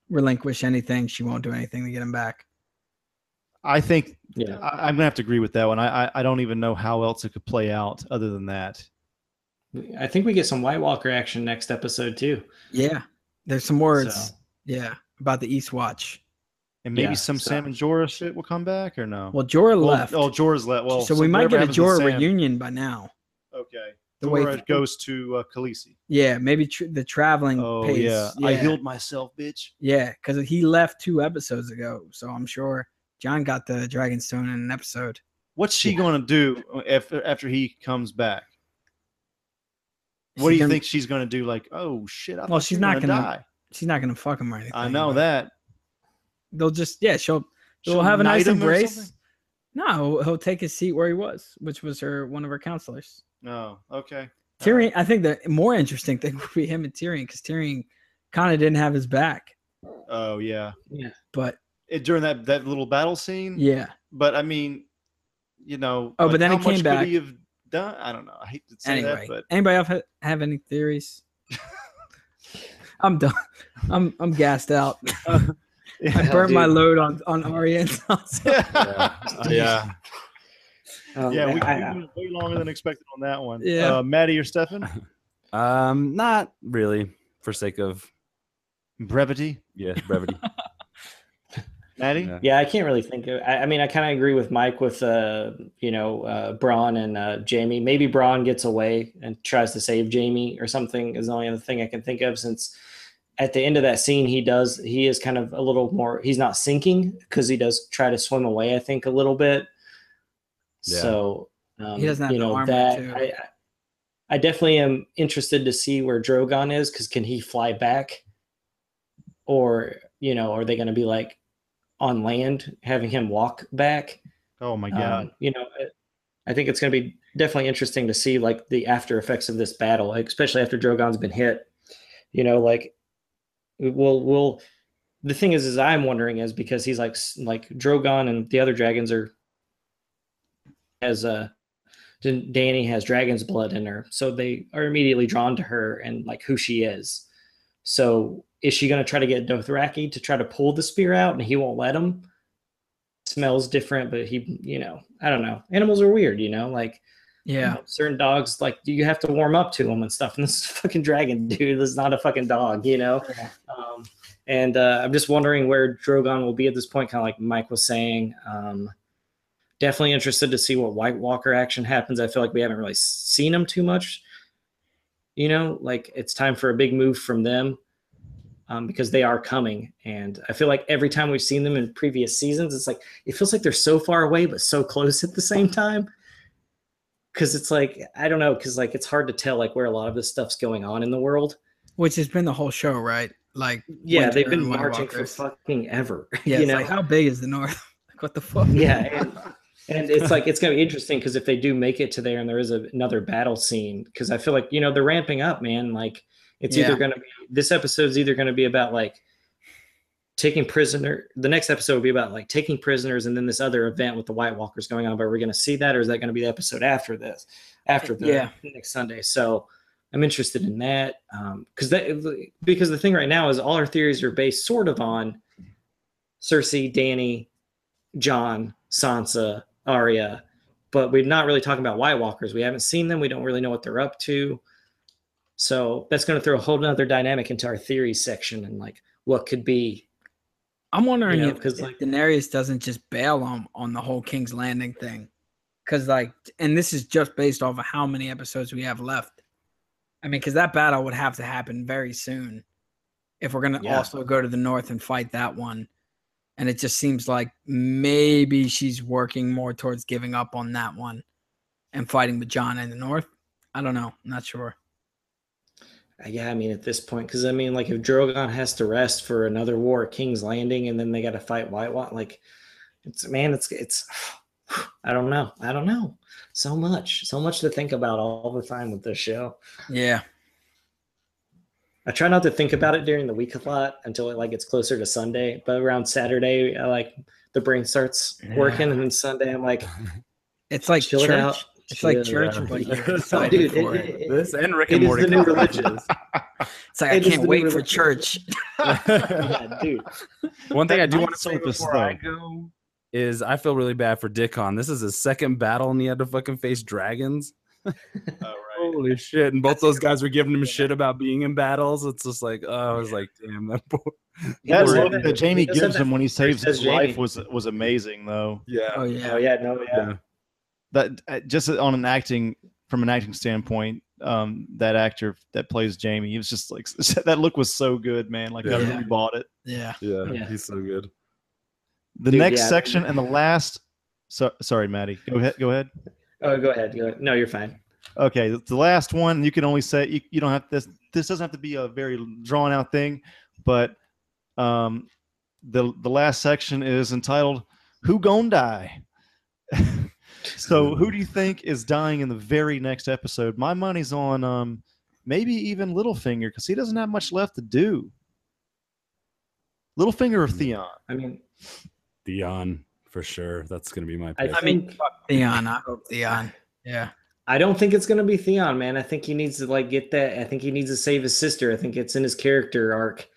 relinquish anything. She won't do anything to get him back. I think yeah, I, I'm gonna have to agree with that one. I, I I don't even know how else it could play out other than that. I think we get some White Walker action next episode too. Yeah. There's some words. So, Yeah. About the Eastwatch. And maybe Yeah, some so- Sam and Jorah shit will come back or no? Well, Jorah Well, left. Oh, Jorah's left. Well, so we might get a Jorah reunion by now. Okay. The way- it goes to uh, Khaleesi. Yeah, maybe tr- the traveling Oh pace. yeah. I healed myself, bitch. Yeah, because he left two episodes ago. So I'm sure Jon got the Dragonstone in an episode. What's she Yeah. gonna do after after he comes back? What do you gonna- think she's gonna do? Like, oh shit! I Well, she's not gonna- die. She's not gonna fuck him or anything. I know that. They'll just yeah, she'll She'll they'll have a nice knight him or embrace. No, he'll, he'll take his seat where he was, which was her one of her counselors. No. Okay. Tyrion, I think the more interesting thing would be him and Tyrion, because Tyrion kind of didn't have his back. Oh yeah. yeah, But It, during that that little battle scene. yeah, But I mean, you know. Oh, but like, then how he came back. Have done? I don't know. I hate to say anyway. that, but Anybody else have any theories? I'm done. I'm I'm gassed out. I Yeah, burnt my dude. load on on Arya yeah. Uh, yeah. Oh, yeah, we, man, I- we went way longer than expected on that one. Yeah. Uh, Maddie or Stefan? Um, not really for sake of Brevity. yeah brevity. Maddie? Yeah. Yeah, I can't really think of. I, I mean, I kind of agree with Mike with uh, you know, uh, Bronn and uh, Jaime. Maybe Bronn gets away and tries to save Jaime or something. Is the only other thing I can think of since at the end of that scene he does he is kind of a little more. He's not sinking because he does try to swim away. I think a little bit. Yeah. So um, He doesn't have you know armor, that too. I, I- I definitely am interested to see where Drogon is because can he fly back, or you know, are they going to be like on land having him walk back? Oh my god. Um, you know, I think it's going to be definitely interesting to see like the after effects of this battle, especially after Drogon's been hit. You know, like we'll we'll. The thing is, is I'm wondering is because he's like like Drogon and the other dragons are as a Dany has dragon's blood in her, so they are immediately drawn to her and like who she is. So is she going to try to get Dothraki to try to pull the spear out, and he won't let him? Smells different, but he, you know, I don't know. Animals are weird, you know, like you Yeah, know, certain dogs, like you have to warm up to them and stuff. And this is a fucking dragon, dude. This is not a fucking dog, you know. Um, and uh, I'm just wondering where Drogon will be at this point, kind of like Mike was saying. Um, definitely interested to see what White Walker action happens. I feel like we haven't really seen them too much. You know, like it's time for a big move from them um, because they are coming. And I feel like every time we've seen them in previous seasons, it's like it feels like they're so far away but so close at the same time. because it's like I don't know, because like it's hard to tell like where a lot of this stuff's going on in the world. Which has been the whole show, right? Like Yeah, they've been marching for fucking ever. Yeah, you know, like how big is the North? like what the fuck? yeah, and, and it's like it's gonna be interesting because if they do make it to there and there is a, another battle scene, because I feel like you know they're ramping up, man. Like it's Yeah. either gonna be this episode's either gonna be about like taking prisoner. The next episode will be about like taking prisoners, and then this other event with the White Walkers going on. But we're gonna see that, or is that gonna be the episode after this, after the Yeah. next Sunday? So. I'm interested in that um, because that because the thing right now is all our theories are based sort of on Cersei, Dany, Jon, Sansa, Arya, but we're not really talking about White Walkers. We haven't seen them. We don't really know what they're up to. So that's going to throw a whole nother dynamic into our theories section and like what could be. I'm wondering You know, if if like- Daenerys doesn't just bail on on the whole King's Landing thing, because like, and this is just based off of how many episodes we have left. I mean, because that battle would have to happen very soon if we're gonna Yeah. also go to the north and fight that one. And it just seems like maybe she's working more towards giving up on that one and fighting with Jon in the north. I don't know. I'm not sure. Uh, yeah, I mean, at this point, because I mean, like if Drogon has to rest for another war at King's Landing and then they got to fight White Walk, like it's man, it's it's. I don't know. I don't know. So much, so much to think about all the time with this show. Yeah. I try not to think about it during the week a lot until it like gets closer to Sunday. But around Saturday, I like the brain starts working, and then Sunday I'm like, It's like chill it church. out. It's like chill church, out. but you're Oh, excited dude, for it- it. it- This and Rick and is Morty. the new combinations. religion. It's like I can't wait for church. yeah, dude. One thing That I do want to say service, before I though. go is I feel really bad for Dickon. This is his second battle, and he had to fucking face dragons. Oh, Holy shit! And both those guys were giving him shit about being in battles. It's just like, oh, I was like, damn, that poor. That does look that Jaime he gives that him when he saves says his life was was amazing, though. Yeah, Oh yeah. Oh yeah, no, yeah. yeah. That uh, just on an acting from an acting standpoint, um, that actor that plays Jaime, he was just like that look was so good, man. Like I Yeah. really bought it. Yeah. yeah, Yeah. He's so good. The Dude, next yeah. section and the last. So, sorry, Maddie. Go ahead. Go ahead. Oh, go ahead. Go ahead. No, you're fine. Okay, the- the last one you can only say you, you don't have this. This doesn't have to be a very drawn out thing, but um, the the last section is entitled "Who Gonna Die." so, who do you think is dying in the very next episode? My money's on um, maybe even Littlefinger because he doesn't have much left to do. Littlefinger or Theon? I mean, Theon for sure. That's gonna be my I, pick. I mean, Theon. I hope Theon. Yeah. I don't think it's gonna be Theon, man. I think he needs to like get that. I think he needs to save his sister. I think it's in his character arc.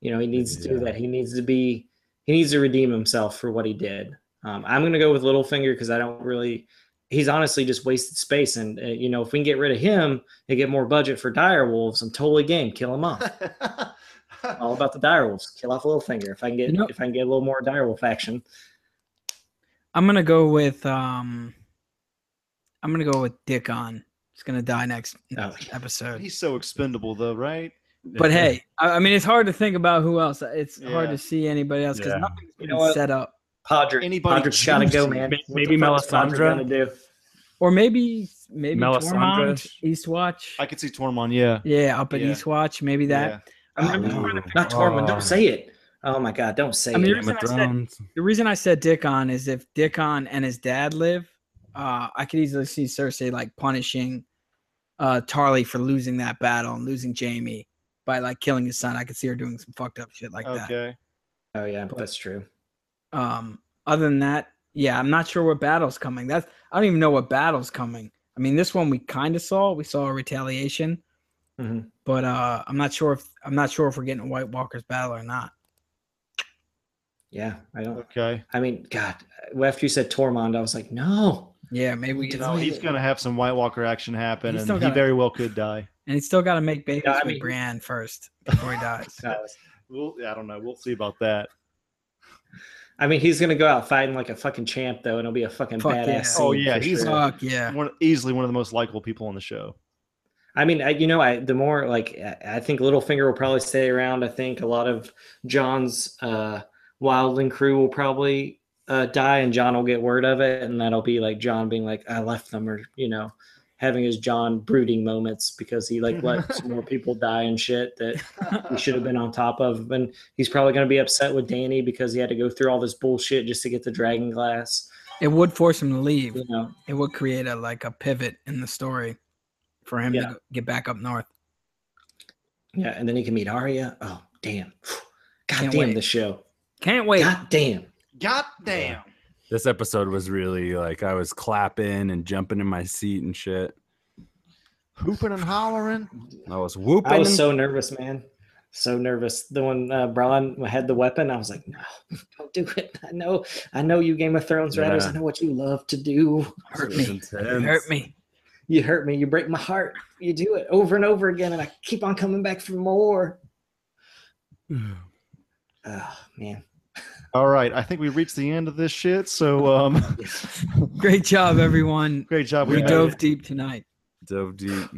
You know, he needs to do that. He needs to be. He needs to redeem himself for what he did. Um, I'm gonna go with Littlefinger because I don't really. He's honestly just wasted space, and uh, you know, if we can get rid of him and get more budget for dire wolves, I'm totally game. Kill him off. All about the dire wolves. Kill off Littlefinger. If I can get, You know- if I can get a little more dire wolf action. I'm gonna go with um I'm gonna go with Dickon. He's gonna die next, Oh, episode. He's so expendable, though, right? But hey, I, I mean it's hard to think about who else. It's hard to see anybody else because Yeah. nothing's You been know set up. Podrick. Anybody Podrick's gotta go, man. May- What maybe the fuck is Podrick Melisandre? Or maybe maybe Melisandre. Tormund, Eastwatch. I could see Tormund. Yeah. yeah, up at Yeah. Eastwatch, maybe that. Yeah. I'm, I'm Oh, just no. trying to Not Tormund. Oh. Don't say it. Oh my God! Don't say I mean, it. the reason I said- The reason I said Dickon is if Dickon and his dad live, uh, I could easily see Cersei like punishing uh Tarly for losing that battle and losing Jaime by like killing his son. I could see her doing some fucked up shit like that. Okay. Oh yeah, that's true. Um, other than that, yeah, I'm not sure what battle's coming. That's I don't even know what battle's coming. I mean, this one we kind of saw. We saw a retaliation, Mhm. but uh, I'm not sure if I'm not sure if we're getting a White Walker's battle or not. Yeah, I don't. Okay. I mean, God, after you said Tormund, I was like, no. Yeah, maybe we get. No, he's gonna have some White Walker action happen, He's and he gotta- very well could die. and he's still got to make babies Yeah, I with mean- Brienne first before he dies. We'll, I don't know. We'll see about that. I mean, he's gonna go out fighting like a fucking champ, though, and it'll be a fucking Fuck badass. yeah. Oh, yeah, he's- sure. Fuck yeah. One, easily one of the most likable people on the show. I mean, I, you know, I the more like I I think Littlefinger will probably stay around. I think a lot of Jon's uh, Wildling crew will probably uh, die and Jon will get word of it, and that'll be like Jon being like, "I left them," or you know, having his Jon brooding moments because he like let more people die and shit that he should have been on top of, and he's probably gonna be upset with Dany because he had to go through all this bullshit just to get the dragon glass. It would force him to leave. You know, It would create a like a pivot in the story for him Yeah. to get back up north. yeah, and then he can meet Arya. Oh damn, god Can't damn wait. the show. Can't wait. God damn. God damn. This episode was really like I was clapping and jumping in my seat and shit. Hooping and hollering. I was whooping. I was so nervous, man. So nervous. The one uh, Bronn had the weapon, I was like, no, don't do it. I know, I know you Game of Thrones writers. I know what you love to do. Hurt me. intense. Hurt me. You hurt me. You break my heart. You do it over and over again, and I keep on coming back for more. Oh man. All right, I think we reached the end of this shit. So, um, Great job, everyone. great job. We We dove deep tonight. Dove deep.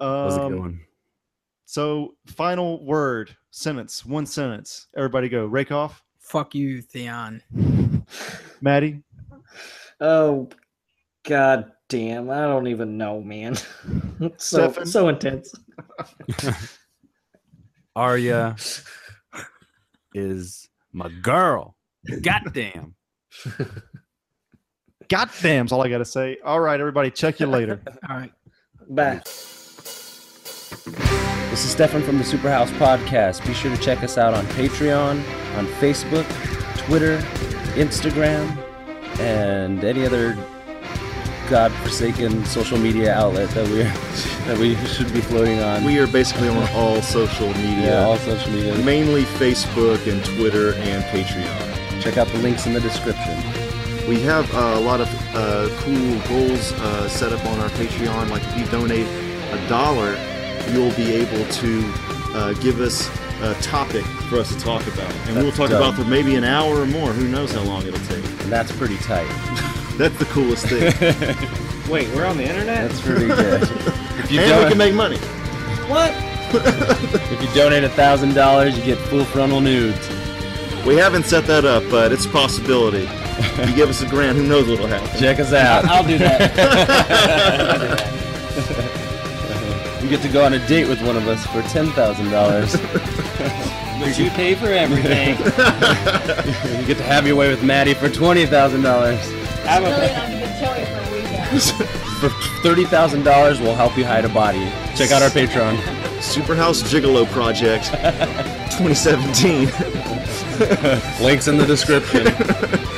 That was a good Um, so, final word, sentence, one sentence. Everybody go. Rakeoff, Fuck you, Theon. Maddie, Oh god damn. I don't even know, man. It's so Stefan? so intense. Arya is my girl. Goddamn. Goddamn's all I got to say. All right, everybody, check you later. All right. Bye. This is Stefan from the Superhouse Podcast. Be sure to check us out on Patreon, on Facebook, Twitter, Instagram, and any other godforsaken social media outlet that we that we should be floating on. We are basically on all social media, yeah, all social media. mainly Facebook and Twitter and Patreon. Check out the links in the description. We have uh, a lot of uh, cool goals uh, set up on our Patreon. Like if you donate a dollar, you'll be able to uh, give us a topic for us to talk about, and we'll talk dope. about for maybe an hour or more. Who knows how long it'll take? And that's pretty tight. That's the coolest thing, Wait, we're on the internet? That's pretty good. if you and we can make money. what? if you donate a thousand dollars, you get full frontal nudes. We haven't set that up, but it's a possibility. you give us a grand, who knows what'll happen? Check us out. I'll do that. You get to go on a date with one of us for ten thousand dollars. but you pay for everything. you get to have your way with Maddie for twenty thousand dollars. I'm Really a, not even for a. For thirty thousand dollars, we'll help you hide a body. Check out our Patreon. Superhouse Gigolo Project 2017. Links in the description.